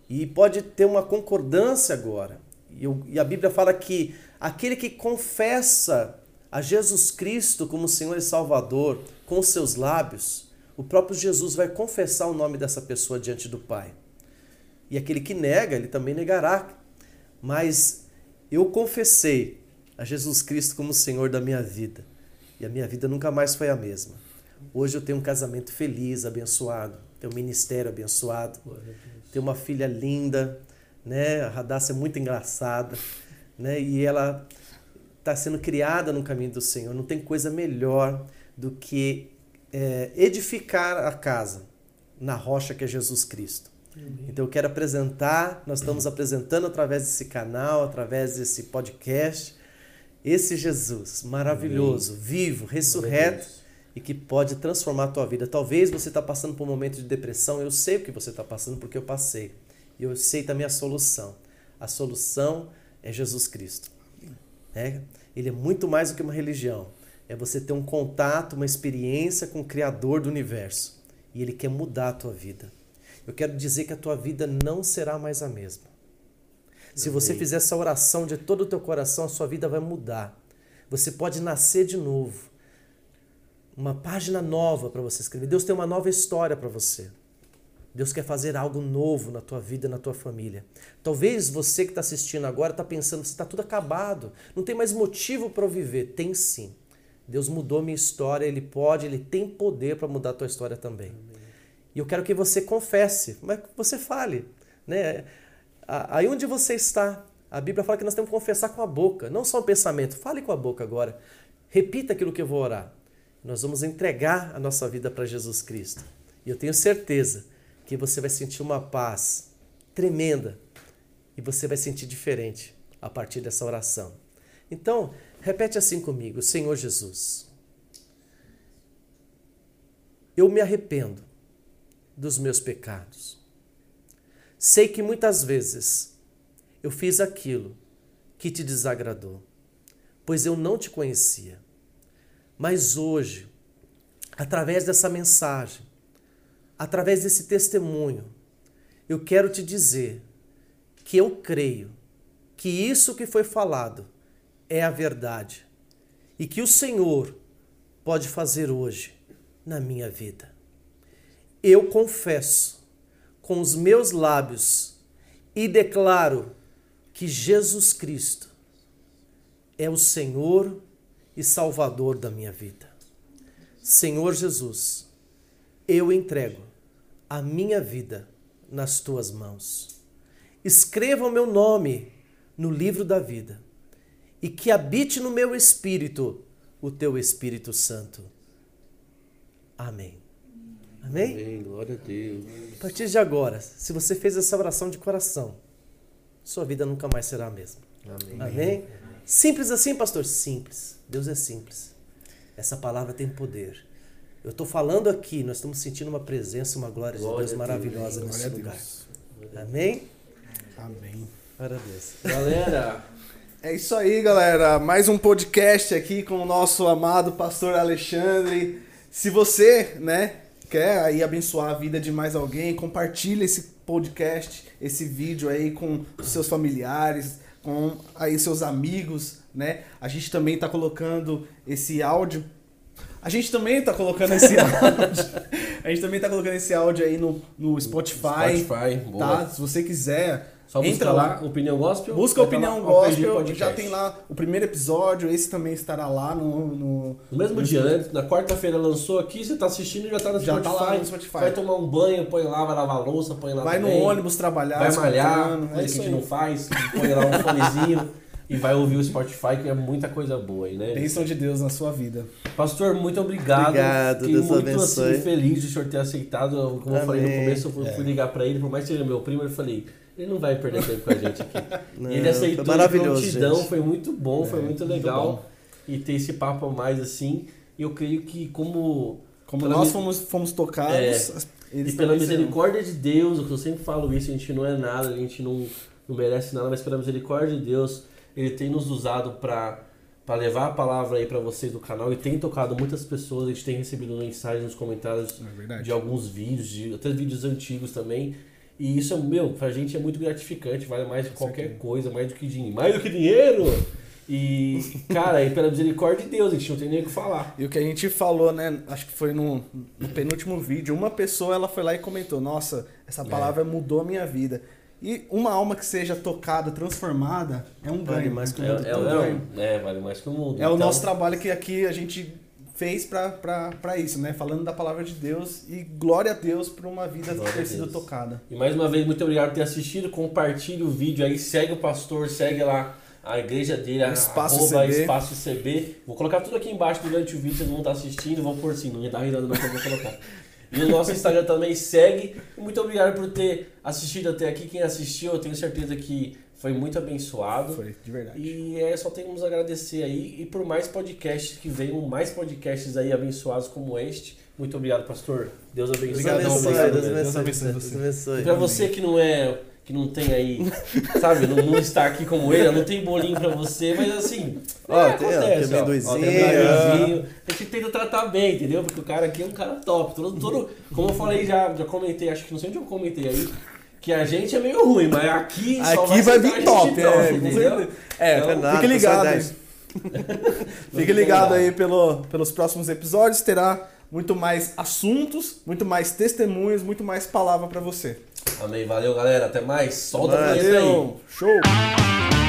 E pode ter uma concordância agora. E, eu, e a Bíblia fala que aquele que confessa a Jesus Cristo como Senhor e Salvador com seus lábios, o próprio Jesus vai confessar o nome dessa pessoa diante do Pai. E aquele que nega, ele também negará. Mas eu confessei a Jesus Cristo como Senhor da minha vida. E a minha vida nunca mais foi a mesma. Hoje eu tenho um casamento feliz, abençoado, tenho um ministério abençoado, tenho uma filha linda, né? A Radassa é muito engraçada, né? E ela está sendo criada no caminho do Senhor. Não tem coisa melhor do que é, edificar a casa na rocha que é Jesus Cristo. Então eu quero apresentar, nós estamos apresentando através desse canal, através desse podcast, esse Jesus maravilhoso, Amém. vivo, ressurreto e que pode transformar a tua vida. Talvez você está passando por um momento de depressão, eu sei o que você está passando porque eu passei. E eu sei também a solução. A solução é Jesus Cristo. É? Ele é muito mais do que uma religião. É você ter um contato, uma experiência com o Criador do universo. E Ele quer mudar a tua vida. Eu quero dizer que a tua vida não será mais a mesma. Se você fizer essa oração de todo o teu coração, a sua vida vai mudar. Você pode nascer de novo uma página nova para você escrever. Deus tem uma nova história para você. Deus quer fazer algo novo na tua vida, na tua família. Talvez você que está assistindo agora está pensando, você está tudo acabado, não tem mais motivo para viver. Tem sim. Deus mudou minha história, Ele pode, Ele tem poder para mudar a tua história também. Amém. E eu quero que você confesse, mas que você fale. Né? Aí onde você está, a Bíblia fala que nós temos que confessar com a boca, não só o pensamento. Fale com a boca agora. Repita aquilo que eu vou orar nós vamos entregar a nossa vida para Jesus Cristo. E eu tenho certeza que você vai sentir uma paz tremenda e você vai sentir diferente a partir dessa oração. Então, repete assim comigo: Senhor Jesus, eu me arrependo dos meus pecados. Sei que muitas vezes eu fiz aquilo que te desagradou, pois eu não te conhecia. Mas hoje, através dessa mensagem, através desse testemunho, eu quero te dizer que eu creio que isso que foi falado é a verdade e que o Senhor pode fazer hoje na minha vida. Eu confesso com os meus lábios e declaro que Jesus Cristo é o Senhor e Salvador da minha vida. Senhor Jesus, eu entrego a minha vida nas tuas mãos. Escreva o meu nome no livro da vida e que habite no meu espírito o teu Espírito Santo. Amém. Amém? Amém. Glória a Deus. A partir de agora, se você fez essa oração de coração, sua vida nunca mais será a mesma. Amém. Amém? Simples assim, pastor? Simples. Deus é simples. Essa palavra tem poder. Eu estou falando aqui, nós estamos sentindo uma presença, uma glória, glória de Deus maravilhosa Deus. nesse lugar. Amém? Amém. Glória a Deus. Galera, é isso aí, galera. Mais um podcast aqui com o nosso amado pastor Alexandre. Se você, né, quer aí abençoar a vida de mais alguém, compartilhe esse podcast, esse vídeo aí com seus familiares, com aí seus amigos, né? A gente também está colocando esse áudio. A gente também está colocando esse áudio. a gente também está colocando esse áudio aí no, no Spotify. Spotify, boa. Tá? Se você quiser só Entra lá, Opinião Gospel. Busca Opinião Gospel, já tem lá o primeiro episódio, esse também estará lá no... No, no mesmo no dia, né? Na quarta-feira lançou aqui, você tá assistindo e já tá no, já Spotify. Tá lá no Spotify. Vai tomar um banho, põe lá, vai lavar a louça, põe lá Vai também. no ônibus trabalhar. Vai malhar, coisa é que a gente não faz, põe lá um fonezinho. e vai ouvir o Spotify, que é muita coisa boa aí, né? Bênção de Deus na sua vida. Pastor, muito obrigado. Obrigado, Fiquei Deus muito abençoe. assim, feliz de o senhor ter aceitado. Como eu falei no Amém. começo, eu fui, fui ligar pra ele, por mais que seja meu primo, eu falei, ele não vai perder tempo com a gente aqui. Não, ele aceitou foi maravilhoso, prontidão, gente. foi muito bom, foi É, muito muito legal. e ter esse papo a mais assim. E eu creio que como. Como nós fomos, fomos tocados, É. e pela também serão. misericórdia de Deus, eu sempre falo isso, a gente não é nada, a gente não, não merece nada, mas pela misericórdia de Deus, Ele tem nos usado para para levar a palavra aí para vocês do canal e tem tocado muitas pessoas, a gente tem recebido mensagens nos comentários É de alguns vídeos, de até vídeos antigos também. E isso, é, meu, pra gente é muito gratificante, vale mais que qualquer coisa, mais do que dinheiro. Mais do que dinheiro! E, cara, e pela misericórdia de Deus, a gente não tem nem o que falar. E o que a gente falou, né? Acho que foi no, no penúltimo vídeo. Uma pessoa ela foi lá e comentou: Nossa, essa palavra mudou a minha vida. E uma alma que seja tocada, transformada, é um Vale ganho. mais que o É, mundo é, é, é, vale mais que o mundo. É o Então, nosso trabalho que aqui a gente fez pra isso, né? Falando da palavra de Deus e glória a Deus por uma vida Glória ter sido tocada. E mais uma vez, muito obrigado por ter assistido. Compartilhe o vídeo aí, segue o pastor, segue lá a igreja dele, a Espaço arroba CB. Espaço CB. Vou colocar tudo aqui embaixo durante o vídeo, vocês vão estar assistindo, vão pôr sim, não me dá risada não que eu vou colocar. E o nosso Instagram também segue. Muito obrigado por ter assistido até aqui. Quem assistiu, eu tenho certeza que foi muito abençoado. Foi, de verdade. E é só temos a agradecer aí. E por mais podcasts que venham, mais podcasts aí abençoados como este. Muito obrigado, pastor. Deus abençoe. Deus abençoe, obrigado Deus mesmo. Deus abençoe, abençoe Deus você. abençoe. Pra você que não é. Que não tem aí, sabe, não, não está aqui como ele, não tem bolinho pra você, mas assim. Ó, é, tem, acontece, tem ó. amendoizinho, Ó, tem amendoizinho. A gente tenta tratar bem, entendeu? Porque o cara aqui é um cara top. Todo, todo, como eu falei, já, já comentei, acho que não sei onde eu comentei aí, que a gente é meio ruim, mas aqui só Aqui vai sentar vir gente top, é, certeza. É, Então, fique Verdade, pessoal, ligado. aí. 10. Fique ligado aí pelo, pelos próximos episódios. Terá muito mais assuntos, muito mais testemunhos, muito mais palavra pra você. Amém, valeu galera, até mais. Solta a Valeu. vinheta aí. Show!